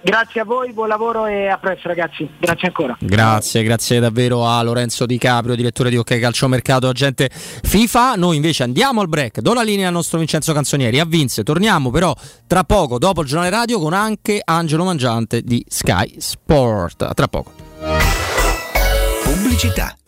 Grazie a voi, buon lavoro e a presto ragazzi, grazie ancora. Grazie, grazie davvero a Lorenzo Di Caprio, direttore di OK Calciomercato, agente FIFA. Noi invece andiamo al break. Do la linea al nostro Vincenzo Canzonieri. A Vince, torniamo però tra poco, dopo il giornale radio, con anche Angelo Mangiante di Sky Sport. A tra poco. Pubblicità.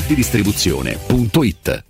zampettidistribuzione.it.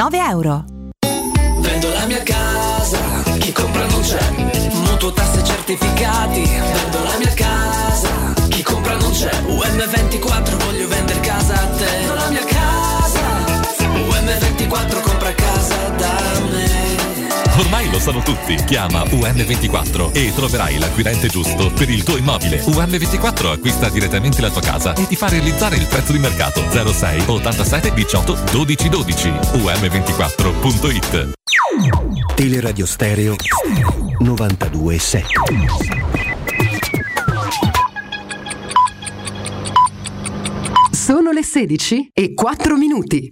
euro. Vendo la mia casa compra non c'è. Mutuo tasse certificati. Vendo la mia casa Chi compra non c'è. UM24 voglio vendere Sanno tutti. Chiama UM24 e troverai l'acquirente giusto per il tuo immobile. UM24 acquista direttamente la tua casa e ti fa realizzare il prezzo di mercato 06 87 18 12 12. UM24.it Teleradio Stereo 92.7 Sono le 16 e 4 minuti.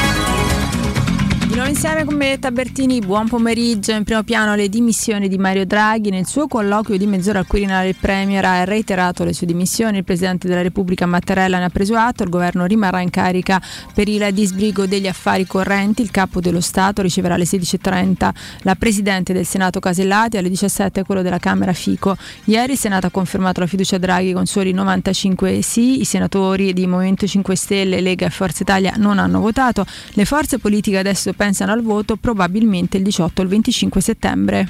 Di insieme con me Tabertini, buon pomeriggio. In primo piano le dimissioni di Mario Draghi. Nel suo colloquio di mezz'ora al Quirinale il Premier ha reiterato le sue dimissioni. Il Presidente della Repubblica Mattarella ne ha preso atto. Il governo rimarrà in carica per il disbrigo degli affari correnti. Il capo dello Stato riceverà alle 16.30 la Presidente del Senato Casellati, alle 17 quello della Camera Fico. Ieri il Senato ha confermato la fiducia a Draghi con soli 95 sì. I senatori di Movimento 5 Stelle, Lega e Forza Italia non hanno votato. Le forze politiche adesso pensano al voto probabilmente il 18 o il 25 settembre.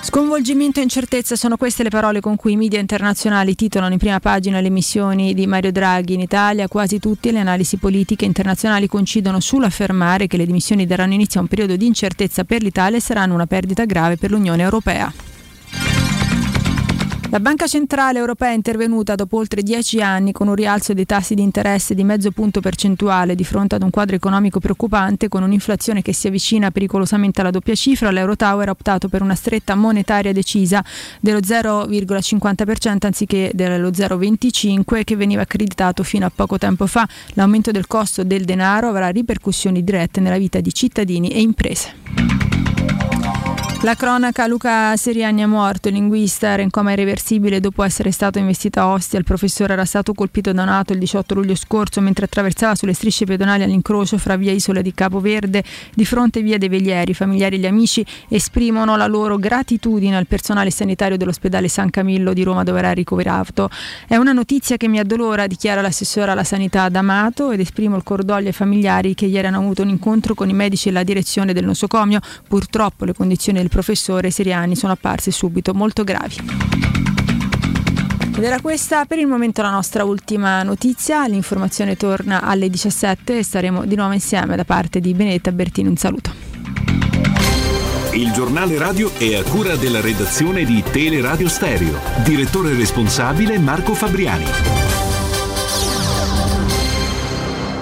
Sconvolgimento e incertezza sono queste le parole con cui i media internazionali titolano in prima pagina le missioni di Mario Draghi in Italia. Quasi tutte le analisi politiche internazionali coincidono sull'affermare che le dimissioni daranno inizio a un periodo di incertezza per l'Italia e saranno una perdita grave per l'Unione Europea. La Banca Centrale Europea è intervenuta dopo oltre dieci anni con un rialzo dei tassi di interesse di mezzo punto percentuale di fronte ad un quadro economico preoccupante con un'inflazione che si avvicina pericolosamente alla doppia cifra. L'Eurotower ha optato per una stretta monetaria decisa dello 0,50% anziché dello 0,25% che veniva accreditato fino a poco tempo fa. L'aumento del costo del denaro avrà ripercussioni dirette nella vita di cittadini e imprese. La cronaca Luca Seriani è morto, il linguista era in coma irreversibile dopo essere stato investito a Ostia. Il professore era stato colpito da un'auto il 18 luglio scorso mentre attraversava sulle strisce pedonali all'incrocio fra via Isola di Capo Verde di fronte via dei Veglieri. I familiari e gli amici esprimono la loro gratitudine al personale sanitario dell'ospedale San Camillo di Roma dove era ricoverato. È una notizia che mi addolora, dichiara l'assessore alla sanità D'Amato ed esprimo il cordoglio ai familiari che ieri hanno avuto un incontro con i medici e la direzione del nosocomio. Purtroppo le condizioni del professore Siriani sono apparse subito molto gravi. Ed era questa per il momento la nostra ultima notizia, l'informazione torna alle 17 e staremo di nuovo insieme da parte di Benedetta Bertini. Un saluto. Il giornale radio è a cura della redazione di Teleradio Stereo. Direttore responsabile Marco Fabriani.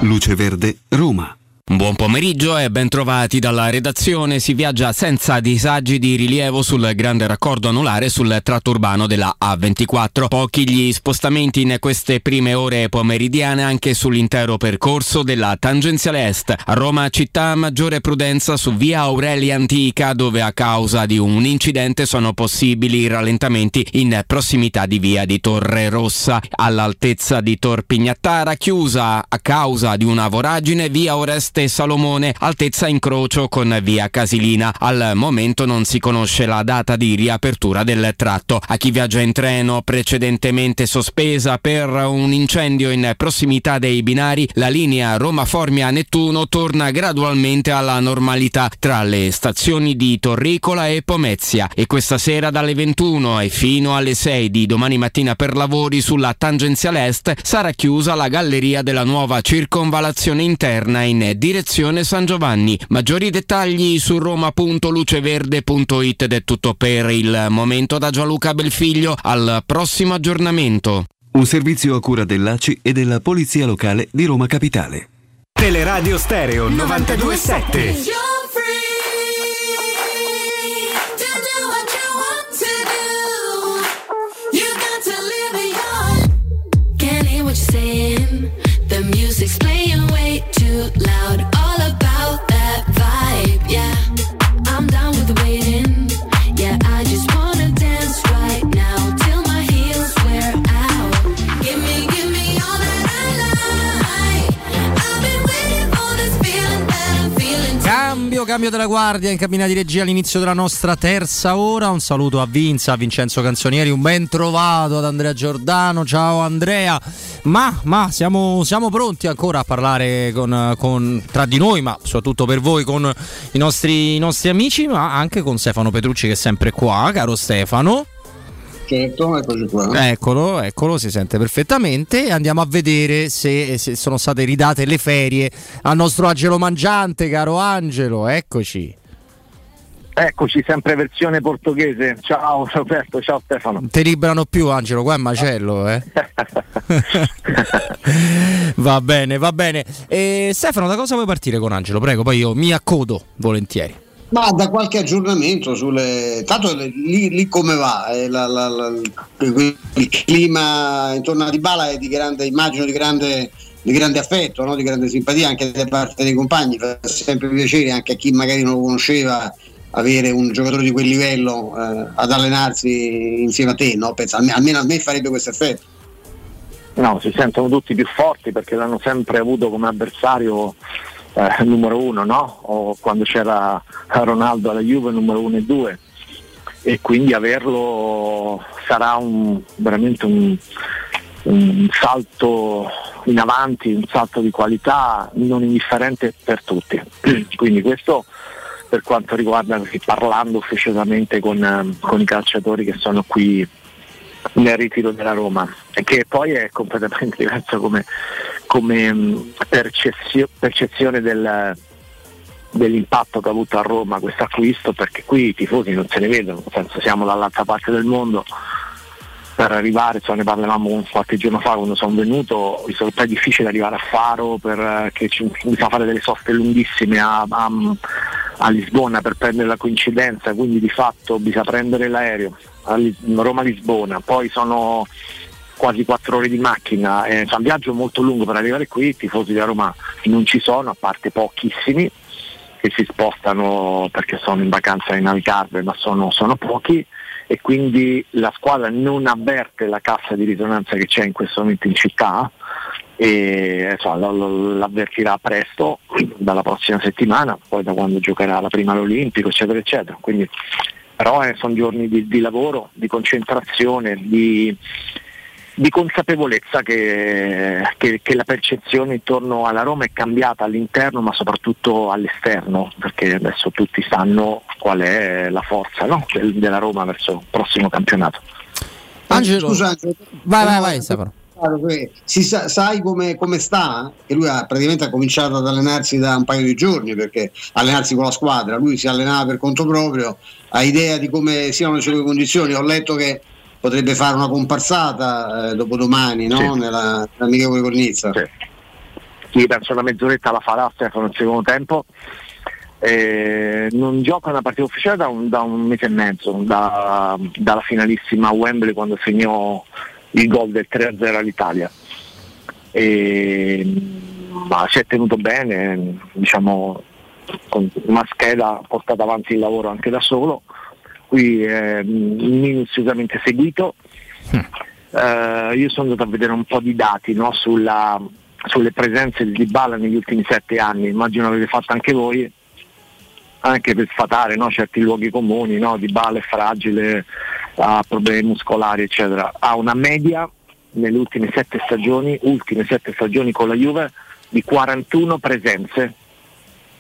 Luce Verde, Roma. Buon pomeriggio e ben trovati dalla redazione. Si viaggia senza disagi di rilievo sul grande raccordo anulare sul tratto urbano della A24. Pochi gli spostamenti in queste prime ore pomeridiane anche sull'intero percorso della tangenziale est. A Roma città maggiore prudenza su via Aurelia Antica dove a causa di un incidente sono possibili rallentamenti in prossimità di via di Torre Rossa. All'altezza di Tor Pignattara chiusa a causa di una voragine via Oreste Salomone, altezza incrocio con via Casilina. Al momento non si conosce la data di riapertura del tratto. A chi viaggia in treno precedentemente sospesa per un incendio in prossimità dei binari, la linea Roma-Formia-Nettuno torna gradualmente alla normalità tra le stazioni di Torricola e Pomezia e questa sera dalle 21 e fino alle 6 di domani mattina per lavori sulla tangenziale est sarà chiusa la galleria della nuova circonvalazione interna in direzione San Giovanni. Maggiori dettagli su roma.luceverde.it ed è tutto per il momento da Gianluca Belfiglio. Al prossimo aggiornamento. Un servizio a cura dell'ACI e della Polizia Locale di Roma Capitale. Teleradio Stereo 927. Can't hear what you're saying. The music's playing way too loud. Cambio, cambio della guardia in cabina di regia all'inizio della nostra terza ora. Un saluto a Vinza, a Vincenzo Canzonieri, un ben trovato ad Andrea Giordano. Ciao Andrea. Ma, ma siamo, siamo pronti ancora a parlare con, con, tra di noi, ma soprattutto per voi, con i nostri, i nostri amici, ma anche con Stefano Petrucci che è sempre qua. Caro Stefano. Certo, eccoci qua. Eccolo, eccolo, si sente perfettamente. Andiamo a vedere se, se, sono state ridate le ferie al nostro Angelo Mangiante, caro Angelo. Eccoci. Eccoci, sempre versione portoghese. Ciao Roberto, ciao Stefano. Non ti liberano più Angelo, qua è macello, eh. va bene, va bene. E Stefano, da cosa vuoi partire con Angelo? Prego, poi io mi accodo volentieri. Ma da qualche aggiornamento sulle. Tanto lì, lì come va? Eh, la, la, la, il clima intorno a Dybala è di grande, immagino di grande, di grande affetto, no? di grande simpatia anche da parte dei compagni. Fa sempre piacere anche a chi magari non lo conosceva avere un giocatore di quel livello eh, ad allenarsi insieme a te, no? Penso, almeno a me farebbe questo effetto. No, si sentono tutti più forti perché l'hanno sempre avuto come avversario eh, numero uno, no? O quando c'era Ronaldo alla Juve numero uno e due. E quindi averlo sarà un, veramente un, un salto in avanti, un salto di qualità non indifferente per tutti. quindi questo per quanto riguarda parlando ufficiosamente con, con i calciatori che sono qui nel ritiro della Roma, che poi è completamente diverso come, come mm, percezio, percezione del, dell'impatto che ha avuto a Roma questo acquisto, perché qui i tifosi non se ne vedono, senso siamo dall'altra parte del mondo. Per arrivare, cioè ne parlavamo qualche giorno fa quando sono venuto, è difficile arrivare a Faro perché ci, bisogna fare delle soste lunghissime a, a, a Lisbona per prendere la coincidenza, quindi di fatto bisogna prendere l'aereo, Roma-Lisbona, poi sono quasi quattro ore di macchina, è un viaggio molto lungo per arrivare qui, i tifosi di Roma non ci sono, a parte pochissimi che si spostano perché sono in vacanza in Navicarbe, ma sono, sono pochi e quindi la squadra non avverte la cassa di risonanza che c'è in questo momento in città e insomma, l'avvertirà presto dalla prossima settimana, poi da quando giocherà la prima all'Olimpico, eccetera, eccetera. Quindi però eh, sono giorni di, di, lavoro, di concentrazione, di, di consapevolezza che, che, che, la percezione intorno alla Roma è cambiata all'interno ma soprattutto all'esterno, perché adesso tutti sanno qual è la forza no? Del, della Roma verso il prossimo campionato. Angelo, scusa, Angelo, vai, vai, vai, Stefano. Si sa, sai come, come, sta? Che lui ha praticamente ha cominciato ad allenarsi da un paio di giorni perché allenarsi con la squadra, lui si allenava per conto proprio, ha idea di come siano le sue condizioni. Ho letto che potrebbe fare una comparsata eh, dopodomani no? sì. nella, nell'amichevole con Nizza. Sì. sì, penso una mezz'oretta la farà Stefano nel secondo tempo. Eh, non gioca una partita ufficiale da un, da un mese e mezzo, da, dalla finalissima Wembley quando segnò il gol del 3-0 all'Italia. E, ma si è tenuto bene, diciamo, con una scheda portata avanti il lavoro anche da solo, qui è minuziosamente seguito. Uh, io sono andato a vedere un po' di dati no, sulla, sulle presenze di Dybala negli ultimi sette anni, immagino l'avete fatto anche voi, anche per sfatare no, certi luoghi comuni, no, Dybala è fragile, ha problemi muscolari eccetera, ha una media nelle ultime sette stagioni, ultime sette stagioni con la Juve di 41 presenze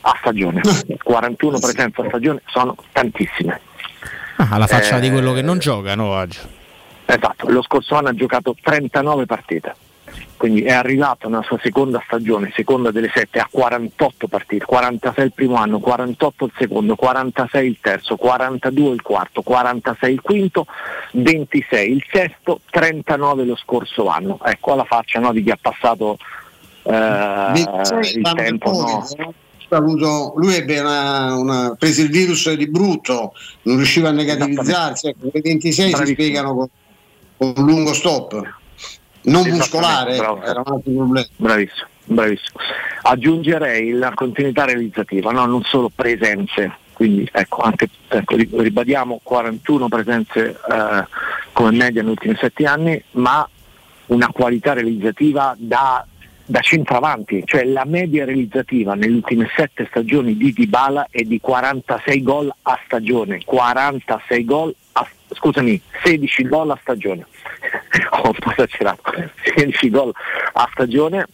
a stagione. 41 presenze a stagione sono tantissime. Ah, alla faccia eh, di quello che non gioca, no oggi. Esatto, lo scorso anno ha giocato 39 partite quindi è arrivato nella sua seconda stagione, seconda delle sette, a 48 partite, 46 il primo anno, 48 il secondo, 46 il terzo, 42 il quarto, 46 il quinto, 26 il sesto, 39 lo scorso anno. Ecco alla faccia no, di chi ha passato eh, il tempo. No. Avuto, lui ebbe una, una, preso il virus di brutto, non riusciva a negativizzarsi, ecco, le 26 Bravissimo. si spiegano con, con un lungo stop non muscolare era un altro problema. Bravissimo, bravissimo. Aggiungerei la continuità realizzativa, no? non solo presenze, quindi ecco, anche, ecco, ribadiamo 41 presenze eh, come media negli ultimi sette anni, ma una qualità realizzativa da da centravanti, cioè la media realizzativa nelle ultime sette stagioni di Dybala è di 46 gol a stagione, 46 gol scusami, 16 gol a stagione, ho un po' esagerato, 16 gol a stagione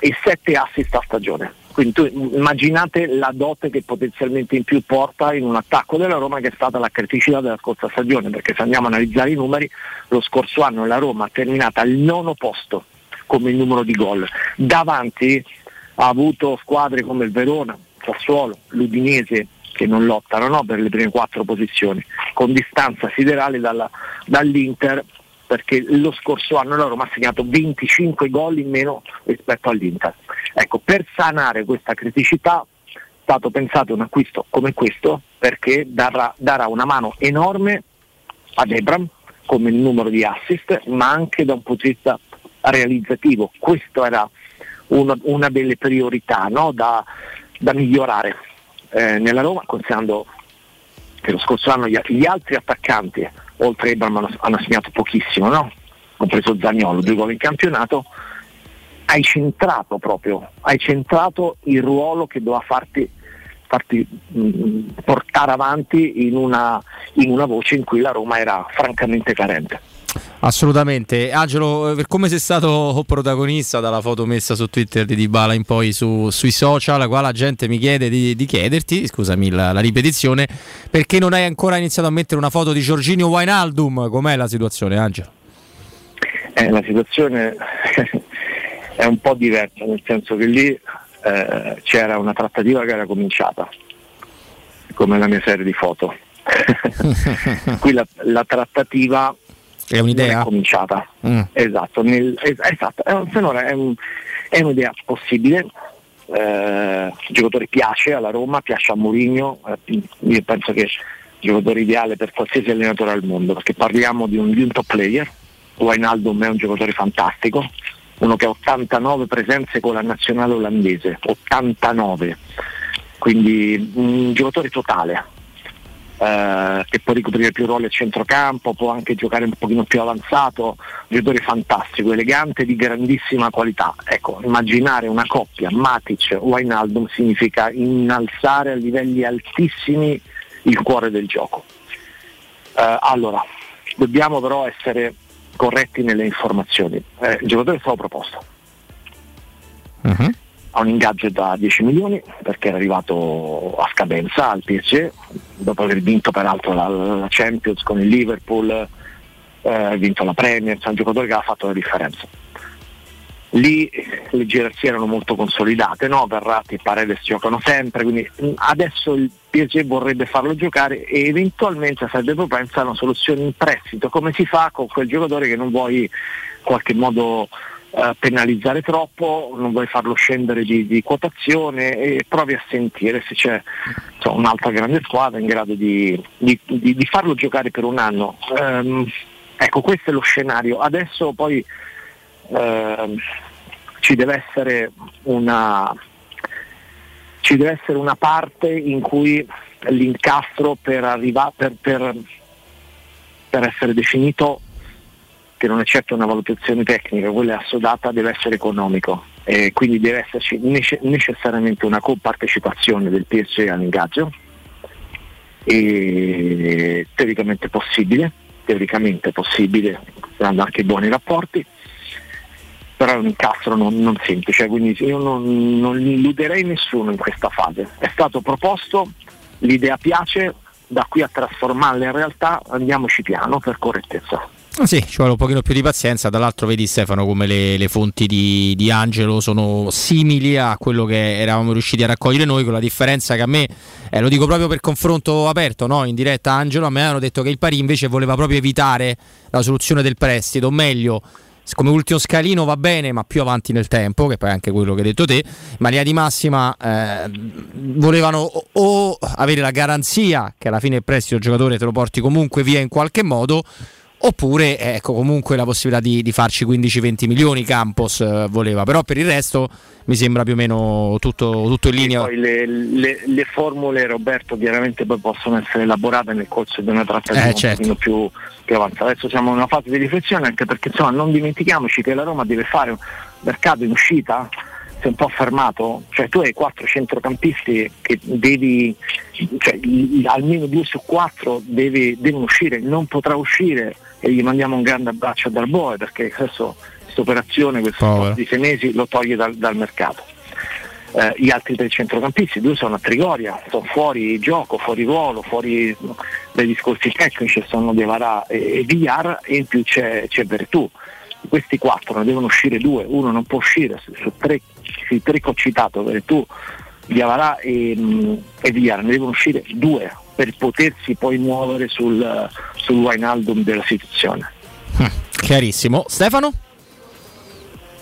e 7 assist a stagione. Quindi tu immaginate la dote che potenzialmente in più porta in un attacco della Roma che è stata la criticità della scorsa stagione, perché se andiamo a analizzare i numeri, lo scorso anno la Roma ha terminato al nono posto come numero di gol. Davanti ha avuto squadre come il Verona, Sassuolo, l'Udinese che non lottano no, per le prime quattro posizioni, con distanza siderale dalla, dall'Inter perché lo scorso anno la Roma ha segnato 25 gol in meno rispetto all'Inter. Ecco, per sanare questa criticità è stato pensato un acquisto come questo perché darà, darà una mano enorme ad Ebram come numero di assist, ma anche da un punto di vista realizzativo. Questa era una, una, delle priorità no? da, da, migliorare eh, nella Roma, considerando che lo scorso anno gli, gli altri attaccanti oltre a Ebram hanno, hanno segnato pochissimo, no? compreso Zagnolo, due gol in campionato, hai centrato proprio, hai centrato il ruolo che doveva farti, farti mh, mm, portare avanti in una, in una voce in cui la Roma era francamente carente. Assolutamente, Angelo, per come sei stato protagonista dalla foto messa su Twitter di Dybala in poi su, sui social, qua la gente mi chiede di, di chiederti, scusami la, la, ripetizione, perché non hai ancora iniziato a mettere una foto di Giorginio Wainaldum? Com'è la situazione, Angelo? Eh, la situazione è un po' diversa, nel senso che lì eh, c'era una trattativa che era cominciata, come la mia serie di foto. Qui la, la trattativa è un'idea? è cominciata. Mm. Esatto, nel, esatto. È, finora è, un, è un'idea possibile. Eh, il giocatore piace alla Roma, piace a Mourinho, eh, io penso che giocatore ideale per qualsiasi allenatore al mondo, perché parliamo di un, di un top player, Wijnaldum è un giocatore fantastico, uno che ha 89 presenze con la nazionale olandese, 89, quindi un giocatore totale, eh, che può ricoprire più ruoli a centrocampo, può anche giocare un pochino più avanzato, un giocatore fantastico, elegante, di grandissima qualità. Ecco, immaginare una coppia Matic-Wijnaldum significa innalzare a livelli altissimi il cuore del gioco. Eh, allora, dobbiamo però essere corretti nelle informazioni. Eh, il giocatore è stato proposto. Uh-huh ha un ingaggio da 10 milioni perché era arrivato a scadenza al PSG dopo aver vinto peraltro la, la Champions con il Liverpool, eh, vinto la Premier, è un giocatore che ha fatto la differenza. Lì le gerarchie erano molto consolidate, no? Verratti e Paredes giocano sempre, quindi adesso il PSG vorrebbe farlo giocare e eventualmente sarebbe propensa a una soluzione in prestito, come si fa con quel giocatore che non vuoi in qualche modo eh, penalizzare troppo, non vuoi farlo scendere di, di, quotazione e provi a sentire se c'è insomma, un'altra grande squadra in grado di, di, di farlo giocare per un anno. Um, ecco, questo è lo scenario. Adesso poi uh, ci deve essere una ci deve essere una parte in cui l'incastro per, arriva, per, per, per essere definito che non è certo una valutazione tecnica, quella assodata deve essere economico e quindi deve esserci necessariamente una compartecipazione del PSG all'ingaggio e teoricamente possibile, teoricamente possibile, saranno anche buoni rapporti, però è un incastro non, non semplice, quindi io non, non illuderei nessuno in questa fase. È stato proposto, l'idea piace, da qui a trasformarla in realtà andiamoci piano per correttezza. Sì, ci vuole un pochino più di pazienza. Dall'altro vedi Stefano come le, le fonti di, di, Angelo sono simili a quello che eravamo riusciti a raccogliere noi, con la differenza che a me, eh, lo dico proprio per confronto aperto, no? in diretta Angelo, a me hanno detto che il Pari invece voleva proprio evitare la soluzione del prestito, o meglio, come ultimo scalino va bene, ma più avanti nel tempo, che poi è anche quello che hai detto te, ma linea di massima eh, volevano o avere la garanzia che alla fine il prestito il giocatore te lo porti comunque via in qualche modo oppure ecco comunque la possibilità di, di farci 15-20 milioni Campos eh, voleva, però per il resto mi sembra più o meno tutto, tutto in linea. Poi le, le, le, formule Roberto chiaramente poi possono essere elaborate nel corso di una trattativa eh, certo. un pochino più, più avanzata. Adesso siamo in una fase di riflessione anche perché insomma non dimentichiamoci che la Roma deve fare un mercato in uscita si è un po' fermato, cioè tu hai quattro centrocampisti che devi, cioè, almeno due su quattro devi, devono uscire, non potrà uscire e gli mandiamo un grande abbraccio a Darboe perché adesso questa operazione, questo di sei mesi lo toglie dal, dal mercato. Eh, gli altri tre centrocampisti, due sono a Trigoria, sono fuori gioco, fuori ruolo, fuori dai discorsi tecnici, sono Devarà e, e Villar e in più c'è, c'è Bertù questi quattro ne devono uscire due, uno non può uscire su, su tre, sui tre che ho citato, tu Diavarà e, mm, e Villar, ne devono uscire due per potersi poi muovere sul, sul Wijnaldum della situazione. Hm, chiarissimo. Stefano?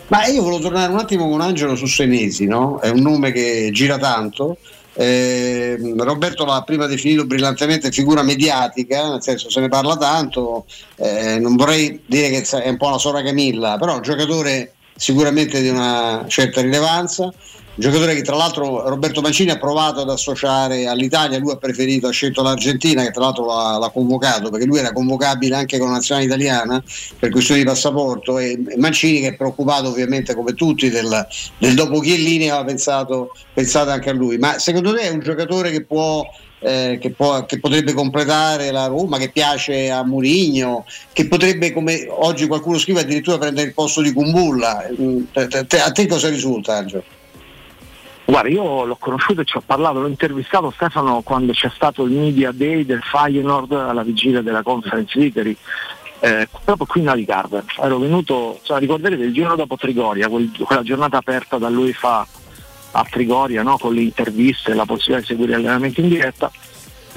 Ma io volevo tornare un attimo con Angelo su Senesi, no? È un nome che gira tanto eh, Roberto l'ha prima definito brillantemente figura mediatica, nel senso se ne parla tanto, eh, non vorrei dire che è un po' una Sora Camilla, però è un giocatore sicuramente di una certa rilevanza, giocatore che tra l'altro Roberto Mancini ha provato ad associare all'Italia, lui ha preferito, ha scelto l'Argentina che tra l'altro l'ha, l'ha convocato perché lui era convocabile anche con la nazionale italiana per questioni di passaporto e Mancini che è preoccupato ovviamente come tutti del, del dopo Chiellini aveva pensato, pensato anche a lui, ma secondo te è un giocatore che può eh, che, può, che, potrebbe completare la Roma, che piace a Murigno, che potrebbe, come oggi qualcuno scrive, addirittura prendere il posto di Kumbulla. Mm, a te cosa risulta, Angelo? Guarda, io l'ho conosciuto e ci ho parlato, l'ho intervistato Stefano quando c'è stato il media day del Feyenoord alla vigilia della conference leader, eh, proprio qui in Alicarda. Ero venuto, cioè, ricorderete il giorno dopo Trigoria, quel, quella giornata aperta dall'UEFA a Trigoria no? con le interviste e la possibilità di seguire l'allenamento in diretta,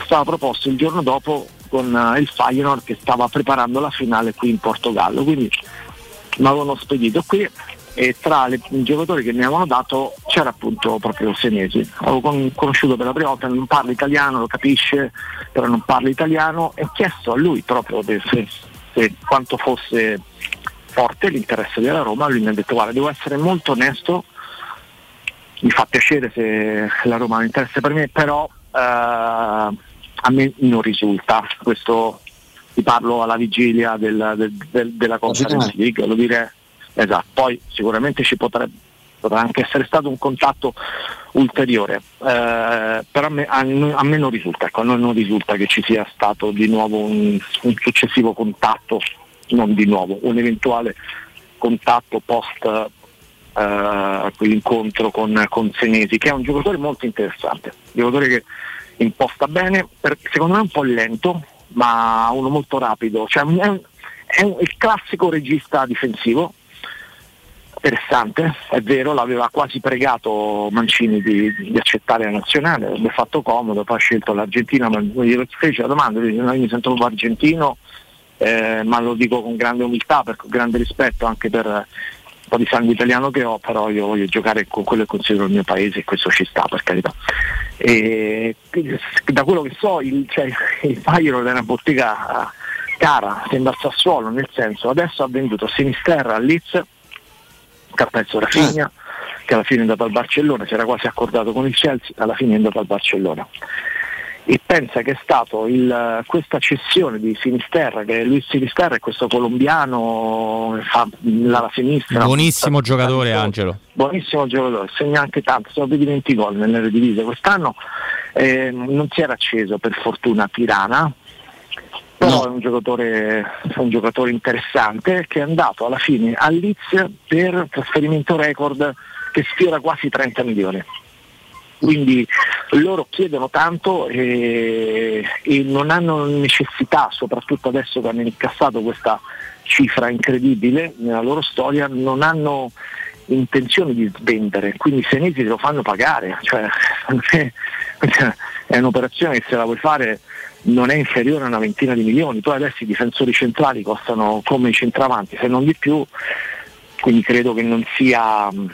stava proposto il giorno dopo con uh, il Feyenoord che stava preparando la finale qui in Portogallo. Quindi mi avevano spedito qui e tra le, i giocatori che mi avevano dato c'era appunto proprio Senesi. Avevo con, conosciuto per la prima volta, non parla italiano, lo capisce, però non parla italiano e ho chiesto a lui proprio se, se, quanto fosse forte l'interesse della Roma, lui mi ha detto guarda devo essere molto onesto, mi fa piacere se la Roma ha interesse per me, però eh, a me non risulta, questo ti parlo alla vigilia del, del, del, della Conference League, lo dire Esatto, poi sicuramente ci potrebbe, potrà anche essere stato un contatto ulteriore, eh, però a me, a, a me, non risulta, ecco, non, risulta che ci sia stato di nuovo un, un successivo contatto, non di nuovo, un eventuale contatto post Uh, quell'incontro con, con, Senesi, che è un giocatore molto interessante, un giocatore che imposta bene, per, secondo me un po' lento, ma uno molto rapido, cioè, è, un, è, un, è il classico regista difensivo, interessante, è vero, l'aveva quasi pregato Mancini di, di accettare la nazionale, mi ha fatto comodo, poi ha scelto l'Argentina, ma gli fece la domanda, io mi sento un po' argentino, eh, ma lo dico con grande umiltà, per, con grande rispetto anche per un po' di sangue italiano che ho, però io voglio giocare con quello che considero il mio paese e questo ci sta per carità. E, da quello che so il, cioè, il Bayern è una bottega cara, sembra Sassuolo, nel senso adesso ha venduto a Sinisterra a Leeds Carpezzo Rafinha eh. che alla fine è andato al Barcellona, si era quasi accordato con il Chelsea, alla fine è andato al Barcellona. E pensa che è stato il, questa cessione di Sinisterra, che Luis Sinisterra è questo colombiano, fa la sinistra. Buonissimo giocatore tanto, Angelo. Buonissimo giocatore, segna anche tanto, sono più di 20 gol nelle divise. Quest'anno eh, non si era acceso per fortuna Tirana, però no. è, un giocatore, è un giocatore interessante che è andato alla fine a Leeds per trasferimento record che sfiora quasi 30 milioni. Quindi loro chiedono tanto e, e non hanno necessità, soprattutto adesso che hanno incassato questa cifra incredibile nella loro storia, non hanno intenzione di svendere, quindi se Senesi lo fanno pagare, cioè, è un'operazione che se la vuoi fare non è inferiore a una ventina di milioni, poi adesso i difensori centrali costano come i centravanti, se non di più, quindi credo che non sia mm,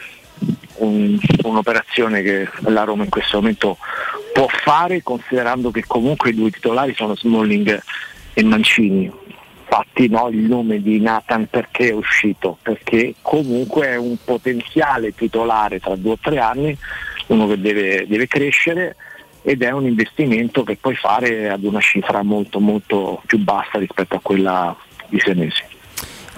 un, un'operazione che la Roma in questo momento può fare considerando che comunque i due titolari sono Smalling e Mancini. infatti no, il nome di Nathan perché è uscito? Perché comunque è un potenziale titolare tra due o tre anni, uno che deve, deve crescere ed è un investimento che puoi fare ad una cifra molto molto più bassa rispetto a quella di sei mesi.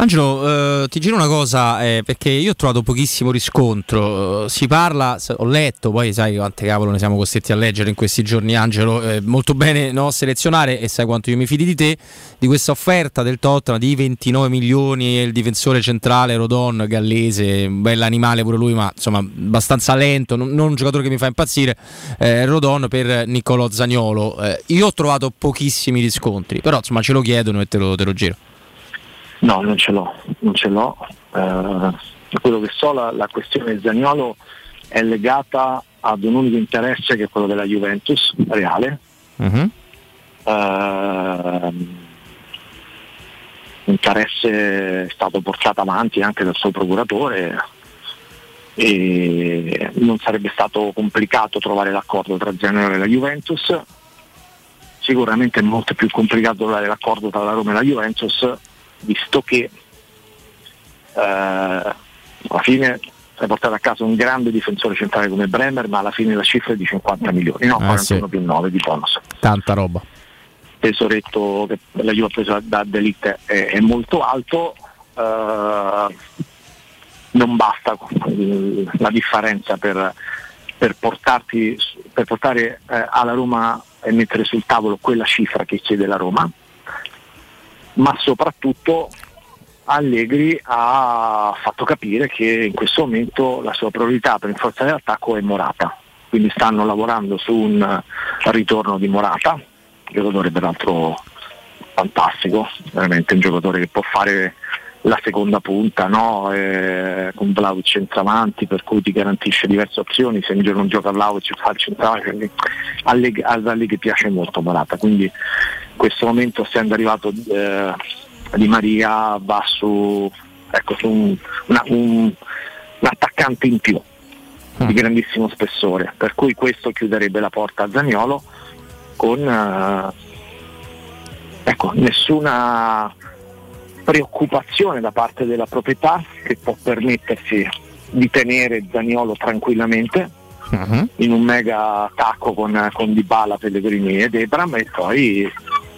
Angelo, eh, ti giro una cosa eh, perché io ho trovato pochissimo riscontro. Eh, si parla, ho letto, poi sai quante cavolo ne siamo costretti a leggere in questi giorni, Angelo. Eh, molto bene no, selezionare, e sai quanto io mi fidi di te, di questa offerta del Tottenham di 29 milioni e il difensore centrale Rodon, gallese, un bell'animale pure lui, ma insomma abbastanza lento, non, non un giocatore che mi fa impazzire. eh, Rodon per Niccolò Zagnolo. Eh, io ho trovato pochissimi riscontri, però insomma ce lo chiedono e te lo, te lo giro. No, non ce l'ho, non ce l'ho. Eh, quello che so, la, la questione Zagnolo è legata ad un unico interesse che è quello della Juventus reale. Eh, interesse è stato portato avanti anche dal suo procuratore e non sarebbe stato complicato trovare l'accordo tra Zagnolo e la Juventus. Sicuramente è molto più complicato trovare l'accordo tra la Roma e la Juventus visto che eh, alla fine è portato a casa un grande difensore centrale come Bremer, ma alla fine la cifra è di 50 milioni, no, Ah, 41 sì. più 9 di bonus. Tanta roba. Tesoretto che la Juve ha preso da Delict è, è molto alto, eh, non basta eh, la differenza per, per, portarti, per portare eh, alla Roma e mettere sul tavolo quella cifra che chiede la Roma ma soprattutto Allegri ha fatto capire che in questo momento la sua priorità per il forza dell'attacco è Morata, quindi stanno lavorando su un ritorno di Morata, giocatore peraltro fantastico, veramente un giocatore che può fare la seconda punta no? Eh, con Vlaovic centravanti per cui ti garantisce diverse opzioni se un giorno non gioca Vlaovic fa il centravanti Allegri, ad Allegri piace molto Morata quindi in questo momento essendo arrivato eh, Di Maria va su, ecco, su un, una- un- un attaccante in più di grandissimo spessore per cui questo chiuderebbe la porta a Zagnolo con eh, ecco, nessuna preoccupazione da parte della proprietà che può permettersi di tenere Zaniolo tranquillamente in un mega attacco con, con Dybala, Pellegrini ed Ebram e poi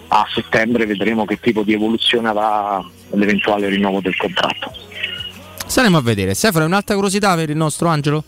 a settembre vedremo che tipo di evoluzione avrà l'eventuale rinnovo del contratto. Staremo a vedere. Stefano, un'altra curiosità per il nostro Angelo?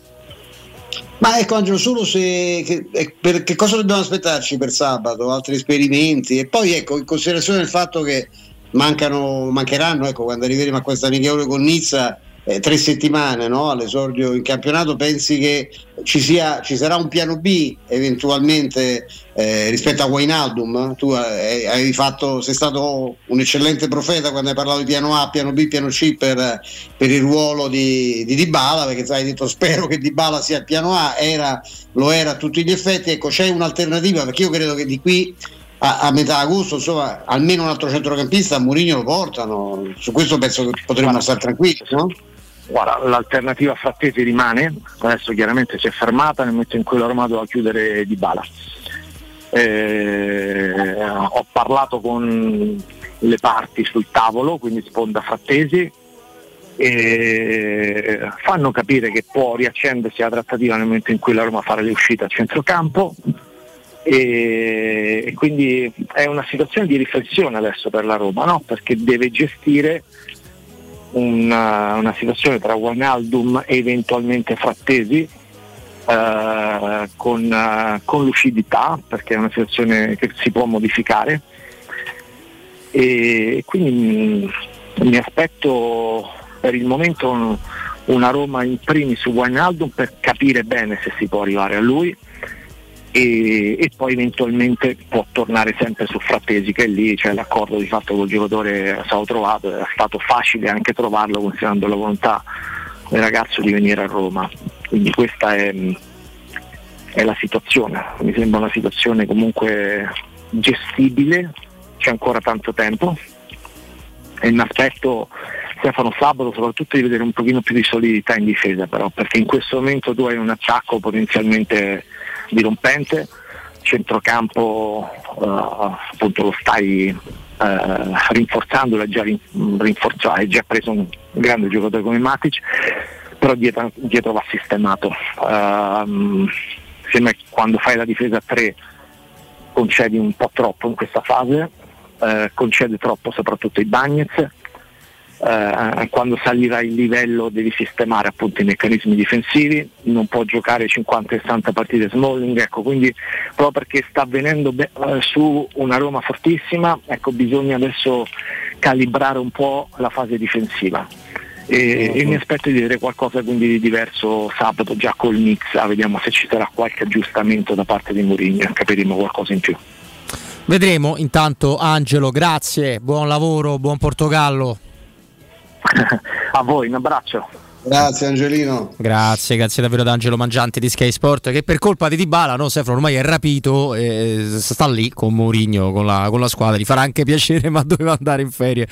Ma ecco Angelo, solo se che, eh, per, che cosa dobbiamo aspettarci per sabato? Altri esperimenti? E poi ecco, in considerazione del fatto che mancano, mancheranno, ecco, quando arriveremo a questa amichevole con Nizza, eh, tre settimane no? all'esordio in campionato, pensi che ci, sia, ci sarà un piano B eventualmente eh, rispetto a Wijnaldum? Tu eh, hai fatto, sei stato un eccellente profeta quando hai parlato di piano A, piano B, piano C per, per il ruolo di, di Dybala, perché hai detto spero che Dybala sia il piano A, era, lo era a tutti gli effetti, ecco c'è un'alternativa perché io credo che di qui a, a metà agosto insomma almeno un altro centrocampista a Mourinho lo portano, su questo penso che potremmo stare tranquilli, no? Guarda, l'alternativa Frattesi rimane, adesso chiaramente si è fermata nel momento in cui la Roma doveva chiudere Di Bala. ho parlato con le parti sul tavolo, quindi sponda Frattesi, e fanno capire che può riaccendersi la trattativa nel momento in cui la Roma farà le uscite a centrocampo e quindi è una situazione di riflessione adesso per la Roma, no? perché deve gestire una, una situazione tra Wijnaldum e eventualmente Frattesi eh, con, eh, con lucidità perché è una situazione che si può modificare. E quindi mh, mi aspetto per il momento un- una Roma in primis su Wijnaldum per capire bene se si può arrivare a lui e, e poi eventualmente può tornare sempre su Frattesi che lì c'è l'accordo di fatto col giocatore stato trovato, è stato facile anche trovarlo considerando la volontà del ragazzo di venire a Roma. Quindi questa è, è la situazione, mi sembra una situazione comunque gestibile, c'è ancora tanto tempo e mi aspetto Stefano Sabato soprattutto di vedere un pochino più di solidità in difesa però perché in questo momento tu hai un attacco potenzialmente dirompente, centrocampo eh, appunto lo stai eh, rinforzandolo, è già, rinforzato, hai già preso un grande giocatore come Matic, però dietro, dietro va sistemato. Che quando fai la difesa a 3 concedi un po' troppo in questa fase, uh, concede troppo soprattutto i Bagnets, eh, quando salirà il livello devi sistemare appunto i meccanismi difensivi, non può giocare 50-60 partite Smalling, ecco, quindi proprio perché sta venendo be- eh, su una Roma fortissima, ecco, bisogna adesso calibrare un po' la fase difensiva. E, uh-huh. e, mi aspetto di vedere qualcosa quindi di diverso sabato già col mix, vediamo se ci sarà qualche aggiustamento da parte di Mourinho, capiremo qualcosa in più. Vedremo, intanto Angelo, grazie, buon lavoro, buon Portogallo. A voi, un abbraccio. Grazie Angelino. Grazie, grazie davvero ad Angelo Mangianti di Sky Sport che per colpa di Dybala, no, Sefro ormai è rapito e sta lì con Mourinho, con la, con la squadra, gli farà anche piacere ma doveva andare in ferie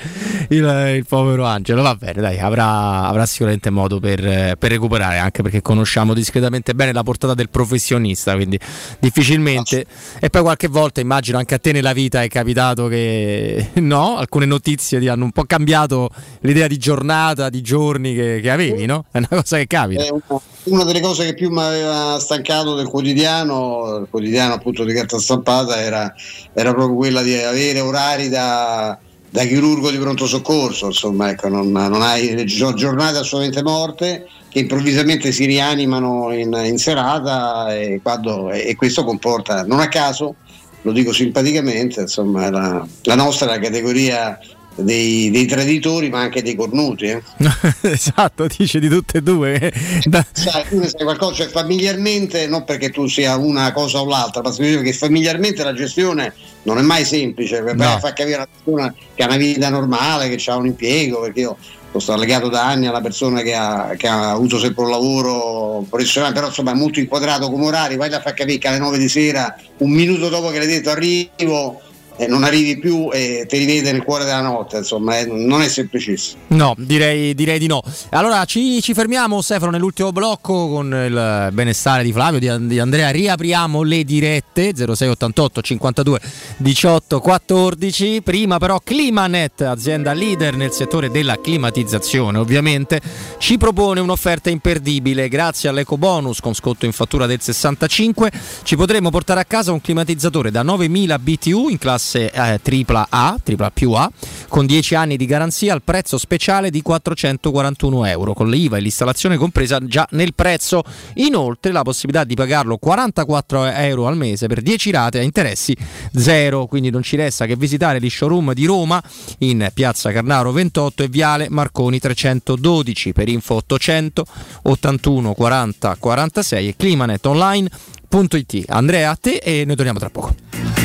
il, il povero Angelo, va bene dai, avrà, avrà sicuramente modo per, per, recuperare anche perché conosciamo discretamente bene la portata del professionista, quindi difficilmente e poi qualche volta immagino anche a te nella vita è capitato che no, alcune notizie ti hanno un po' cambiato l'idea di giornata, di giorni che, che avevi no? È una cosa che capita. È una, una delle cose che più mi aveva stancato del quotidiano, il quotidiano appunto di carta stampata, era, era proprio quella di avere orari da, da chirurgo di pronto soccorso, insomma, ecco, non, non hai giornate assolutamente morte che improvvisamente si rianimano in, in serata e, quando, e, questo comporta, non a caso, lo dico simpaticamente, insomma, la, la nostra categoria dei, dei, traditori ma anche dei cornuti. Eh? esatto, dice di tutte e due. sai, tu ne sai qualcosa, cioè familiarmente, non perché tu sia una cosa o l'altra, ma perché familiarmente la gestione non è mai semplice, per no. far capire a una persona che ha una vita normale, che ha un impiego, perché io sono legato da anni alla persona che ha, che ha avuto sempre un lavoro professionale, però insomma è molto inquadrato come orari, vai a far capire che alle 9 di sera, un minuto dopo che l'hai detto arrivo, eh, non arrivi più e ti rivede nel cuore della notte, insomma, eh, non è semplicissimo. No, direi, direi di no. Allora ci, ci, fermiamo, Stefano, nell'ultimo blocco con il benestare di Flavio, di, di Andrea. Riapriamo le dirette 0688 52 18 14. Prima però Climanet, azienda leader nel settore della climatizzazione, ovviamente, ci propone un'offerta imperdibile. Grazie all'eco bonus con scotto in fattura del 65 ci potremo portare a casa un climatizzatore da 9000 BTU in classe classe eh, tripla A, tripla più A, con 10 anni di garanzia al prezzo speciale di 441 euro, con l'IVA e l'installazione compresa già nel prezzo. Inoltre la possibilità di pagarlo 44 euro al mese per 10 rate a interessi zero, quindi non ci resta che visitare gli showroom di Roma in piazza Carnaro 28 e Viale Marconi 312 per info 800 81 40 46 e climanetonline.it. Andrea a te e noi torniamo tra poco.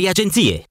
agenzie.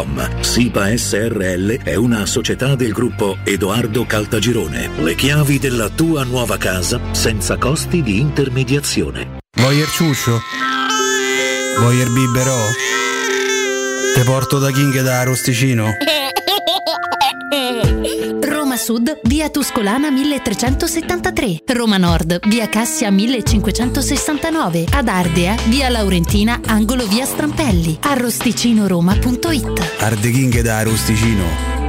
www.caltagirone.com. SIPA SRL è una società del gruppo Edoardo Caltagirone. Le chiavi della tua nuova casa senza costi di intermediazione. Il ciuccio? Il biberò? Te porto da King da Rosticino? Sud, via Tuscolana 1373. Roma Nord, via Cassia 1569. Ad Ardea, via Laurentina, angolo via Strampelli. Arrosticinoroma.it Arde King da Rosticino.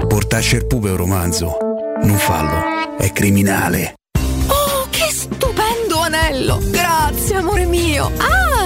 Portasce il pupe un romanzo. Non fallo, è criminale. Oh, che stupendo anello! Grazie, amore mio! Ah,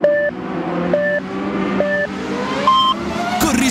you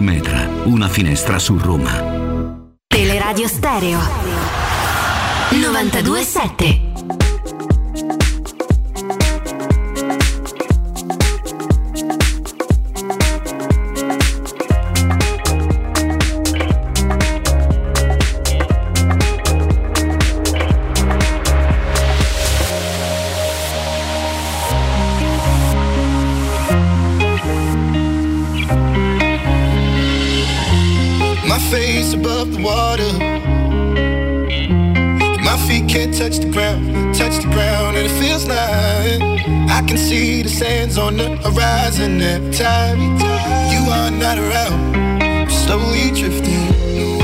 Metra, una finestra su Roma. Teleradio Stereo 927 sands on the horizon every time you are not around. I'm slowly drifting away,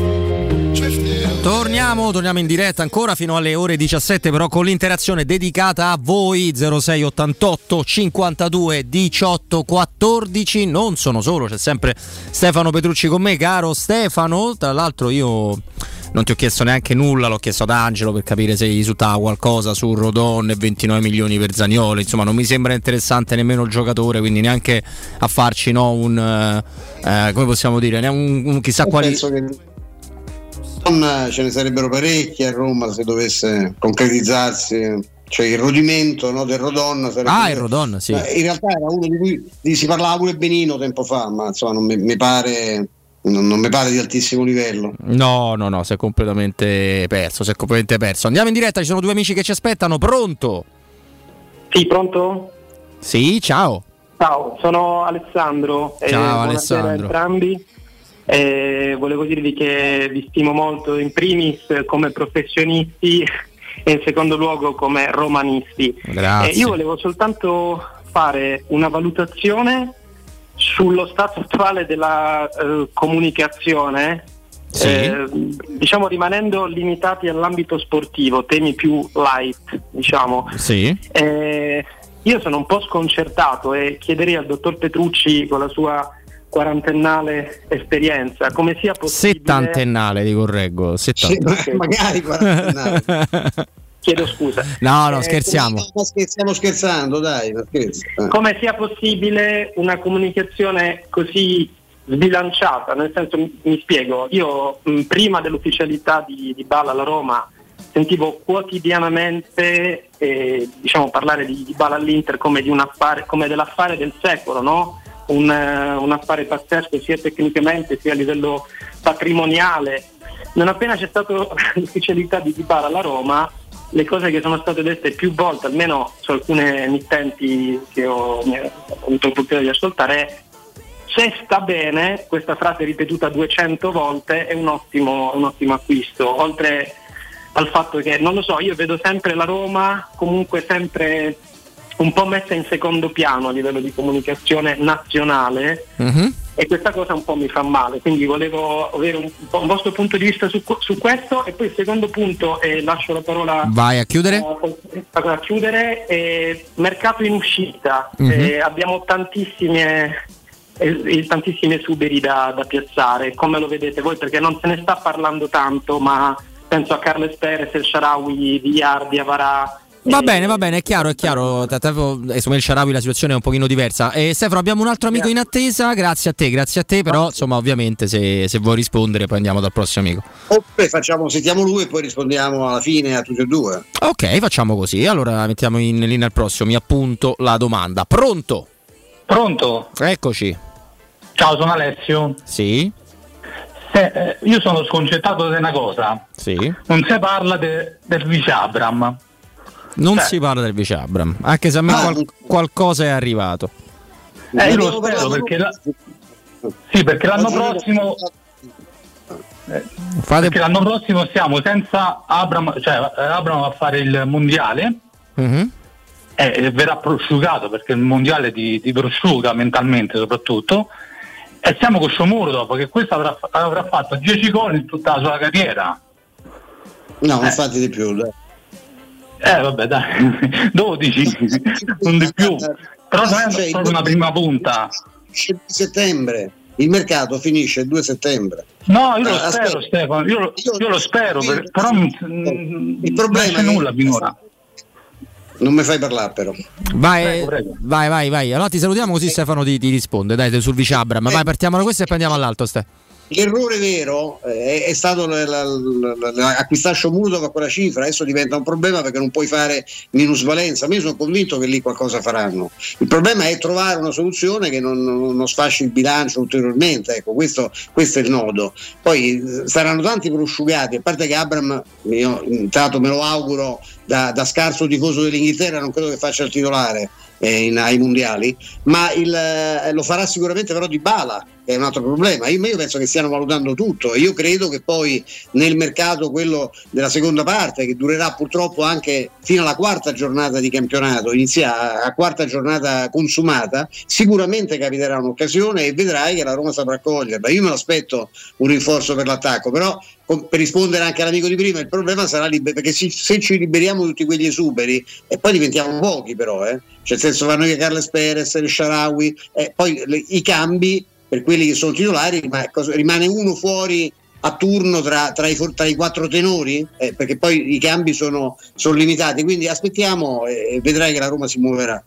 Torniamo, torniamo in diretta ancora fino alle ore 17 però con l'interazione dedicata a voi 0688 52 18 14 non sono solo c'è sempre Stefano Petrucci con me caro Stefano. Tra l'altro io non ti ho chiesto neanche nulla, l'ho chiesto ad Angelo per capire se gli risultava qualcosa su Rodon e 29 milioni per Zagnoli, insomma non mi sembra interessante nemmeno il giocatore, quindi neanche a farci no, un, eh, come possiamo dire, un, un chissà quali... Penso che non ce ne sarebbero parecchi a Roma se dovesse concretizzarsi cioè il rodimento no, del Rodon sarebbe ah il Rodon sì. Eh, in realtà era uno di cui di, si parlava pure benino tempo fa ma insomma non mi, mi pare non, non, mi pare di altissimo livello. No no no si è completamente perso si è completamente perso. Andiamo in diretta ci sono due amici che ci aspettano. Pronto? Sì pronto? Sì ciao. Ciao sono Alessandro. Ciao eh, Alessandro. entrambi eh, volevo dirvi che vi stimo molto in primis come professionisti e in secondo luogo come romanisti. Eh, io volevo soltanto fare una valutazione sullo stato attuale della eh, comunicazione, sì. eh, diciamo rimanendo limitati all'ambito sportivo, temi più light, diciamo. Sì. Eh, io sono un po' sconcertato e chiederei al dottor Petrucci con la sua quarantennale esperienza, come sia possibile... Settantennale, ti correggo. Settantennale. Sì, magari quarantennale. Chiedo scusa. No, no, Eh, scherziamo. Stiamo scherzando, dai, scherzo. Eh. come sia possibile una comunicazione così sbilanciata, nel senso mi, mi spiego, io mh, prima dell'ufficialità di, di Balla alla Roma sentivo quotidianamente eh, diciamo, parlare di, di Balla all'Inter come, di un affare, come dell'affare del secolo, no? Un, eh, un affare pazzesco sia tecnicamente sia a livello patrimoniale. Non appena c'è stata l'ufficialità di Dybala alla Roma, le cose che sono state dette più volte, almeno su alcune emittenti che ho, ho avuto l'opportunità di ascoltare, è se sta bene, questa frase ripetuta 200 volte è un ottimo, un ottimo acquisto, oltre al fatto che, non lo so, io vedo sempre la Roma comunque sempre un po' messa in secondo piano a livello di comunicazione nazionale Mhm. e questa cosa un po' mi fa male, quindi volevo avere un, un vostro punto di vista su, su questo e poi il secondo punto, e lascio la parola Vai a chiudere. eh, a chiudere, eh, mercato in uscita, Mhm. Eh, abbiamo tantissime, eh, eh, tantissime suberi da, da piazzare, come lo vedete voi? Perché non se ne sta parlando tanto, ma penso a Carles Perez, El Sharawi, Diardi, Avarà. Va bene, va bene, è chiaro, è chiaro. Insomma, il Sharawi la situazione è un pochino diversa. E Stefano, abbiamo un altro amico in attesa. Grazie a te, grazie a te. Però, insomma, ovviamente, se, se vuoi rispondere, poi andiamo dal prossimo amico. Oppure facciamo, sentiamo lui e poi rispondiamo alla fine a tutti e due. Ok, facciamo così. Allora mettiamo in linea il prossimo. Mi appunto la domanda. Pronto? Pronto? Eccoci. Ciao, sono Alessio. Sì, Se- eh, io sono sconcertato di una cosa. sì. Non si parla de- del vice Abram. Non Cioè- si parla del vice Abram, anche se a me Ah. qual- qualcosa è arrivato. Eh, io lo spero perché, la- sì, perché l'anno prossimo eh, Fate- perché l'anno prossimo siamo senza Abram, cioè eh, Abram va a fare il mondiale Mhm. e verrà prosciugato perché il mondiale ti, ti prosciuga mentalmente soprattutto e siamo con Sciomuro dopo che questo avrà, avrà fatto 10 gol in tutta la sua carriera No, infatti di più. Dai. Eh vabbè dai 12 non di più però non è Cioè, una prima punta Finisce il 2 settembre. Il mercato finisce il 2 settembre. no io lo Ah, spero aspetta. Stefano io, lo- io lo spero per- però Il problema non c'è nulla finora Non mi fai parlare però. Vai, vai, vai, vai. Allora ti salutiamo così Stefano ti, ti risponde. Dai, sul vice Abram. Vai, partiamo da questo e poi andiamo all'altro. Ste. L'errore vero eh, è, è stato acquistare Shomurdo a quella cifra, adesso diventa un problema perché non puoi fare minusvalenza, ma io sono convinto che lì qualcosa faranno. Il problema è trovare una soluzione che non, non- non sfasci il bilancio ulteriormente, ecco, questo, questo è il nodo. Poi eh, saranno tanti prosciugati, a parte che Abram, io intanto me lo auguro da, da scarso tifoso dell'Inghilterra, non credo che faccia il titolare eh, in- ai mondiali, ma il, eh, lo farà sicuramente però di Bala, è un altro problema. Io, io penso che stiano valutando tutto io credo che poi nel mercato quello della seconda parte, che durerà purtroppo anche fino alla quarta giornata di campionato, inizia a, quarta giornata consumata, sicuramente capiterà un'occasione e vedrai che la Roma saprà coglierla. Io me lo aspetto un rinforzo per l'attacco, però per rispondere anche all'amico di prima, il problema sarà liber- perché se ci liberiamo tutti quegli esuberi e poi diventiamo pochi però, eh. cioè nel senso vanno via Carles Perez, il Sharawi, e poi le- i cambi per quelli che sono titolari, ma rimane uno fuori a turno tra, tra, i, tra i, quattro tenori? Eh, perché poi i cambi sono, sono limitati, quindi aspettiamo e vedrai che la Roma si muoverà.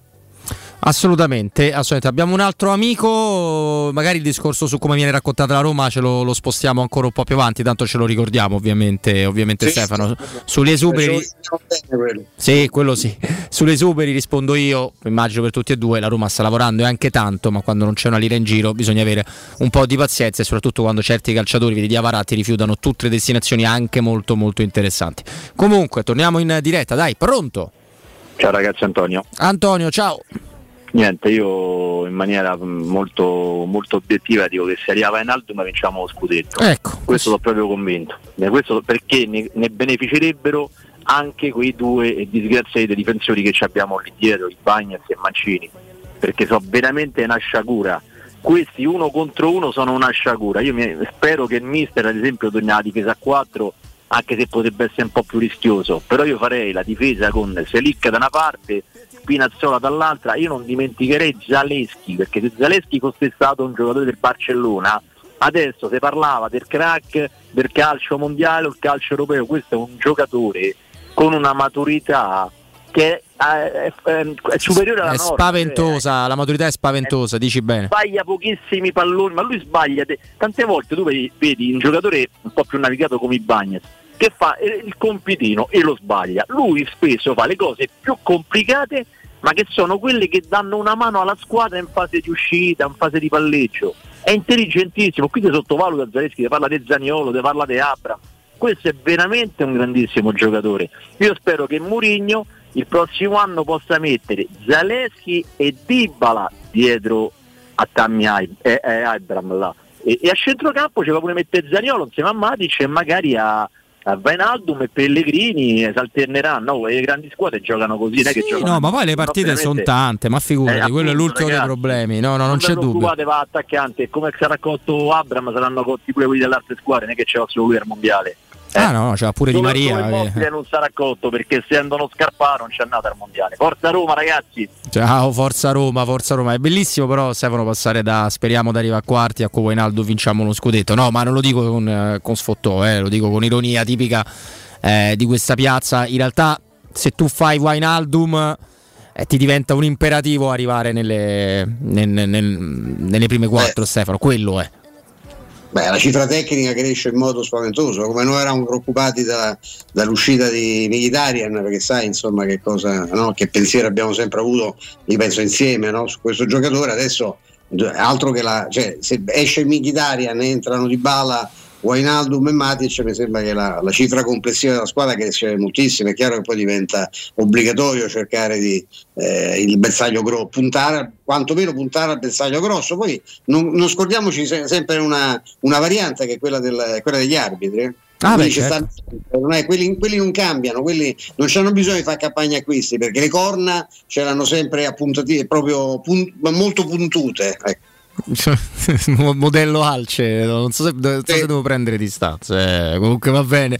Assolutamente, assolutamente, Abbiamo un altro amico, magari il discorso su come viene raccontata la Roma ce lo, lo spostiamo ancora un po' più avanti, tanto ce lo ricordiamo ovviamente, ovviamente sì, Stefano. Sugli esuberi... Sì, quello sì. Sugli esuberi rispondo io, immagino per tutti e due, la Roma sta lavorando e anche tanto, ma quando non c'è una lira in giro bisogna avere un po' di pazienza e soprattutto quando certi calciatori, vedi di Avarati, rifiutano tutte le destinazioni anche molto molto interessanti. Comunque, torniamo in diretta, dai, pronto? Ciao ragazzi Antonio. Antonio, ciao. Niente, io in maniera molto, molto obiettiva dico che se arriva in alto ma vinciamo lo scudetto. Ecco. Questo sono proprio convinto. Questo perché ne, ne, beneficerebbero anche quei due disgraziati difensori che abbiamo lì dietro, i Bagnets e Mancini. Perché sono veramente una sciagura. Questi uno contro uno sono una sciagura. Io mi, spero che il mister, ad esempio, torni alla difesa a 4 anche se potrebbe essere un po' più rischioso, però io farei la difesa con Selic da una parte Spinazzola dall'altra, io non dimenticherei Zaleschi, perché se Zaleschi fosse stato un giocatore del Barcellona, adesso si parlava del crack del calcio mondiale o il calcio europeo, questo è un giocatore con una maturità che è, è, è superiore alla è nostra. spaventosa, cioè, la maturità è spaventosa, è, dici bene. Sbaglia pochissimi palloni, ma lui sbaglia. Tante volte tu vedi, vedi un giocatore un po' più navigato come i Bagnes che fa il compitino e lo sbaglia. Lui spesso fa le cose più complicate, ma che sono quelle che danno una mano alla squadra in fase di uscita, in fase di palleggio. È intelligentissimo, qui ti sottovaluta Zaleschi, ti parla di Zaniolo, ti parla di Abra. Questo è veramente un grandissimo giocatore. Io spero che Murigno il prossimo anno possa mettere Zaleschi e Dybala dietro a Tammy Abraham là. E, e, a centrocampo ci va pure mettere Zaniolo insieme a Matic e magari a Vainaldum e Pellegrini si alterneranno, no, le grandi squadre giocano così, sì, giocano no, ma poi le partite sono tante, ma figurati, eh, quello è l'ultimo ragazzi, dei problemi, no, no, non, c'è dubbio. va attaccante, come sarà accolto Abram saranno accolti pure quelli delle altre squadre, non è che c'è solo lui al mondiale. Eh, ah no, c'è pure Di Maria. Che... non sarà accolto perché essendo uno scarparo non c'è nata al mondiale. Forza Roma ragazzi! Ciao, forza Roma, forza Roma. È bellissimo però Stefano passare da speriamo di arrivare a quarti a Covainaldo vinciamo uno scudetto. No, ma non lo dico con, eh, con sfottò, eh, lo dico con ironia tipica eh, di questa piazza. In realtà se tu fai Wainaldum eh, ti diventa un imperativo arrivare nelle, nel, nel, nelle prime quattro, Stefano. Quello è. Beh, la cifra tecnica cresce in modo spaventoso, come noi eravamo preoccupati da, dall'uscita di Mkhitaryan, perché sai insomma che cosa, no? che pensiero abbiamo sempre avuto, io penso insieme no? su questo giocatore, adesso altro che la, cioè, se esce Mkhitaryan entrano di bala Wainaldum e Matic mi sembra che la, la, cifra complessiva della squadra cresce moltissimo, è chiaro che poi diventa obbligatorio cercare di, eh, il bersaglio grosso, puntare, quantomeno puntare al bersaglio grosso, poi non, non scordiamoci se, sempre una, una, variante che è quella, del, quella degli arbitri. Eh. Ah, beh, certo. stanno, quelli, quelli, non cambiano, quelli non hanno bisogno di fare campagna acquisti perché le corna ce l'hanno sempre appuntate, proprio punt, molto puntute. Ecco. modello Alce non so se, non so se devo prendere distanze eh, comunque va bene.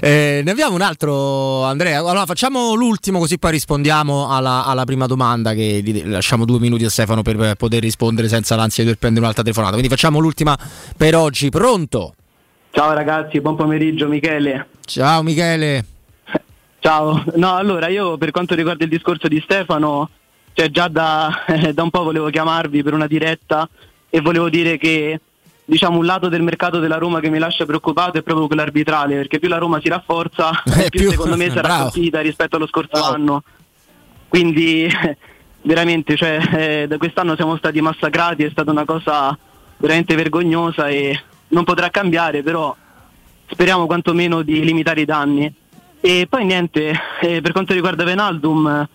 Eh, ne abbiamo un altro Andrea. Allora facciamo l'ultimo così poi rispondiamo alla, alla, prima domanda che lasciamo due minuti a Stefano per poter rispondere senza l'ansia di dover prendere un'altra telefonata. Quindi facciamo l'ultima per oggi. Pronto? ciao ragazzi buon pomeriggio Michele. Ciao Michele. Ciao. No allora io per quanto riguarda il discorso di Stefano cioè già da, eh, da un po' volevo chiamarvi per una diretta e volevo dire che diciamo un lato del mercato della Roma che mi lascia preoccupato è proprio quello arbitrale perché più la Roma si rafforza eh, più, più, secondo me sarà colpita rispetto allo scorso oh. anno. Quindi veramente cioè, eh, da quest'anno siamo stati massacrati è stata una cosa veramente vergognosa e non potrà cambiare però speriamo quantomeno di limitare i danni. E poi niente eh, per quanto riguarda Venaldum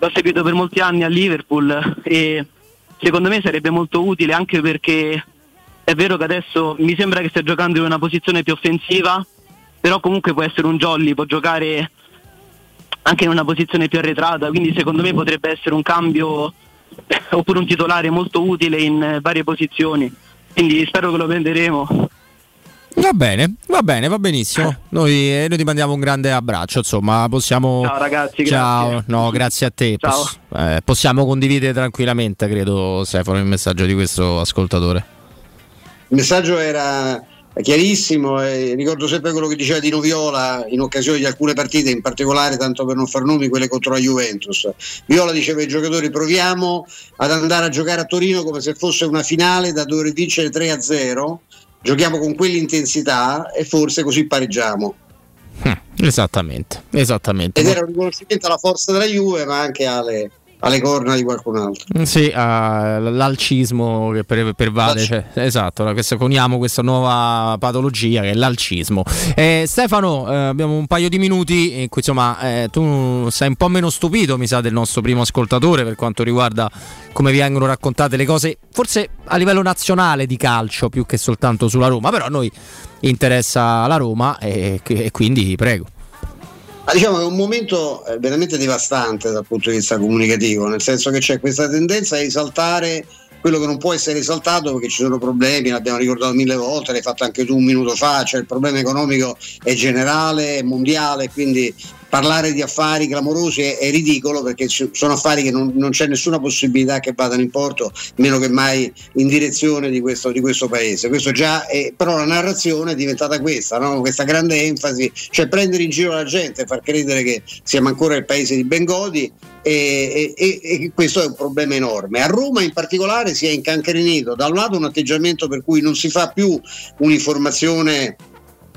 l'ho seguito per molti anni a Liverpool e secondo me sarebbe molto utile anche perché è vero che adesso mi sembra che stia giocando in una posizione più offensiva, però comunque può essere un jolly, può giocare anche in una posizione più arretrata, quindi secondo me potrebbe essere un cambio oppure un titolare molto utile in varie posizioni. Quindi spero che lo prenderemo. Va bene, va bene, va benissimo. Noi, eh, noi, ti mandiamo un grande abbraccio. Insomma, possiamo. Ciao ragazzi, Ciao, grazie. no, grazie a te. Ciao. Poss- eh, possiamo condividere tranquillamente, credo, Stefano, il messaggio di questo ascoltatore. Il messaggio era chiarissimo. E ricordo sempre quello che diceva Dino Viola in occasione di alcune partite, in particolare, tanto per non far nomi, quelle contro la Juventus. Viola diceva ai giocatori: proviamo ad andare a giocare a Torino come se fosse una finale da dover vincere 3-0. Giochiamo con quell'intensità e forse così pareggiamo. Esattamente, esattamente. Ed era un riconoscimento alla forza della Juve, ma anche alle, alle corna di qualcun altro. Mm, Sì, l'alcismo che per- pervade, cioè, esatto, questo, coniamo questa nuova patologia che è l'alcismo. Eh, Stefano, eh, abbiamo un paio di minuti, in cui, insomma, eh, tu sei un po' meno stupito, mi sa, del nostro primo ascoltatore per quanto riguarda come vengono raccontate le cose, forse a livello nazionale di calcio più che soltanto sulla Roma, però a noi interessa la Roma e, e quindi prego. Ma diciamo che è un momento eh, veramente devastante dal punto di vista comunicativo, nel senso che c'è questa tendenza a esaltare quello che non può essere esaltato perché ci sono problemi, l'abbiamo ricordato mille volte, l'hai fatto anche tu un minuto fa, cioè il problema economico è generale, è mondiale, quindi parlare di affari clamorosi è, è ridicolo perché ci- sono affari che non, non c'è nessuna possibilità che vadano in porto, meno che mai in direzione di questo, di questo paese. Questo è, però la narrazione è diventata questa, no? questa grande enfasi, cioè prendere in giro la gente, far credere che siamo ancora il paese di Bengodi e- e- e questo è un problema enorme. A Roma in particolare si è incancrenito da un lato un atteggiamento per cui non si fa più un'informazione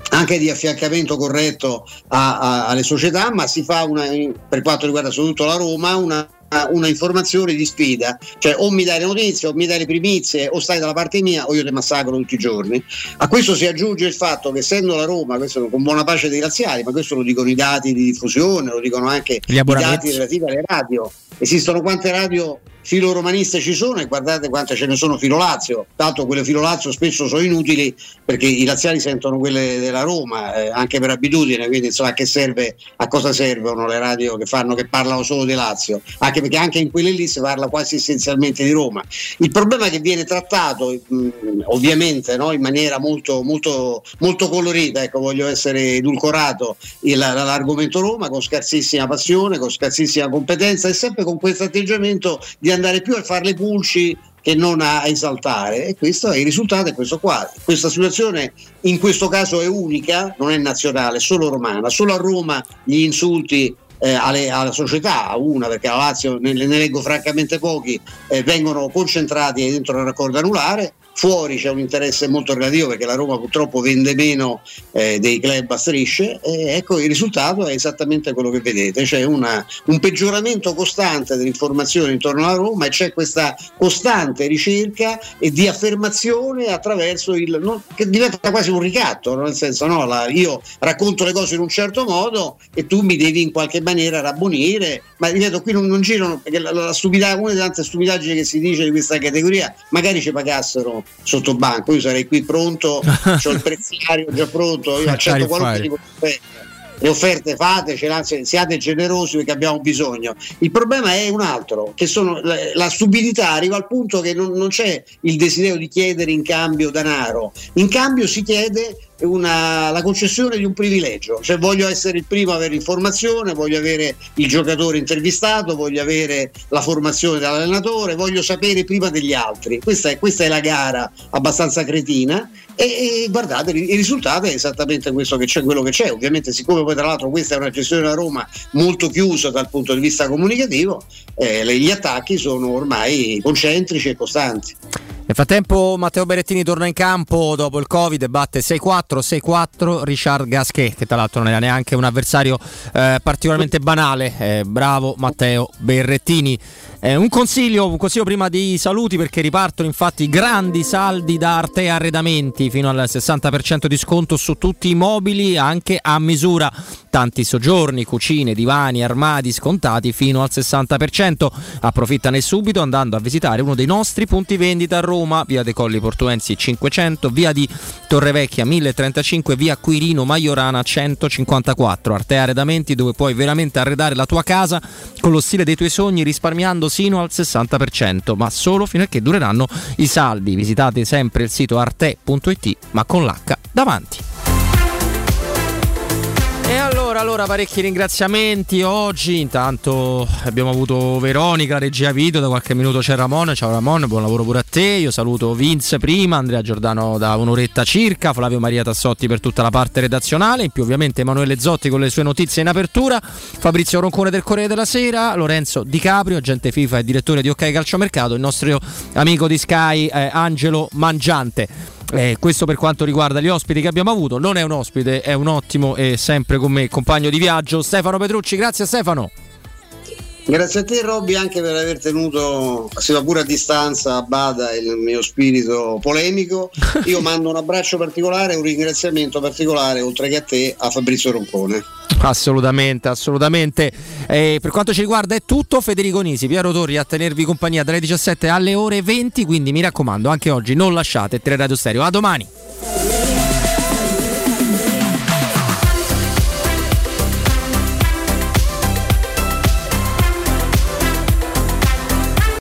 anche di affiancamento corretto a- a- alle società, ma si fa una, per quanto riguarda soprattutto la Roma una, una informazione di sfida, cioè o mi dai le notizie o mi dai le primizie o stai dalla parte mia o io ti massacro tutti i giorni. A questo si aggiunge il fatto che essendo la Roma, questo con buona pace dei razziali, ma questo lo dicono i dati di diffusione, lo dicono anche i dati relativi alle radio, esistono quante radio filo romaniste ci sono e guardate quante ce ne sono filo Lazio, tanto quelle filo Lazio spesso sono inutili perché i laziali sentono quelle della Roma eh, anche per abitudine, quindi insomma a serve, a cosa servono le radio che fanno che parlano solo di Lazio, anche perché anche in quelle lì si parla quasi essenzialmente di Roma. Il problema che viene trattato mh, ovviamente no, in maniera molto, molto, molto colorita, ecco, voglio essere edulcorato il- l'argomento Roma con scarsissima passione, con scarsissima competenza e sempre con questo atteggiamento di andare più a fare le pulci che non a esaltare e questo è il risultato è questo qua. Questa situazione in questo caso è unica, non è nazionale, è solo romana. Solo a Roma gli insulti eh, alle- alla società, a una perché a Lazio ne, ne leggo francamente pochi, eh, vengono concentrati dentro il raccordo anulare. Fuori c'è un interesse molto relativo perché la Roma purtroppo vende meno eh, dei club a strisce e ecco il risultato è esattamente quello che vedete, c'è una- un peggioramento costante dell'informazione intorno alla Roma e c'è questa costante ricerca e di affermazione attraverso il non- che diventa quasi un ricatto, no? nel senso no, la- io racconto le cose in un certo modo e tu mi devi in qualche maniera rabbonire, ma ripeto qui non, non girano perché la, la stupida- una delle tante stupidaggini che si dice di questa categoria magari ci pagassero sotto banco, io sarei qui pronto, ho il prezziario già pronto, io accetto qualunque tipo di offerta. Le offerte anzi siate generosi perché abbiamo bisogno. Il problema è un altro, che sono la, la stupidità arriva al punto che non, non c'è il desiderio di chiedere in cambio denaro, in cambio si chiede una- la concessione di un privilegio, cioè voglio essere il primo a avere informazione, voglio avere il giocatore intervistato, voglio avere la formazione dall'allenatore, voglio sapere prima degli altri. Questa è, questa è la gara abbastanza cretina e, e guardate il risultato è esattamente questo che c'è, quello che c'è. Ovviamente, siccome poi tra l'altro questa è una gestione della Roma molto chiusa dal punto di vista comunicativo, eh, gli attacchi sono ormai concentrici e costanti. Nel frattempo Matteo Berettini torna in campo dopo il Covid batte 6-4, 6-4 Richard Gasquet, che tra l'altro non era neanche un avversario eh, particolarmente banale. Eh, bravo Matteo Berrettini. Eh, un, consiglio, un consiglio prima dei saluti perché ripartono infatti grandi saldi da Arte Arredamenti fino al 60% di sconto su tutti i mobili anche a misura. Tanti soggiorni, cucine, divani, armadi scontati fino al 60%. Approfittane subito andando a visitare uno dei nostri punti vendita a Roma, via De Colli Portuensi 500, via di Torrevecchia 1035, via Quirino Maiorana 154. Arte Arredamenti dove puoi veramente arredare la tua casa con lo stile dei tuoi sogni risparmiando sino al 60%, ma solo fino a che dureranno i saldi. Visitate sempre il sito arte.it, ma con l'H davanti. E allora, allora, parecchi ringraziamenti oggi. Intanto abbiamo avuto Veronica, regia video, da qualche minuto c'è Ramon. Ciao Ramon, buon lavoro pure a te. Io saluto Vince prima, Andrea Giordano da un'oretta circa, Flavio Maria Tassotti per tutta la parte redazionale, in più ovviamente Emanuele Zotti con le sue notizie in apertura, Fabrizio Roncone del Corriere della Sera, Lorenzo Di Caprio, agente FIFA e direttore di OK Calciomercato, il nostro amico di Sky eh, Angelo Mangiante. Eh, questo per quanto riguarda gli ospiti che abbiamo avuto, non è un ospite, è un ottimo e sempre con me compagno di viaggio Stefano Petrucci. Grazie Stefano. Grazie a te Robby anche per aver tenuto, sia pure a distanza, a bada il mio spirito polemico. Io mando un abbraccio particolare un ringraziamento particolare, oltre che a te, a Fabrizio Roncone. Assolutamente, assolutamente. Eh, per quanto ci riguarda è tutto. Federico Nisi, Piero Torri a tenervi compagnia dalle 17 alle ore 20. Quindi mi raccomando, anche oggi non lasciate Tre Radio Stereo. A domani.